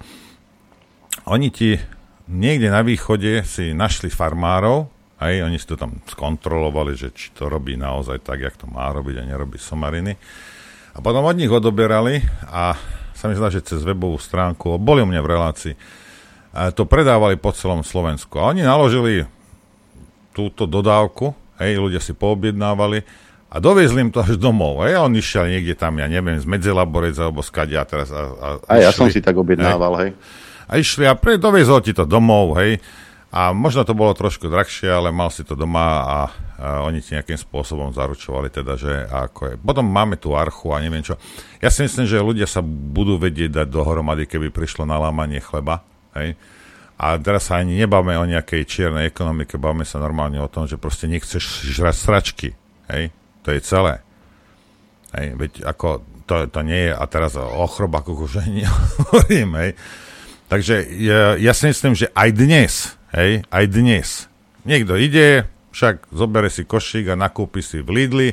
Oni ti niekde na východe si našli farmárov, aj oni si to tam skontrolovali, že či to robí naozaj tak, jak to má robiť a nerobí somariny. A potom od nich odoberali a sa mi zdá, že cez webovú stránku, boli u mňa v relácii, to predávali po celom Slovensku. A oni naložili túto dodávku, hej, ľudia si poobjednávali a doviezli im to až domov. Hej, a on išiel niekde tam, ja neviem, z Medzelaborec alebo skadia teraz. A, a, a ja som si tak objednával, hej. hej. A išli a pre, doviezol ti to domov, hej. A možno to bolo trošku drahšie, ale mal si to doma a, a oni ti nejakým spôsobom zaručovali teda, že ako je. Potom máme tu archu a neviem čo. Ja si myslím, že ľudia sa budú vedieť dať dohromady, keby prišlo na lámanie chleba, hej a teraz sa ani nebavme o nejakej čiernej ekonomike, bavme sa normálne o tom, že proste nechceš žrať sračky. Hej? To je celé. Hej? Veď ako to, to nie je, a teraz o chrobakoch už ani nehovorím, hej. Takže ja, ja si myslím, že aj dnes, hej, aj dnes, niekto ide, však zobere si košík a nakúpi si v Lidli,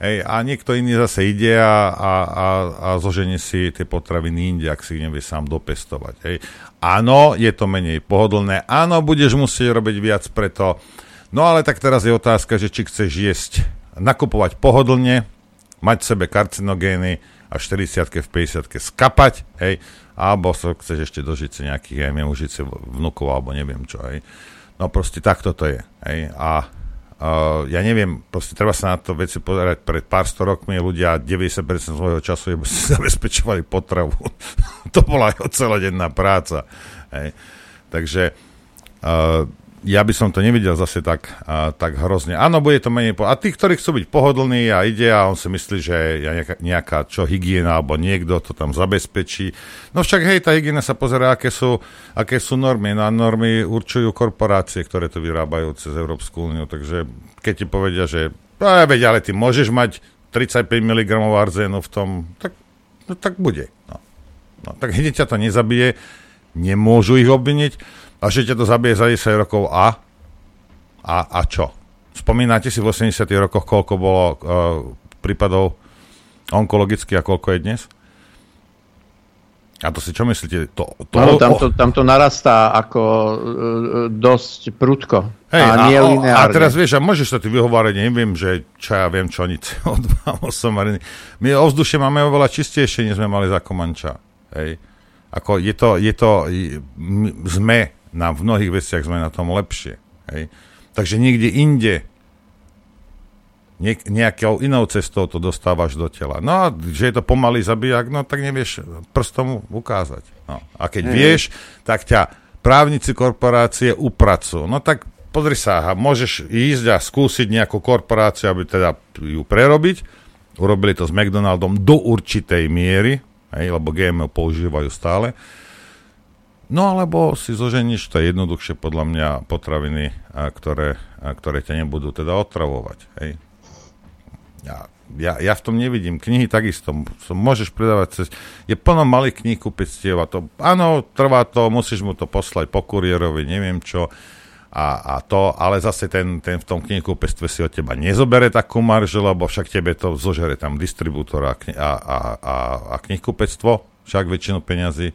Hej, a niekto iný zase ide a, a, a, a zoženie si tie potraviny inde, ak si ich nevie sám dopestovať. Hej. Áno, je to menej pohodlné, áno, budeš musieť robiť viac preto. No ale tak teraz je otázka, že či chceš jesť, nakupovať pohodlne, mať v sebe karcinogény a 40 v 50 skapať, hej, alebo sa chceš ešte dožiť si nejakých, ja neviem, si vnúkov, alebo neviem čo, hej. No proste takto to je, hej, a Uh, ja neviem, proste treba sa na to veci pozerať. Pred pár sto rokmi ľudia 90% svojho času zabezpečovali potravu. to bola jeho celodenná práca. Hej. Takže uh, ja by som to nevidel zase tak, a, tak hrozne. Áno, bude to menej... Po... A tí, ktorí chcú byť pohodlní a ide a on si myslí, že nejaká, nejaká čo hygiena alebo niekto to tam zabezpečí. No však hej, tá hygiena sa pozera, aké sú, aké sú normy. No a normy určujú korporácie, ktoré to vyrábajú cez Európsku úniu. Takže keď ti povedia, že no, veď, ale ty môžeš mať 35 mg arzénu v tom, tak, no, tak bude. No. No, tak hneď ťa to nezabije, nemôžu ich obviniť, a že ťa to zabije za 10 rokov a? A, a čo? Spomínate si v 80 rokoch, koľko bolo uh, prípadov onkologicky a koľko je dnes? A to si čo myslíte? To, to, no, tam, to, tam to narastá ako uh, dosť prudko. Hej, a, nie a, a teraz vieš, a môžeš sa ty vyhovárať, neviem, že čo ja viem, čo oni CO2 osomariny. My ovzdušie máme oveľa čistejšie, než sme mali za Komanča. Hej. Ako je to, je to, sme na v mnohých veciach sme na tom lepšie. Hej. Takže niekde inde niek- nejakou inou cestou to dostávaš do tela. No a že je to pomalý zabijak, no tak nevieš prstom ukázať. No. A keď mm. vieš, tak ťa právnici korporácie upracujú. No tak pozri sa, môžeš ísť a skúsiť nejakú korporáciu, aby teda ju prerobiť. Urobili to s McDonaldom do určitej miery, hej, lebo GMO používajú stále. No alebo si zoženíš, to je jednoduchšie podľa mňa, potraviny, a ktoré, a ktoré ťa nebudú teda otravovať. Hej. Ja, ja, ja v tom nevidím. Knihy takisto. Môžeš predávať cez... Je plno malých kníh kupectiev a to... Áno, trvá to, musíš mu to poslať po kuriérovi, neviem čo. A, a to, ale zase ten, ten v tom knihkupectve si od teba nezobere takú maržu, lebo však tebe to zožere tam distribútor a, a, a, a, a knihkupectvo, však väčšinu peňazí.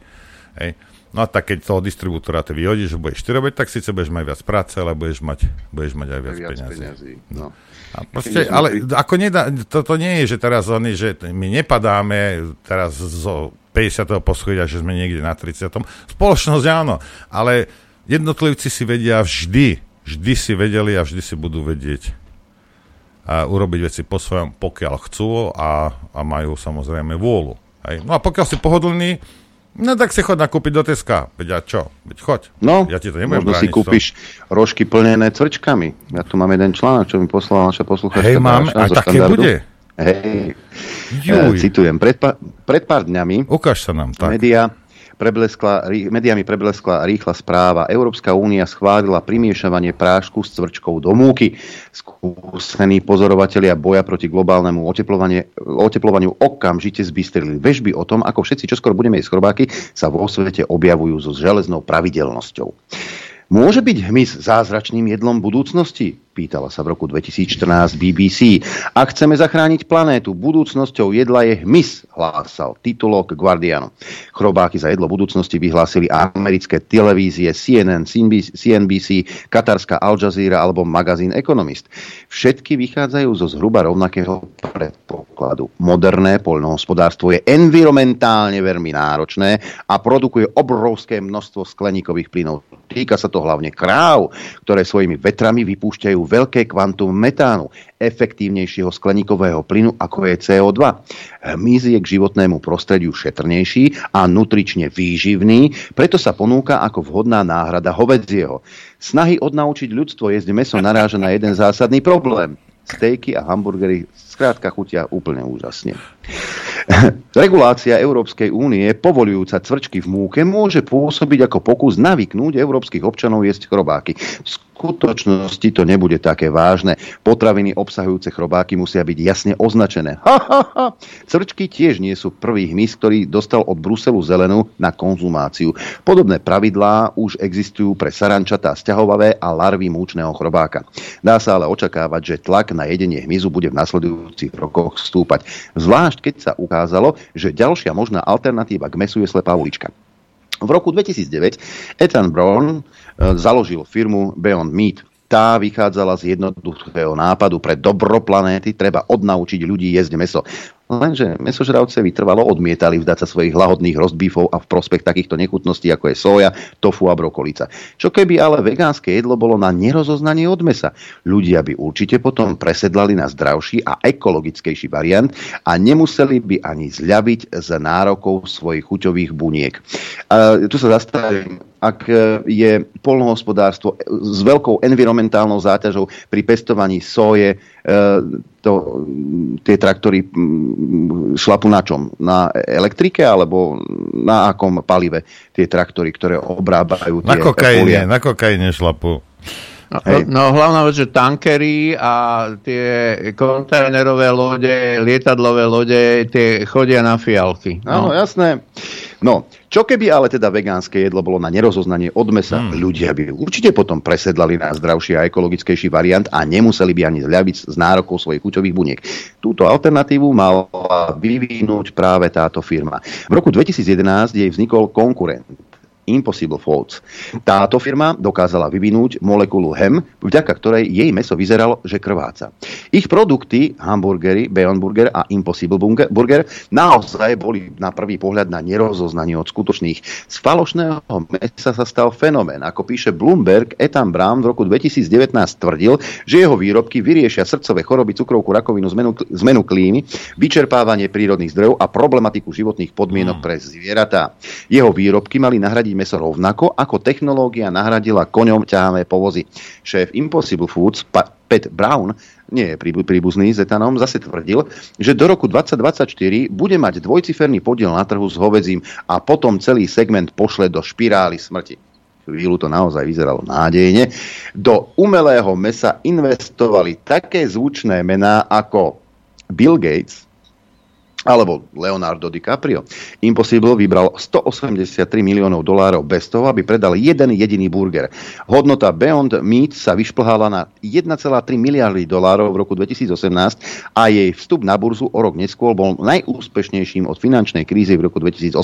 Hej. No a tak keď toho distribútora ty vyhodíš, že budeš ty robiť, tak síce budeš mať viac práce, ale budeš mať, budeš mať aj viac, viac peňazí. peňazí. No. A proste, ale ako nedá, toto nie je, že teraz oni, že my nepadáme teraz zo 50. poschodia, že sme niekde na 30. Spoločnosť áno, ale jednotlivci si vedia vždy, vždy si vedeli a vždy si budú vedieť a urobiť veci po svojom, pokiaľ chcú a, a majú samozrejme vôľu. Hej. No a pokiaľ si pohodlný, No tak si chod nakúpiť do Teska. Veď a čo? Veď choď. No, ja ti to možno si kúpiš to. rožky plnené cvrčkami. Ja tu mám jeden článok, čo mi poslala naša posluchačka. Hej, mám, a také štandardu. bude. Hej, Juj. citujem, pred, pa, pred pár dňami Ukáž sa nám, tak. Media prebleskla, mediami prebleskla rýchla správa. Európska únia schválila primiešavanie prášku s cvrčkou do múky. Skúsení pozorovatelia boja proti globálnemu oteplovaniu okamžite zbystrili väžby o tom, ako všetci čoskoro budeme jesť chrobáky, sa vo svete objavujú so železnou pravidelnosťou. Môže byť hmyz zázračným jedlom budúcnosti? Pýtala sa v roku 2014 BBC. Ak chceme zachrániť planétu, budúcnosťou jedla je hmyz, hlásal titulok Guardianu. Chrobáky za jedlo budúcnosti vyhlásili americké televízie CNN, CNBC, katarská Al Jazeera alebo magazín Economist. Všetky vychádzajú zo zhruba rovnakého predpokladu. Moderné poľnohospodárstvo je environmentálne veľmi náročné a produkuje obrovské množstvo skleníkových plynov. Týka sa to hlavne kráv, ktoré svojimi vetrami vypúšťajú veľké kvantum metánu, efektívnejšieho skleníkového plynu ako je CO2. Hmyz je k životnému prostrediu šetrnejší a nutrične výživný, preto sa ponúka ako vhodná náhrada hovedzieho. Snahy odnaučiť ľudstvo jesť meso naráža na jeden zásadný problém. Stejky a hamburgery skrátka chutia úplne úžasne. Regulácia Európskej únie povolujúca cvrčky v múke môže pôsobiť ako pokus navyknúť európskych občanov jesť chrobáky. V skutočnosti to nebude také vážne. Potraviny obsahujúce chrobáky musia byť jasne označené. Ha, ha, ha. Cvrčky tiež nie sú prvý hmyz, ktorý dostal od Bruselu zelenú na konzumáciu. Podobné pravidlá už existujú pre sarančatá, sťahovavé a larvy múčneho chrobáka. Dá sa ale očakávať, že tlak na jedenie hmyzu bude v nasledujúcich rokoch stúpať. Zvlášť keď sa ukázalo, že ďalšia možná alternatíva k mesu je slepá ulička. V roku 2009 Ethan Brown e, založil firmu Beyond Meat. Tá vychádzala z jednoduchého nápadu pre dobro planéty, treba odnaučiť ľudí jesť meso. Lenže mesožravce vytrvalo odmietali vzdať sa svojich lahodných rozbífov a v prospech takýchto nechutností ako je soja, tofu a brokolica. Čo keby ale vegánske jedlo bolo na nerozoznanie od mesa? Ľudia by určite potom presedlali na zdravší a ekologickejší variant a nemuseli by ani zľaviť z nárokov svojich chuťových buniek. A tu sa zastavím ak je polnohospodárstvo s veľkou environmentálnou záťažou pri pestovaní soje, to, tie traktory šlapu na čom? Na elektrike alebo na akom palive tie traktory, ktoré obrábajú tie Na kokaine, na kokaine šlapu. No, no hlavná vec, že tankery a tie kontajnerové lode, lietadlové lode, tie chodia na fialky. No. Áno, jasné. No, čo keby ale teda vegánske jedlo bolo na nerozoznanie od mesa? Hmm. Ľudia by určite potom presedlali na zdravší a ekologickejší variant a nemuseli by ani zľaviť z nárokov svojich chuťových buniek. Túto alternatívu mala vyvinúť práve táto firma. V roku 2011 jej vznikol konkurent Impossible Foods. Táto firma dokázala vyvinúť molekulu HEM, vďaka ktorej jej meso vyzeralo, že krváca. Ich produkty, hamburgery, Beyond Burger a Impossible Burger, naozaj boli na prvý pohľad na nerozoznanie od skutočných. Z falošného mesa sa stal fenomén. Ako píše Bloomberg, Ethan Brown v roku 2019 tvrdil, že jeho výrobky vyriešia srdcové choroby, cukrovku, rakovinu, zmenu, zmenu klímy, vyčerpávanie prírodných zdrojov a problematiku životných podmienok mm. pre zvieratá. Jeho výrobky mali nahradiť meso rovnako, ako technológia nahradila koňom ťahané povozy. Šéf Impossible Foods, Pat Brown, nie je príbuzný s etanom, zase tvrdil, že do roku 2024 bude mať dvojciferný podiel na trhu s hovedzím a potom celý segment pošle do špirály smrti chvíľu to naozaj vyzeralo nádejne, do umelého mesa investovali také zvučné mená ako Bill Gates, alebo Leonardo DiCaprio. Impossible vybral 183 miliónov dolárov bez toho, aby predal jeden jediný burger. Hodnota Beyond Meat sa vyšplhala na 1,3 miliardy dolárov v roku 2018 a jej vstup na burzu o rok neskôr bol najúspešnejším od finančnej krízy v roku 2008.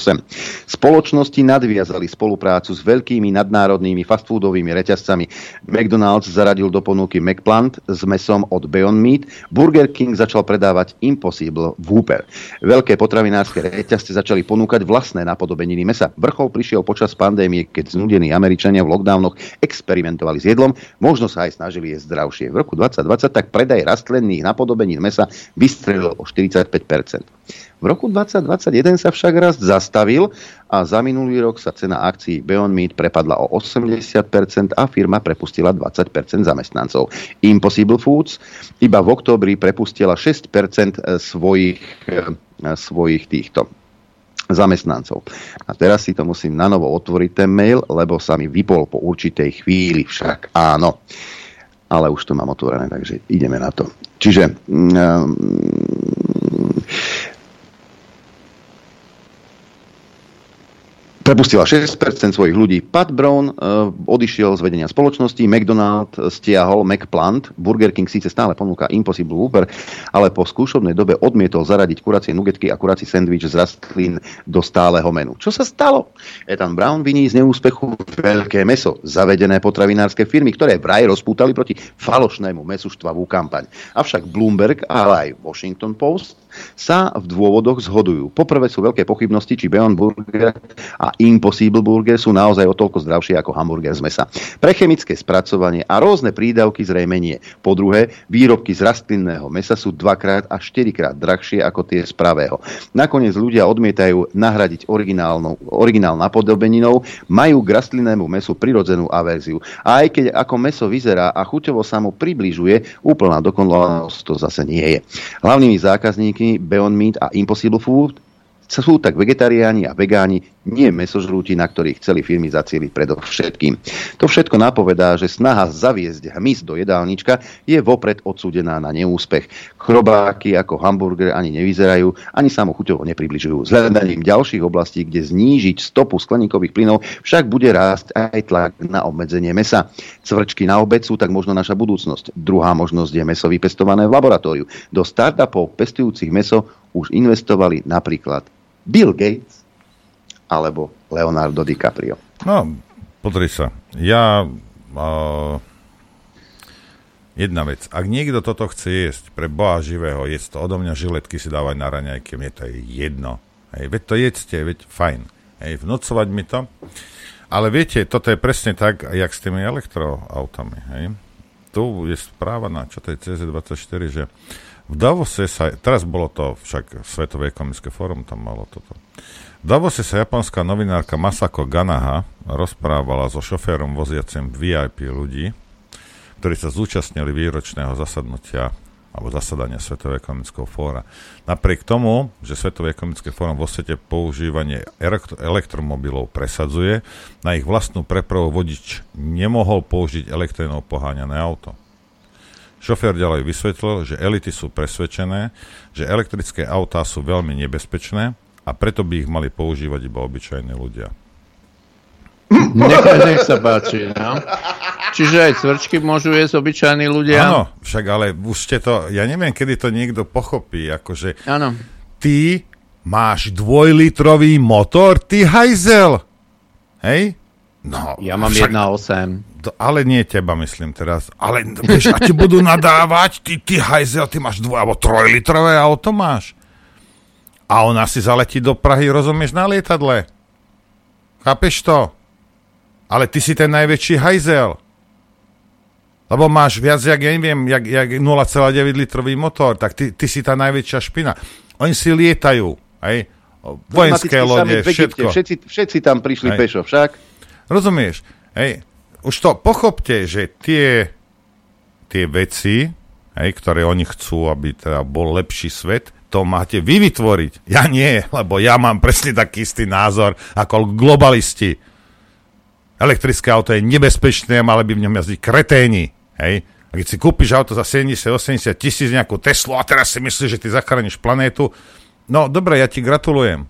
Spoločnosti nadviazali spoluprácu s veľkými nadnárodnými fastfoodovými reťazcami. McDonald's zaradil do ponuky McPlant s mesom od Beyond Meat, Burger King začal predávať Impossible Whopper. Veľké potravinárske reťazce začali ponúkať vlastné napodobeniny mesa. Vrchol prišiel počas pandémie, keď znudení Američania v lockdownoch experimentovali s jedlom, možno sa aj snažili jesť zdravšie. V roku 2020 tak predaj rastlinných napodobenín mesa vystrelil o 45 v roku 2021 sa však rast zastavil a za minulý rok sa cena akcií Beyond Meat prepadla o 80% a firma prepustila 20% zamestnancov. Impossible Foods iba v oktobri prepustila 6% svojich, svojich týchto zamestnancov. A teraz si to musím na novo otvoriť ten mail, lebo sa mi vypol po určitej chvíli však. Áno. Ale už to mám otvorené, takže ideme na to. Čiže um, prepustila 6% svojich ľudí. Pat Brown uh, odišiel z vedenia spoločnosti, McDonald stiahol McPlant, Burger King síce stále ponúka Impossible Whopper, ale po skúšobnej dobe odmietol zaradiť kuracie nugetky a kurací sandwich z rastlín do stáleho menu. Čo sa stalo? Ethan Brown viní z neúspechu veľké meso, zavedené potravinárske firmy, ktoré vraj rozpútali proti falošnému mesu štvavú kampaň. Avšak Bloomberg, ale aj Washington Post sa v dôvodoch zhodujú. Poprvé sú veľké pochybnosti, či Beyond Burger a Impossible Burger sú naozaj o toľko zdravšie ako hamburger z mesa. Pre chemické spracovanie a rôzne prídavky zrejme nie. Po druhé, výrobky z rastlinného mesa sú dvakrát až štyrikrát drahšie ako tie z pravého. Nakoniec ľudia odmietajú nahradiť originál napodobeninou, majú k rastlinnému mesu prirodzenú averziu. A aj keď ako meso vyzerá a chuťovo sa mu približuje, úplná dokonalosť to zase nie je. Hlavnými zákazníkmi Beyond Meat a Impossible Food sú tak vegetariáni a vegáni, nie mesožrúti, na ktorých chceli firmy zacieliť predovšetkým. To všetko napovedá, že snaha zaviesť hmyz do jedálnička je vopred odsúdená na neúspech. Chrobáky ako hamburger ani nevyzerajú, ani samochuťovo nepribližujú. S hľadaním ďalších oblastí, kde znížiť stopu skleníkových plynov, však bude rásť aj tlak na obmedzenie mesa. Cvrčky na obed sú tak možno naša budúcnosť. Druhá možnosť je meso vypestované v laboratóriu. Do startupov pestujúcich meso už investovali napríklad Bill Gates alebo Leonardo DiCaprio. No, pozri sa. Ja... Uh, jedna vec. Ak niekto toto chce jesť, pre Boha živého, jesť to odo mňa žiletky si dávať na raňajky, mne to je jedno. Hej, veď to jedzte, veď fajn. Hej, vnúcovať mi to. Ale viete, toto je presne tak, jak s tými elektroautami. Hej? tu je správa na, čo to je CZ24, že v Davose sa, teraz bolo to však Svetové ekonomické fórum, tam malo toto. V Davose sa japonská novinárka Masako Ganaha rozprávala so šoférom voziacim VIP ľudí, ktorí sa zúčastnili výročného zasadnutia alebo zasadania Svetového ekonomického fóra. Napriek tomu, že Svetové ekonomické fórum vo svete používanie elektromobilov presadzuje, na ich vlastnú prepravu vodič nemohol použiť elektrínou poháňané auto. Šofér ďalej vysvetlil, že elity sú presvedčené, že elektrické autá sú veľmi nebezpečné a preto by ich mali používať iba obyčajní ľudia. Nech, nech sa páči. No. Čiže aj cvrčky môžu jesť obyčajní ľudia? Áno, však ale už ste to, ja neviem, kedy to niekto pochopí, akože Áno. ty máš dvojlitrový motor, ty hajzel. Hej? No, ja mám však, 1,8. To, ale nie teba, myslím teraz. Ale vieš, a ti budú nadávať, ty, ty hajzel, ty máš dvoj, alebo trojlitrové auto máš. A ona si zaletí do Prahy, rozumieš, na lietadle. Chápeš to? Ale ty si ten najväčší hajzel. Lebo máš viac, jak, ja neviem, jak, jak 0,9 litrový motor, tak ty, ty si tá najväčšia špina. Oni si lietajú, aj vojenské lode, všetko. Všetci, všetci tam prišli Hej. pešo, však? Rozumieš? Hej, už to pochopte, že tie, tie veci, hej, ktoré oni chcú, aby teda bol lepší svet, to máte vy vytvoriť. Ja nie, lebo ja mám presne taký istý názor ako globalisti. Elektrické auto je nebezpečné, mali by v ňom jazdiť kreténi. Hej? A keď si kúpiš auto za 70-80 tisíc, nejakú Teslu a teraz si myslíš, že ty zachrániš planétu, no dobre, ja ti gratulujem.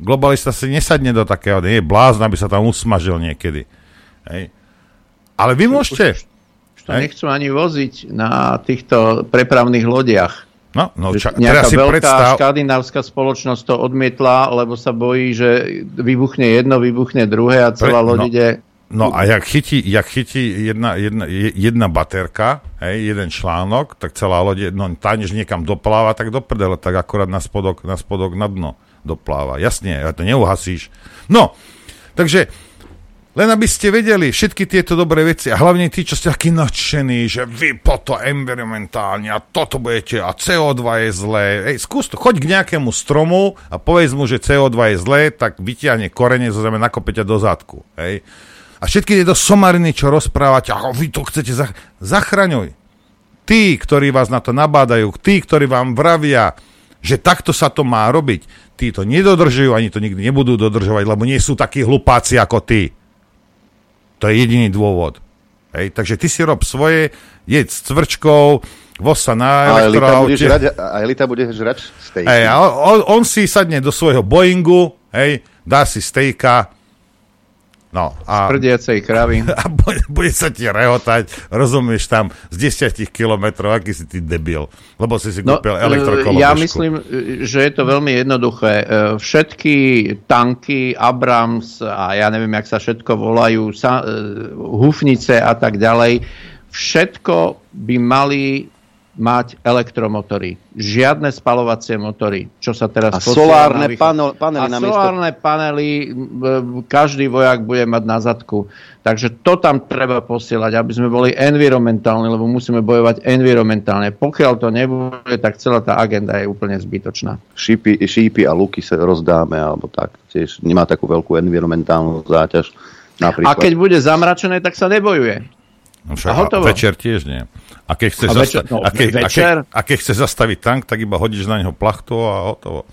Globalista si nesadne do takého, nie je blázna, aby sa tam usmažil niekedy. Hej? Ale vy môžete... Už to nechcú ani voziť na týchto prepravných lodiach. No, no ča, Nejaká teraz si veľká predstav... škandinávska spoločnosť to odmietla, lebo sa bojí, že vybuchne jedno, vybuchne druhé a celá Pre- loď no. ide... No a jak chytí, jak chytí jedna, jedna, je- jedna baterka, hej, jeden článok, tak celá loď, no tá než niekam dopláva, tak do prdele, tak akorát na spodok, na spodok na dno dopláva. Jasne, ja to neuhasíš. No, takže len aby ste vedeli všetky tieto dobré veci a hlavne tí, čo ste takí nadšení, že vy po to environmentálne a toto budete a CO2 je zlé. Ej, skús to, choď k nejakému stromu a povedz mu, že CO2 je zlé, tak vytiahne korene zo zeme, nakope ťa do zadku. Hej. A všetky tieto somariny, čo rozprávate, a vy to chcete zach- zachraňuj. Tí, ktorí vás na to nabádajú, tí, ktorí vám vravia, že takto sa to má robiť, tí to nedodržujú, ani to nikdy nebudú dodržovať, lebo nie sú takí hlupáci ako ty. To je jediný dôvod. Hej, takže ty si rob svoje, jedz s cvrčkou, voz sa na A Elita bude elektroaute. žrať, a Elita bude žrať steak. Hej, on, on si sadne do svojho Boeingu, hej, dá si stejka, no a, Prdiacej kravy. a bude, bude sa ti rehotať, rozumieš tam, z 10 kilometrov, aký si ty debil, lebo si si kúpil e, elektrokolobežku. ja myslím, e, že je to veľmi jednoduché. E, Všetky tanky, Abrams a ja neviem, jak sa všetko volajú, sa, hufnice a tak ďalej, všetko by mali mať elektromotory. Žiadne spalovacie motory, čo sa teraz A solárne na pano- panely A namiesto- solárne panely m, e, každý vojak bude mať na zadku. Takže to tam treba posielať, aby sme boli environmentálni, lebo musíme bojovať environmentálne. Pokiaľ to nebude, tak celá tá agenda je úplne zbytočná. Šípy, šípy a luky sa rozdáme, alebo tak. Tiež nemá takú veľkú environmentálnu záťaž. A Napríklad. keď bude zamračené, tak sa nebojuje. No však, A hotovo. večer tiež nie. A keď chce, A večer- zasta- no, a keď, a, keď, večer? a keď zastaviť tank, tak iba hodíš na neho plachtu a hotovo.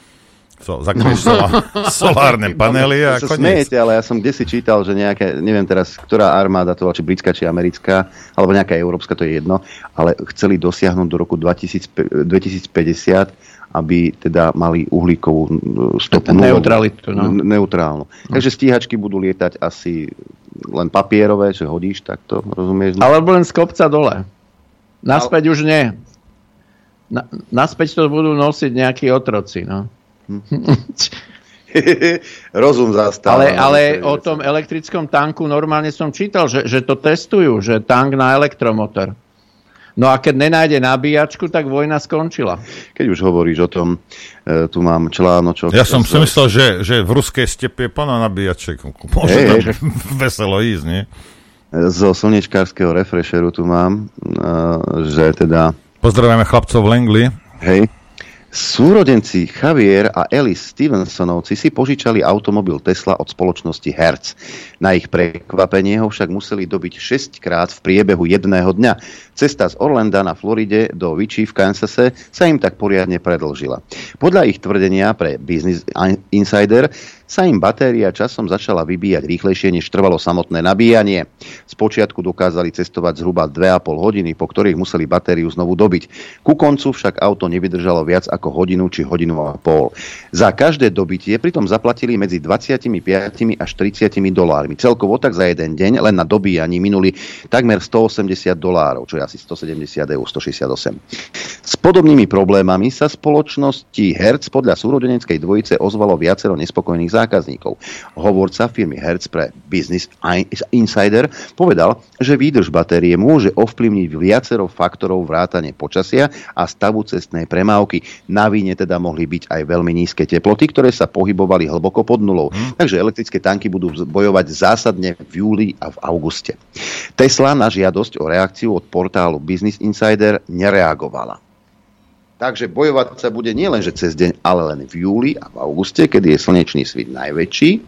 So, zakrieš solá- solárne panely a koniec. smejete, ale ja som kde si čítal, že nejaké, neviem teraz, ktorá armáda to bola, či britská, či americká, alebo nejaká európska, to je jedno, ale chceli dosiahnuť do roku 2000, 2050, aby teda mali uhlíkovú stopu. nulovú. Neutralitu, no. Neutrálnu. Takže stíhačky budú lietať asi len papierové, že hodíš takto, rozumieš? Alebo len z kopca dole. Naspäť už nie. Na, naspäť to budú nosiť nejakí otroci. No. Rozum zastáva. Ale, no, ale to o tom elektrickom tanku normálne som čítal, že, že to testujú, že tank na elektromotor. No a keď nenájde nabíjačku, tak vojna skončila. Keď už hovoríš o tom, e, tu mám článočok. Ja som si myslel, že, že v ruskej stepe je plno nabíjaček. Môže Hej, tam hej. veselo ísť, nie? zo slnečkárskeho refresheru tu mám, že teda... Pozdravujeme chlapcov v Langley. Hej, Súrodenci Javier a Ellis Stevensonovci si požičali automobil Tesla od spoločnosti Hertz. Na ich prekvapenie ho však museli dobiť 6 krát v priebehu jedného dňa. Cesta z Orlanda na Floride do Vichy v Kansase sa im tak poriadne predlžila. Podľa ich tvrdenia pre Business Insider sa im batéria časom začala vybíjať rýchlejšie, než trvalo samotné nabíjanie. Spočiatku dokázali cestovať zhruba 2,5 hodiny, po ktorých museli batériu znovu dobiť. Ku koncu však auto nevydržalo viac ako hodinu či hodinu a pol. Za každé dobitie pritom zaplatili medzi 25 až 30 dolármi. Celkovo tak za jeden deň len na dobíjaní minuli takmer 180 dolárov, čo je asi 170 eur, 168. S podobnými problémami sa spoločnosti Hertz podľa súrodeneckej dvojice ozvalo viacero nespokojných zákazníkov. Hovorca firmy Hertz pre Business Insider povedal, že výdrž batérie môže ovplyvniť viacero faktorov vrátane počasia a stavu cestnej premávky. Na víne teda mohli byť aj veľmi nízke teploty, ktoré sa pohybovali hlboko pod nulou. Hmm. Takže elektrické tanky budú bojovať zásadne v júli a v auguste. Tesla na žiadosť o reakciu od portálu Business Insider nereagovala. Takže bojovať sa bude nielen že cez deň, ale len v júli a v auguste, kedy je slnečný svit najväčší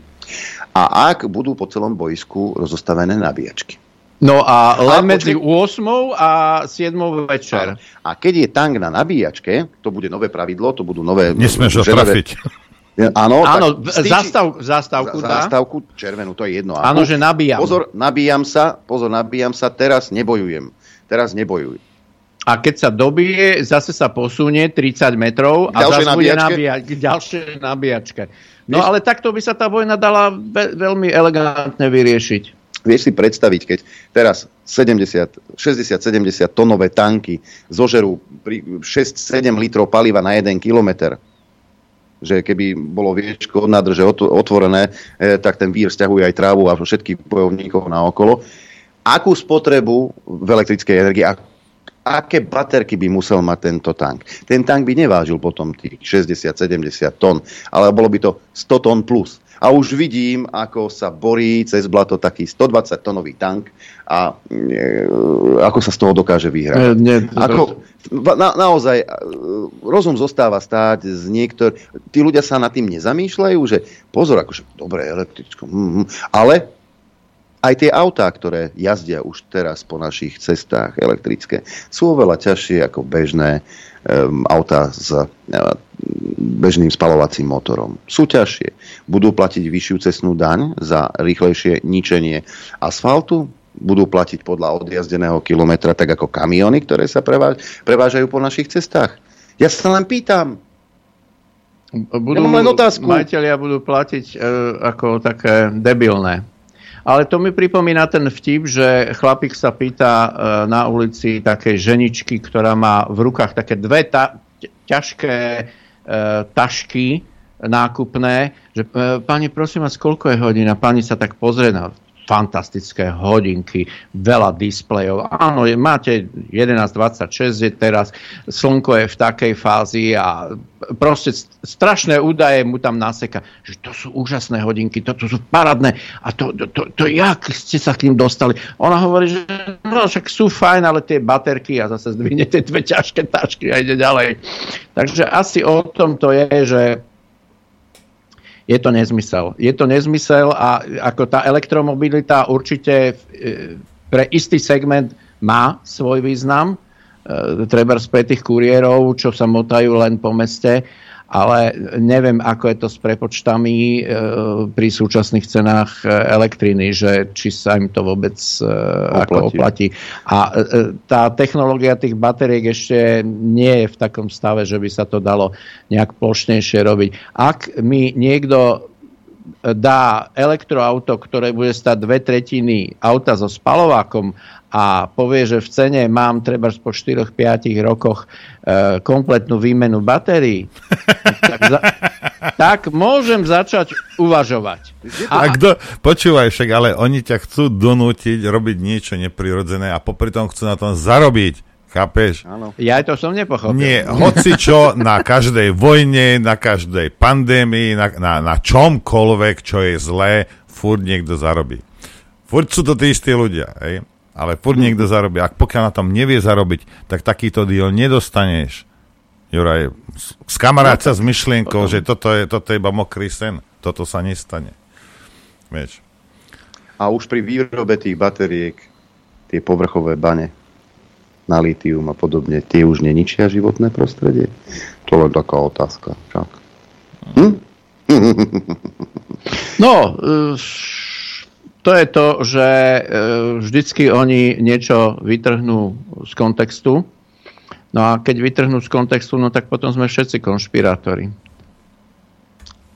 a ak budú po celom boisku rozostavené nabíjačky. No a len a medzi 8 a 7 večer. A keď je tank na nabíjačke, to bude nové pravidlo, to budú nové... Nesmieš ho trafiť. Áno, áno zastav, zastávku dá. Zastávku červenú, to je jedno. Áno, že nabíjam. Pozor, nabíjam sa, pozor, nabíjam sa, teraz nebojujem. Teraz nebojujem a keď sa dobije, zase sa posunie 30 metrov a zase bude nabíjať k ďalšej nabíjačke. No Vieš, ale takto by sa tá vojna dala ve- veľmi elegantne vyriešiť. Vieš si predstaviť, keď teraz 70, 60-70 tonové tanky zožerú 6-7 litrov paliva na 1 kilometr, že keby bolo viečko od nádrže otvorené, eh, tak ten vír stiahuje aj trávu a všetkých bojovníkov na okolo. Akú spotrebu v elektrickej energii, aké baterky by musel mať tento tank. Ten tank by nevážil potom tých 60-70 tón, ale bolo by to 100 tón plus. A už vidím, ako sa borí cez blato taký 120 tonový tank a e, ako sa z toho dokáže vyhrať. Nie, nie, ako, na, naozaj, e, rozum zostáva stáť z niektor... Tí ľudia sa nad tým nezamýšľajú, že pozor, akože, dobre, elektricko, mm, mm, ale aj tie autá, ktoré jazdia už teraz po našich cestách elektrické, sú oveľa ťažšie ako bežné um, autá s uh, bežným spalovacím motorom. Sú ťažšie. Budú platiť vyššiu cestnú daň za rýchlejšie ničenie asfaltu, budú platiť podľa odjazdeného kilometra, tak ako kamiony, ktoré sa prevážajú po našich cestách. Ja sa len pýtam. Budú, ja len otázku. Majiteľia budú platiť e, ako také debilné ale to mi pripomína ten vtip, že chlapík sa pýta e, na ulici takej ženičky, ktorá má v rukách také dve ta- ťažké e, tašky nákupné, že e, pani, prosím vás, koľko je hodín? A pani sa tak pozrie na fantastické hodinky, veľa displejov. Áno, máte 11.26 je teraz, slnko je v takej fázi a proste strašné údaje mu tam naseka, že to sú úžasné hodinky, toto sú paradné a to, to, to, to jak ste sa k ním dostali? Ona hovorí, že no však sú fajn, ale tie baterky a zase zdvihne tie dve ťažké tašky a ide ďalej. Takže asi o tom to je, že je to nezmysel. Je to nezmysel a ako tá elektromobilita určite e, pre istý segment má svoj význam. E, treba z tých kuriérov, čo sa motajú len po meste, ale neviem, ako je to s prepočtami e, pri súčasných cenách e, elektriny, že či sa im to vôbec e, ako oplatí. A tá technológia tých batériek ešte nie je v takom stave, že by sa to dalo nejak plošnejšie robiť. Ak mi niekto dá elektroauto, ktoré bude stať dve tretiny auta so spalovákom a povie, že v cene mám treba po 4-5 rokoch e, kompletnú výmenu batérií, tak, za, tak môžem začať uvažovať. A, a kto, počúvaj však, ale oni ťa chcú donútiť robiť niečo neprirodzené a popri tom chcú na tom zarobiť. Chápeš? Áno. Ja to som nepochopil. Nie, hoci čo na každej vojne, na každej pandémii, na, na, na čomkoľvek, čo je zlé, furt niekto zarobí. Furt sú to tí istí ľudia, hej? Ale furt niekto zarobí. Ak pokiaľ na tom nevie zarobiť, tak takýto deal nedostaneš. Juraj, skamarát sa s myšlienkou, že toto je, toto je iba mokrý sen. Toto sa nestane. Vieš. A už pri výrobe tých batériek, tie povrchové bane na litium a podobne, tie už neničia životné prostredie? To len taká otázka. Čak. Hm? No, e, to je to, že e, vždycky oni niečo vytrhnú z kontextu. No a keď vytrhnú z kontextu, no tak potom sme všetci konšpirátori.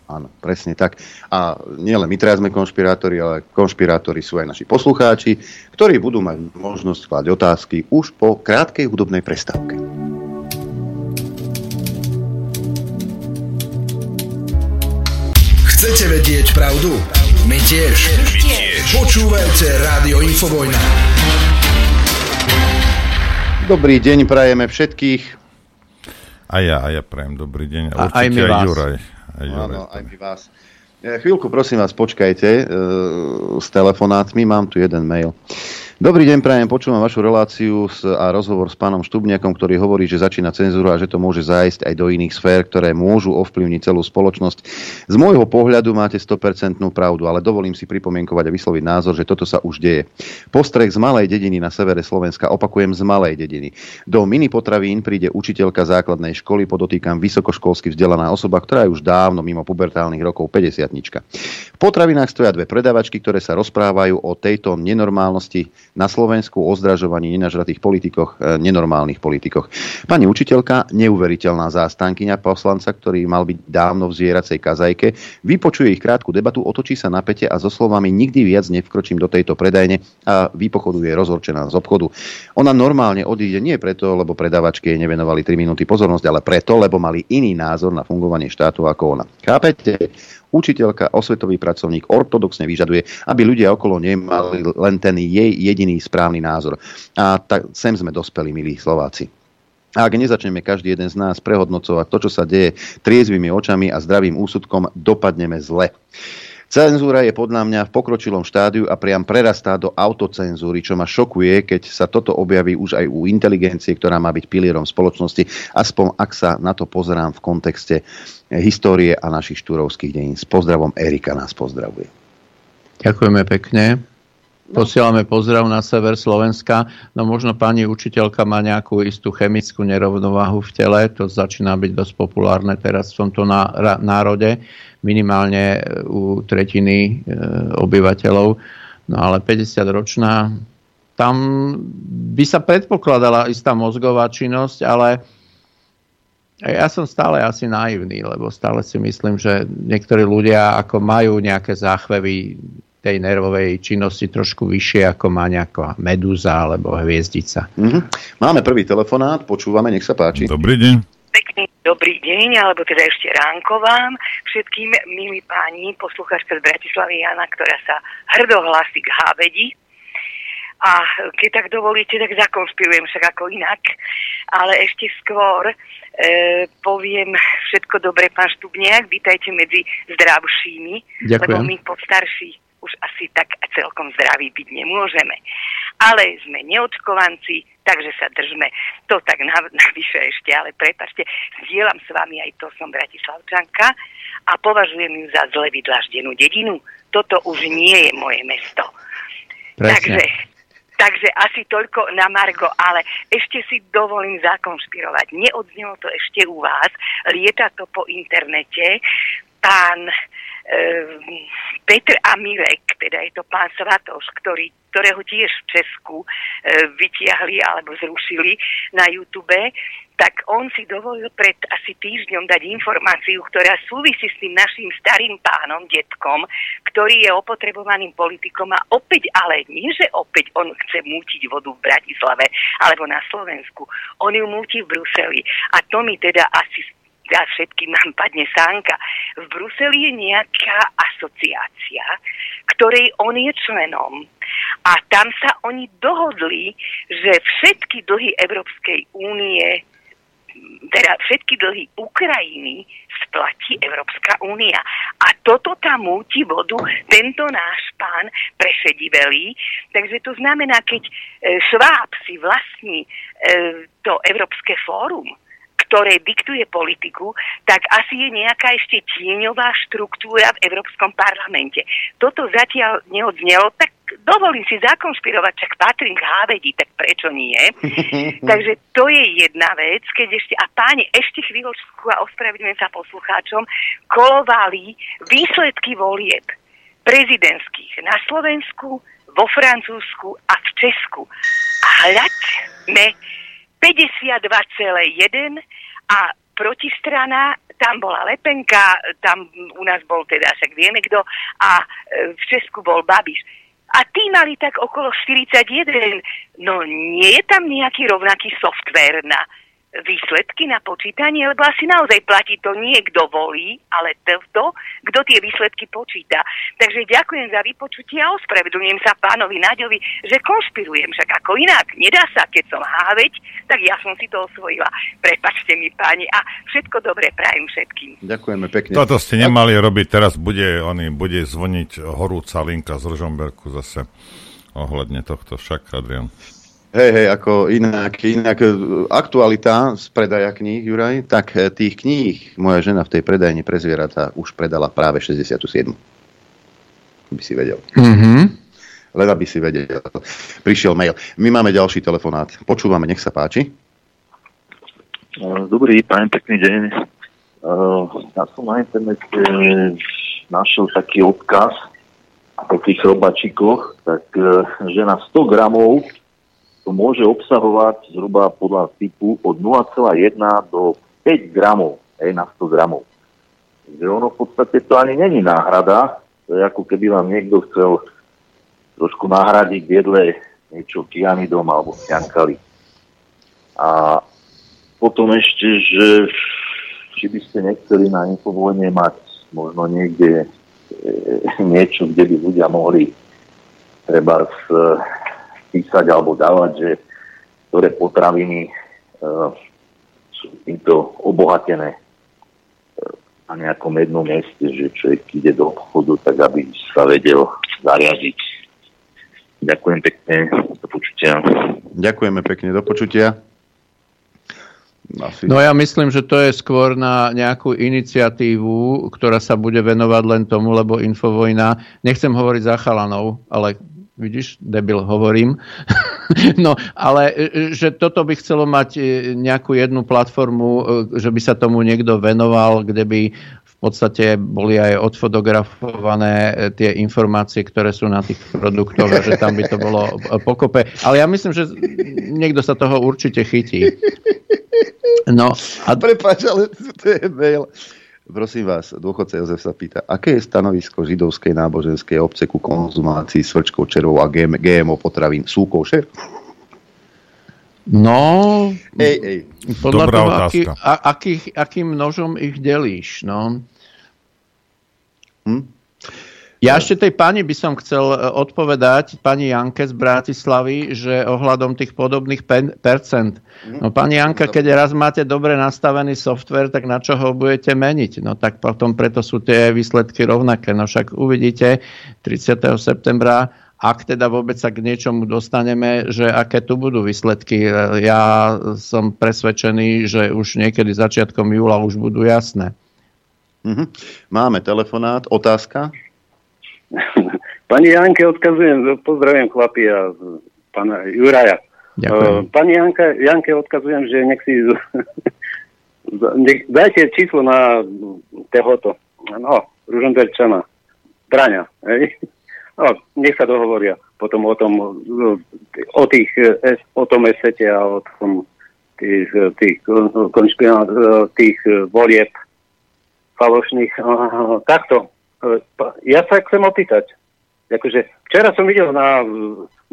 Áno, presne tak. A nielen my teraz sme konšpirátori, ale konšpirátori sú aj naši poslucháči, ktorí budú mať možnosť klať otázky už po krátkej hudobnej prestávke. Chcete vedieť pravdu? My tiež. My tiež. Počúvajte Rádio Infovojna. Dobrý deň, prajeme všetkých. A ja, a ja prajem dobrý deň. A, a aj my vás. Juraj. Aj Áno, aj my vás. Chvíľku, prosím vás, počkajte e, s telefonátmi, mám tu jeden mail. Dobrý deň, prajem, počúvam vašu reláciu a rozhovor s pánom Štubniakom, ktorý hovorí, že začína cenzúra a že to môže zájsť aj do iných sfér, ktoré môžu ovplyvniť celú spoločnosť. Z môjho pohľadu máte 100% pravdu, ale dovolím si pripomienkovať a vysloviť názor, že toto sa už deje. Postreh z malej dediny na severe Slovenska, opakujem z malej dediny. Do mini potravín príde učiteľka základnej školy, podotýkam vysokoškolsky vzdelaná osoba, ktorá je už dávno mimo pubertálnych rokov 50 V potravinách stoja dve predavačky, ktoré sa rozprávajú o tejto nenormálnosti na Slovensku o zdražovaní nenažratých politikoch, e, nenormálnych politikoch. Pani učiteľka, neuveriteľná zástankyňa poslanca, ktorý mal byť dávno v zvieracej kazajke, vypočuje ich krátku debatu, otočí sa na pete a so slovami nikdy viac nevkročím do tejto predajne a výpochodu je rozhorčená z obchodu. Ona normálne odíde nie preto, lebo predavačky jej nevenovali 3 minúty pozornosť, ale preto, lebo mali iný názor na fungovanie štátu ako ona. Chápete? Učiteľka, osvetový pracovník ortodoxne vyžaduje, aby ľudia okolo nej mali len ten jej jediný správny názor. A tak sem sme dospeli, milí Slováci. A ak nezačneme každý jeden z nás prehodnocovať to, čo sa deje triezvými očami a zdravým úsudkom, dopadneme zle. Cenzúra je podľa mňa v pokročilom štádiu a priam prerastá do autocenzúry, čo ma šokuje, keď sa toto objaví už aj u inteligencie, ktorá má byť pilierom spoločnosti, aspoň ak sa na to pozerám v kontexte histórie a našich štúrovských dejín. S pozdravom Erika nás pozdravuje. Ďakujeme pekne. No. Posielame pozdrav na sever Slovenska. No možno pani učiteľka má nejakú istú chemickú nerovnováhu v tele. To začína byť dosť populárne teraz v tomto národe. Minimálne u tretiny e, obyvateľov. No ale 50 ročná, tam by sa predpokladala istá mozgová činnosť, ale ja som stále asi naivný, lebo stále si myslím, že niektorí ľudia ako majú nejaké záchvevy tej nervovej činnosti trošku vyššie, ako má nejaká medúza alebo hviezdica. Mm-hmm. Máme prvý telefonát, počúvame, nech sa páči. Dobrý deň. Pekný dobrý deň, alebo teda ešte ránko vám všetkým, milí páni, poslucháčka z Bratislavy Jana, ktorá sa hrdo hlási k hábedi. A keď tak dovolíte, tak zakonspirujem však ako inak. Ale ešte skôr poviem všetko dobre, pán Štubniak, vítajte medzi zdravšími, Ďakujem. lebo my podstarší už asi tak celkom zdraví byť nemôžeme. Ale sme neočkovanci, takže sa držme. To tak navyše ešte, ale prepačte, zdieľam s vami aj to, som Bratislavčanka a považujem ju za zle vydlaždenú dedinu. Toto už nie je moje mesto. Presne. Takže Takže asi toľko na Margo, ale ešte si dovolím zakonšpirovať. Neodznelo to ešte u vás, lieta to po internete. Pán Ehm, Petr Amirek, teda je to pán Svatoš, ktorý, ktorého tiež v Česku e, vytiahli alebo zrušili na YouTube, tak on si dovolil pred asi týždňom dať informáciu, ktorá súvisí s tým našim starým pánom, detkom, ktorý je opotrebovaným politikom a opäť, ale nie, že opäť on chce mútiť vodu v Bratislave alebo na Slovensku. On ju múti v Bruseli. A to mi teda asi a všetkým nám padne sánka. V Bruseli je nejaká asociácia, ktorej on je členom a tam sa oni dohodli, že všetky dlhy Európskej únie teda všetky dlhy Ukrajiny splatí Európska únia. A toto tam múti vodu tento náš pán prešedivelý. Takže to znamená, keď e, Šváb si vlastní e, to Európske fórum, ktoré diktuje politiku, tak asi je nejaká ešte tieňová štruktúra v Európskom parlamente. Toto zatiaľ neodznelo, tak dovolím si zakonšpirovať, čak patrím k hávedi, tak prečo nie? Takže to je jedna vec, keď ešte, a páni, ešte chvíľočku a ospravedlňujem sa poslucháčom, kolovali výsledky volieb prezidentských na Slovensku, vo Francúzsku a v Česku. A hľadme 52,1 a protistrana, tam bola Lepenka, tam u nás bol teda, však vieme kto, a e, v Česku bol Babiš. A tí mali tak okolo 41. No nie je tam nejaký rovnaký software na výsledky na počítanie, lebo asi naozaj platí to nie kto volí, ale to, kto tie výsledky počíta. Takže ďakujem za vypočutie a ospravedlňujem sa pánovi Naďovi, že konšpirujem, však ako inak. Nedá sa, keď som háveť, tak ja som si to osvojila. Prepačte mi páni a všetko dobré prajem všetkým. Ďakujeme pekne. Toto ste nemali robiť, teraz bude, oni, bude zvoniť horúca linka z Ržomberku zase ohľadne tohto však, Adrian. Hej, hej, ako inak, inak e, aktualita z predaja kníh, Juraj, tak e, tých kníh moja žena v tej predajni pre zvieratá už predala práve 67. By si vedel. Mm-hmm. Len aby si vedel. Prišiel mail. My máme ďalší telefonát. Počúvame, nech sa páči. Dobrý, pán pekný deň. Ja som na internete našiel taký odkaz o tých robačikoch, tak e, že na 100 gramov to môže obsahovať zhruba podľa typu od 0,1 do 5 gramov hej, na 100 gramov. Takže ono v podstate to ani není náhrada, to je ako keby vám niekto chcel trošku nahradiť v jedle niečo kianidom alebo kiankali. A potom ešte, že či by ste nechceli na infovojne mať možno niekde e, niečo, kde by ľudia mohli treba s písať alebo dávať, že ktoré potraviny uh, sú týmto obohatené uh, na nejakom jednom mieste, že človek ide do obchodu, tak aby sa vedel zariadiť. Ďakujem pekne, do počutia. Ďakujeme pekne, do počutia. Asi. No ja myslím, že to je skôr na nejakú iniciatívu, ktorá sa bude venovať len tomu, lebo Infovojna, nechcem hovoriť za chalanov, ale Vidíš, debil hovorím. no, ale e, že toto by chcelo mať e, nejakú jednu platformu, e, že by sa tomu niekto venoval, kde by v podstate boli aj odfotografované tie informácie, ktoré sú na tých produktoch že tam by to bolo pokope. Ale ja myslím, že niekto sa toho určite chytí. No, a... Prepač, ale to je mail. Prosím vás, dôchodca Jozef sa pýta, aké je stanovisko židovskej náboženskej obce ku konzumácii svrčkov, červov a GMO potravín? Sú košer? No, ej, ej. podľa Dobrá toho, aký, a, aký, akým množom ich delíš, no. Hm? Ja ešte tej pani by som chcel e, odpovedať, pani Janke z Bratislavy, že ohľadom tých podobných pen, percent. Mhm. No pani Janka, keď raz máte dobre nastavený software, tak na čo ho budete meniť? No tak potom preto sú tie výsledky rovnaké. No však uvidíte 30. septembra, ak teda vôbec sa k niečomu dostaneme, že aké tu budú výsledky. Ja som presvedčený, že už niekedy začiatkom júla už budú jasné. Mhm. Máme telefonát, otázka? Pani Janke odkazujem, pozdravujem chlapi a pána Juraja. Ďakujem. Uh, pani Janka, Janke odkazujem, že nech si nech, dajte číslo na tohoto, no, Ružomberčana, Braňa, hej? No, nech sa dohovoria potom o tom, o, tých, o tom esete a o tom tých, tých, tých volieb falošných. Takto, ja sa chcem opýtať. Akože včera som videl na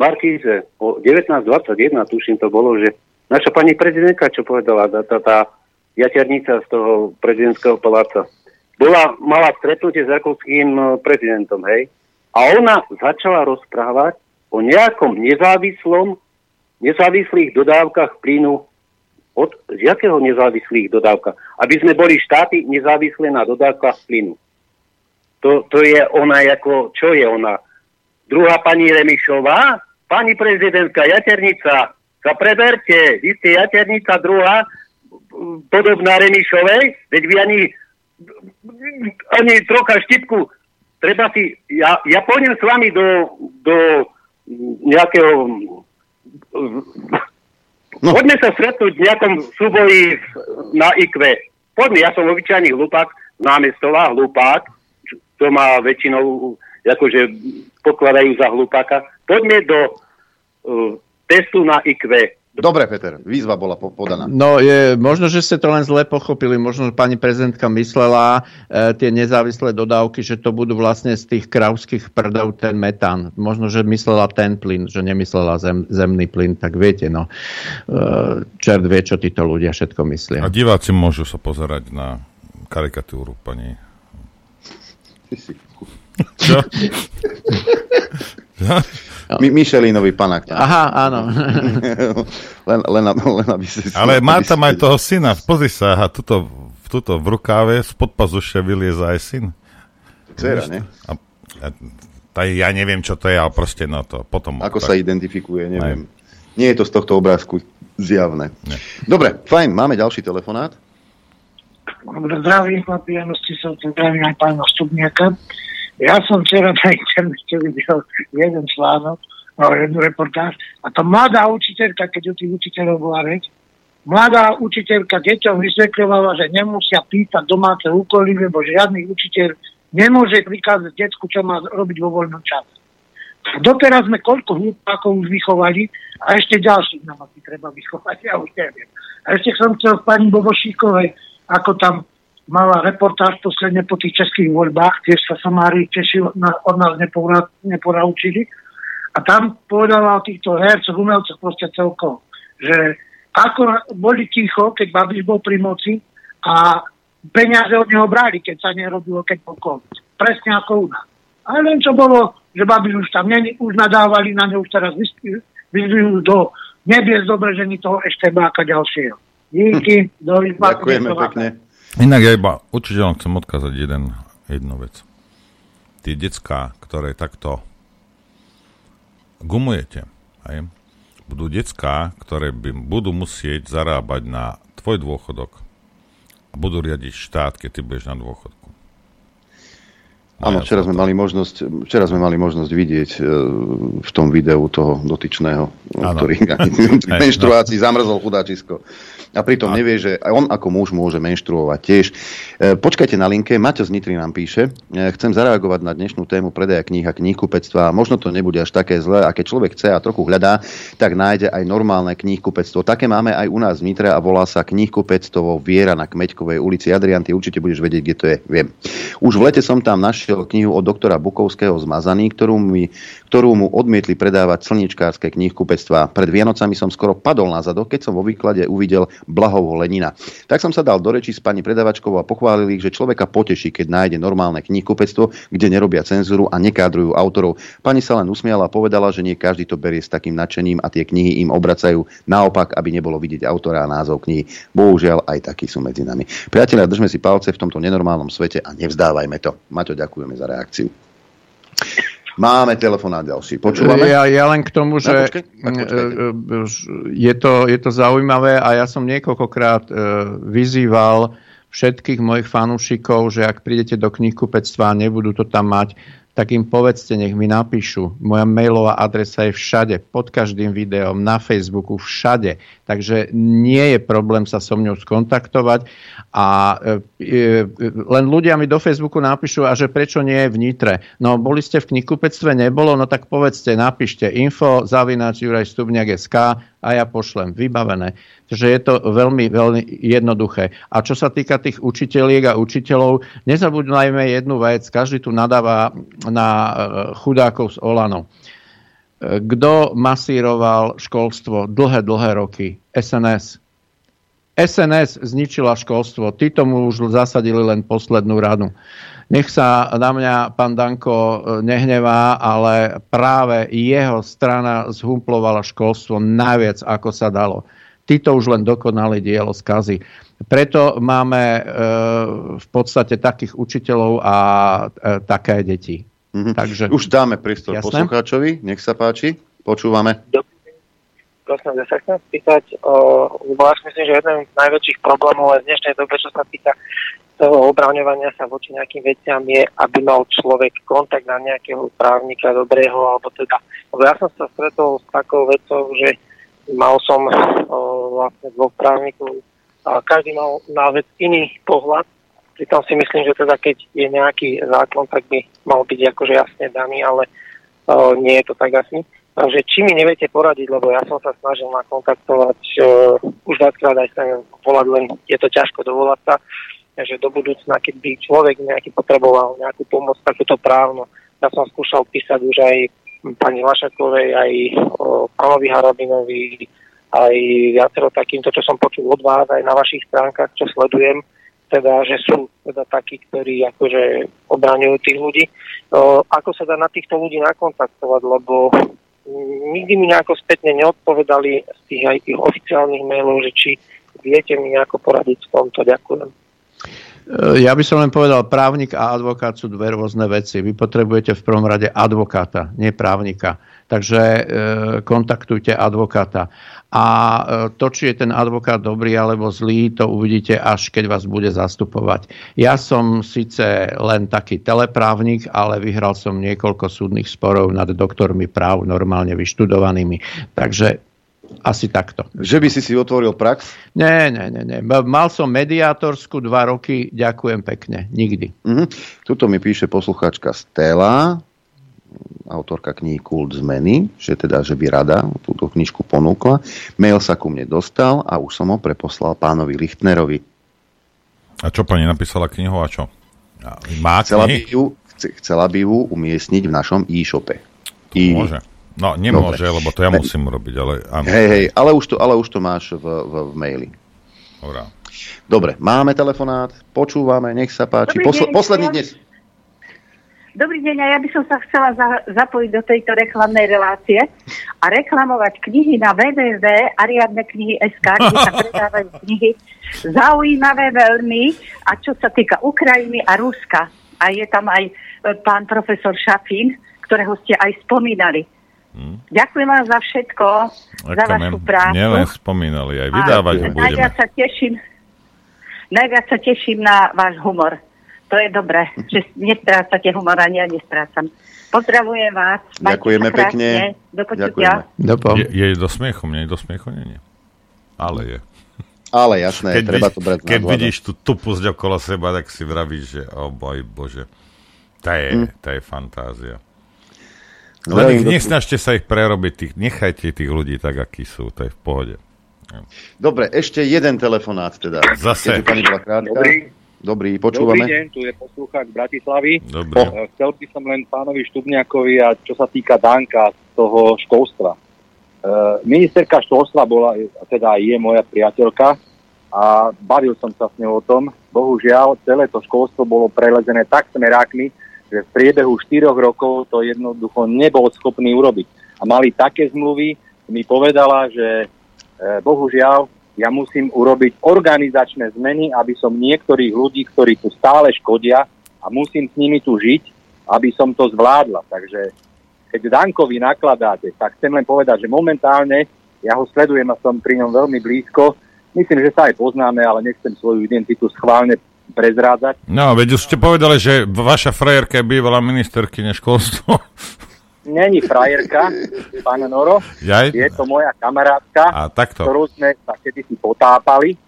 Markíze o 19.21, tuším to bolo, že naša pani prezidentka, čo povedala, tá, tá, tá jaternica z toho prezidentského paláca, bola, mala stretnutie s rakúským prezidentom, hej? A ona začala rozprávať o nejakom nezávislom, nezávislých dodávkach plynu Od z jakého nezávislých dodávka? Aby sme boli štáty nezávislé na dodávkach plynu. To, to je ona ako, čo je ona? Druhá pani Remišová, pani prezidentka Jaternica, sa preberte, vy ste Jaternica druhá, podobná Remišovej, veď vy ani, ani trocha štipku, treba si, ja, ja pôjdem s vami do, do nejakého No. Poďme sa stretnúť v nejakom súboji na IQ. Poďme, ja som obyčajný hlupák, námestová hlupák, to má väčšinou, akože pokladajú za hlupáka. Poďme do uh, testu na IQ. Dobre, Peter, výzva bola podaná. No, je, možno, že ste to len zle pochopili. Možno, že pani prezidentka myslela e, tie nezávislé dodávky, že to budú vlastne z tých kravských prdov ten metán. Možno, že myslela ten plyn, že nemyslela zem, zemný plyn. Tak viete, no. E, čert vie, čo títo ľudia všetko myslia. A diváci môžu sa pozerať na karikatúru pani... Čo? Mi- Michelinovi panak. Aha, áno. len, len, len aby si... Ale má tam aj toho syna. Pozri sa, aha, tuto, tuto v rukáve spod pazuše vylieza aj syn. Dcera, ne? A, a, a, ja neviem, čo to je, ale proste no to potom... Ako tak... sa identifikuje, neviem. Aj. Nie je to z tohto obrázku zjavné. Nie. Dobre, fajn, máme ďalší telefonát. Dobre, zdravím, chlapi, sa zdravím aj pána Stupniaka. Ja som včera na internete videl jeden článok, no, jednu reportáž, a to mladá učiteľka, keď o tých učiteľov bola reč, mladá učiteľka deťom vysvetľovala, že nemusia pýtať domáce úkoly, lebo žiadny učiteľ nemôže prikázať detsku, čo má robiť vo voľnom čase. Doteraz sme koľko hlupákov už vychovali a ešte ďalších nám asi treba vychovať, ja už neviem. A ešte som chcel pani Bobošíkovej, ako tam mala reportáž posledne po tých českých voľbách, tiež sa Samári Češi od nás neporaučili. A tam povedala o týchto hercoch, umelcoch proste celkovo, že ako boli ticho, keď Babiš bol pri moci a peniaze od neho brali, keď sa nerobilo, keď bol COVID. Presne ako u nás. Ale len čo bolo, že Babiš už tam není, už nadávali na ňu, už teraz vyzvihujú do nebies dobre, že ni toho ešte báka ďalšieho. Díky, do Ďakujeme pekne. Inak ja iba učiteľom chcem odkázať jeden, jednu vec. Tie decká, ktoré takto gumujete, aj, budú decká, ktoré by budú musieť zarábať na tvoj dôchodok a budú riadiť štát, keď ty budeš na dôchodku. Áno, včera sme, mali možnosť, včera sme mali možnosť vidieť e, v tom videu toho dotyčného, ano. ktorý pri menštruácii no. zamrzol chudáčisko a pritom a... nevie, že on ako muž môže menštruovať tiež. E, počkajte na linke, Maťo z Nitry nám píše, e, chcem zareagovať na dnešnú tému predaja kníh a kníhkupectva. Možno to nebude až také zlé a keď človek chce a trochu hľadá, tak nájde aj normálne kníhkupectvo. Také máme aj u nás v Nitre a volá sa kníhkupectvo Viera na Kmeďkovej ulici. Adrian, ty určite budeš vedieť, kde to je. Viem. Už v lete som tam našiel knihu od doktora Bukovského Zmazaný, ktorú, mi, ktorú mu odmietli predávať slničkárske kníhkupectva. Pred Vianocami som skoro padol na zadok, keď som vo výklade uvidel Blahovho Lenina. Tak som sa dal do reči s pani predavačkou a pochválil ich, že človeka poteší, keď nájde normálne knihkupectvo, kde nerobia cenzúru a nekádrujú autorov. Pani sa len usmiala a povedala, že nie každý to berie s takým nadšením a tie knihy im obracajú naopak, aby nebolo vidieť autora a názov knihy. Bohužiaľ, aj takí sú medzi nami. Priatelia, držme si palce v tomto nenormálnom svete a nevzdávajme to. Maťo, ďakujeme za reakciu. Máme telefonát ďalší. Počúvame? Ja, ja len k tomu, že no, je, to, je to zaujímavé a ja som niekoľkokrát e, vyzýval všetkých mojich fanúšikov, že ak prídete do knihkupectva a nebudú to tam mať, tak im povedzte, nech mi napíšu. Moja mailová adresa je všade, pod každým videom, na Facebooku, všade. Takže nie je problém sa so mňou skontaktovať. A e, e, len ľudia mi do Facebooku napíšu, a že prečo nie je v Nitre. No, boli ste v knihkupectve, nebolo, no tak povedzte, napíšte info, zavináč Juraj Stubňak SK a ja pošlem. Vybavené. Takže je to veľmi, veľmi jednoduché. A čo sa týka tých učiteľiek a učiteľov, nezabudnajme jednu vec. Každý tu nadáva na e, chudákov z Olano. Kto masíroval školstvo dlhé, dlhé roky? SNS SNS zničila školstvo. Tí tomu už zasadili len poslednú radu. Nech sa na mňa pán Danko e, nehnevá, ale práve jeho strana zhumplovala školstvo najviac, ako sa dalo. Títo už len dokonali dielo skazy. Preto máme e, v podstate takých učiteľov a e, také deti. Mm-hmm. Takže, už dáme priestor jasné? poslucháčovi, nech sa páči, počúvame. Prosím, ja sa chcem spýtať, lebo ja si myslím, že jeden z najväčších problémov aj v dnešnej dobe, čo sa týka toho obrávňovania sa voči nejakým veciam je, aby mal človek kontakt na nejakého právnika dobrého, alebo teda, lebo ja som sa stretol s takou vecou, že mal som o, vlastne dvoch právnikov a každý mal na vec iný pohľad. Pritom si myslím, že teda keď je nejaký zákon, tak by mal byť akože jasne daný, ale o, nie je to tak asi. Takže či mi neviete poradiť, lebo ja som sa snažil nakontaktovať uh, už viackrát aj sa volať, len je to ťažko dovolať sa, že do budúcna, keď by človek nejaký potreboval nejakú pomoc, takúto právno, ja som skúšal písať už aj pani Lašakovej, aj o pánovi Harabinovi, aj viacero takýmto, čo som počul od vás, aj na vašich stránkach, čo sledujem, teda, že sú teda takí, ktorí akože obraňujú tých ľudí. O, ako sa dá na týchto ľudí nakontaktovať, lebo nikdy mi nejako spätne neodpovedali z tých aj tých oficiálnych mailov, že či viete mi nejako poradiť v tomto. Ďakujem. Ja by som len povedal, právnik a advokát sú dve rôzne veci. Vy potrebujete v prvom rade advokáta, nie právnika. Takže e, kontaktujte advokáta. A e, to, či je ten advokát dobrý alebo zlý, to uvidíte až keď vás bude zastupovať. Ja som síce len taký teleprávnik, ale vyhral som niekoľko súdnych sporov nad doktormi práv normálne vyštudovanými. Takže asi takto. Že by si si otvoril prax? Nie, nie, nie. nie. Mal som mediátorsku dva roky, ďakujem pekne. Nikdy. Mm-hmm. Tuto mi píše poslucháčka Stella, autorka knihy Kult zmeny, že teda, že by rada túto knižku ponúkla. Mail sa ku mne dostal a už som ho preposlal pánovi Lichtnerovi. A čo pani napísala knihu a čo? Má chcela by, ju, chcela by ju umiestniť v našom e-shope. I, môže. No, nemôže, Dobre. lebo to ja musím urobiť, ale áno. Hej, hej, ale už to, ale už to máš v, v, v maili. Dobre. Dobre, máme telefonát, počúvame, nech sa páči. Posle, posledný dnes. Dobrý deň, a ja by som sa chcela za, zapojiť do tejto reklamnej relácie a reklamovať knihy na www.ariadneknihy.sk, kde sa predávajú knihy zaujímavé veľmi a čo sa týka Ukrajiny a Ruska. A je tam aj e, pán profesor Šafín, ktorého ste aj spomínali. Ďakujem vám za všetko, Ako za vašu prácu. Nielen spomínali, aj vydávať ho budeme. Najviac sa teším, najviac sa teším na váš humor. To je dobré, že nestrácate humor, ani ja nestrácam. Pozdravujem vás. Ďakujeme pekne. Do počutia. Je, je do smiechu, mne je do smiechu, nie, nie. Ale je. Ale jasné, keď treba to brať Keď vidíš tú tupusť okolo seba, tak si vravíš, že oh boj, bože. To je, mm. to je fantázia. No, Len ich, nesnažte sa ich prerobiť, tých, nechajte tých ľudí tak, akí sú, to je v pohode. Dobre, ešte jeden telefonát teda. Zase. pani. Dobrý. Dobrý, počúvame. Dobrý deň, tu je poslúchak z Bratislavy. Dobrý. Oh. Chcel by som len pánovi Štubniakovi a čo sa týka Danka z toho školstva. Uh, ministerka školstva bola, teda je moja priateľka a bavil som sa s ňou o tom. Bohužiaľ, celé to školstvo bolo prelezené tak smerákmi, že v priebehu 4 rokov to jednoducho nebol schopný urobiť. A mali také zmluvy, mi povedala, že e, bohužiaľ ja musím urobiť organizačné zmeny, aby som niektorých ľudí, ktorí tu stále škodia a musím s nimi tu žiť, aby som to zvládla. Takže keď Dankovi nakladáte, tak chcem len povedať, že momentálne ja ho sledujem a som pri ňom veľmi blízko. Myslím, že sa aj poznáme, ale nechcem svoju identitu schválne prezrádzať. No, veď už ste povedali, že vaša frajerka je bývalá ministerkyne školstvo. Není frajerka, pán Noro. Jaj? Je to moja kamarátka, A takto. ktorú sme sa kedysi potápali.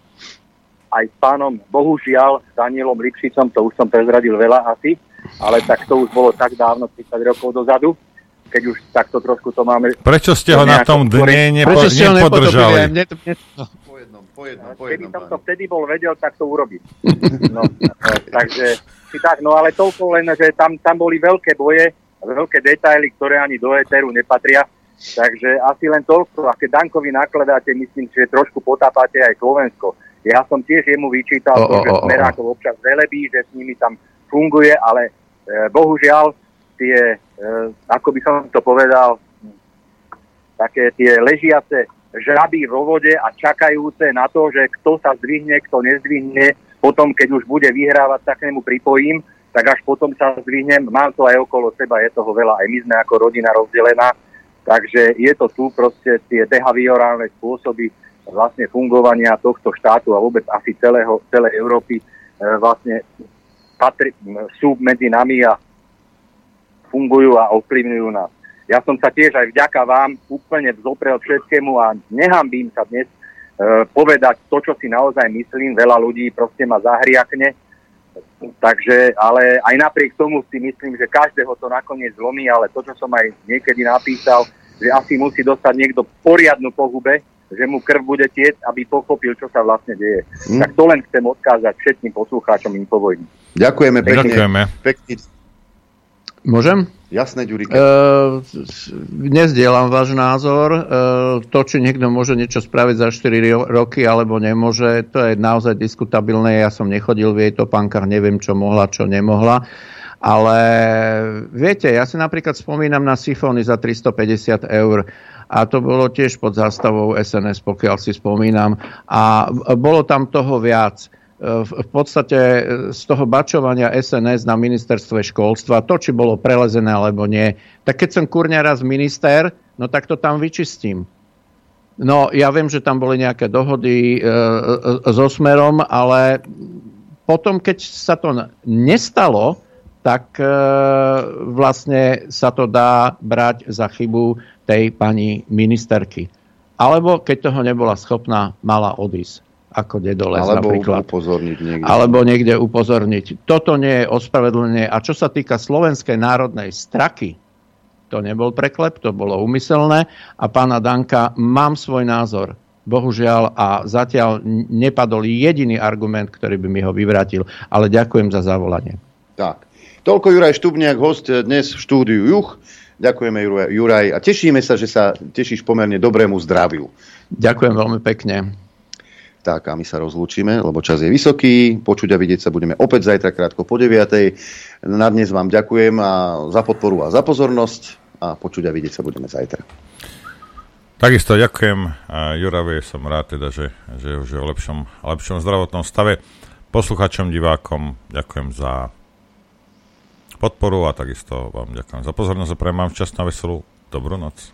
Aj s pánom, bohužiaľ, Danielom Lipšicom, to už som prezradil veľa asi, ale tak to už bolo tak dávno, 30 rokov dozadu keď už takto trošku to máme... Prečo ste ho na tom dne nepo, nepodržali? Po jednom, po jednom. Keby som to vtedy bol vedel, tak to urobím. No, takže si tak, no ale toľko len, že tam, tam boli veľké boje, veľké detaily, ktoré ani do éteru nepatria. Takže asi len toľko. A keď Dankovi nakladáte, myslím, že trošku potápate aj Slovensko. Ja som tiež jemu vyčítal oh, to, že oh, Smerákov oh. občas velebí, že s nimi tam funguje, ale e, bohužiaľ tie, e, ako by som to povedal, také tie ležiace žraby vo vode a čakajúce na to, že kto sa zdvihne, kto nezdvihne, potom keď už bude vyhrávať, sa k nemu pripojím, tak až potom sa zdvihnem. Mám to aj okolo seba, je toho veľa, aj my sme ako rodina rozdelená, takže je to tu proste tie behaviorálne spôsoby vlastne fungovania tohto štátu a vôbec asi celého, celej Európy e, vlastne patri, sú medzi nami a fungujú a ovplyvňujú nás. Ja som sa tiež aj vďaka vám úplne vzoprel všetkému a nehambím sa dnes e, povedať to, čo si naozaj myslím. Veľa ľudí proste ma zahriakne, Takže, ale aj napriek tomu si myslím, že každého to nakoniec zlomí, ale to, čo som aj niekedy napísal, že asi musí dostať niekto poriadnu pohube, že mu krv bude tieť, aby pochopil, čo sa vlastne deje. Hmm. Tak to len chcem odkázať všetkým poslucháčom Infovojny. Ďakujeme pekne. Ďakujeme. Pekne. Môžem? Jasné, Ďurika. Uh, nezdielam váš názor. Uh, to, či niekto môže niečo spraviť za 4 roky alebo nemôže, to je naozaj diskutabilné. Ja som nechodil v jej topánkach, neviem, čo mohla, čo nemohla. Ale viete, ja si napríklad spomínam na sifóny za 350 eur a to bolo tiež pod zástavou SNS, pokiaľ si spomínam. A bolo tam toho viac v podstate e, z toho bačovania SNS na ministerstve školstva, to, či bolo prelezené alebo nie, tak keď som kurňa raz minister, no tak to tam vyčistím. No, ja viem, že tam boli nejaké dohody e, e, so Smerom, ale potom, keď sa to nestalo, tak e, vlastne sa to dá brať za chybu tej pani ministerky. Alebo keď toho nebola schopná, mala odísť ako dedoles Alebo napríklad. upozorniť niekde. Alebo niekde upozorniť. Toto nie je ospravedlnenie. A čo sa týka Slovenskej národnej straky, to nebol preklep, to bolo umyselné. A pána Danka, mám svoj názor. Bohužiaľ a zatiaľ nepadol jediný argument, ktorý by mi ho vyvrátil. Ale ďakujem za zavolanie. Tak. Toľko Juraj Štubniak, host dnes v štúdiu Juch. Ďakujeme Juraj a tešíme sa, že sa tešíš pomerne dobrému zdraviu. Ďakujem veľmi pekne. Tak a my sa rozlúčime, lebo čas je vysoký. Počuť a vidieť sa budeme opäť zajtra krátko po 9. Na dnes vám ďakujem a za podporu a za pozornosť a počuť a vidieť sa budeme zajtra. Takisto ďakujem. A Jurave som rád teda, že, že už je v lepšom, lepšom zdravotnom stave. Posluchačom, divákom ďakujem za podporu a takisto vám ďakujem za pozornosť a prajem vám včasnú veselú dobrú noc.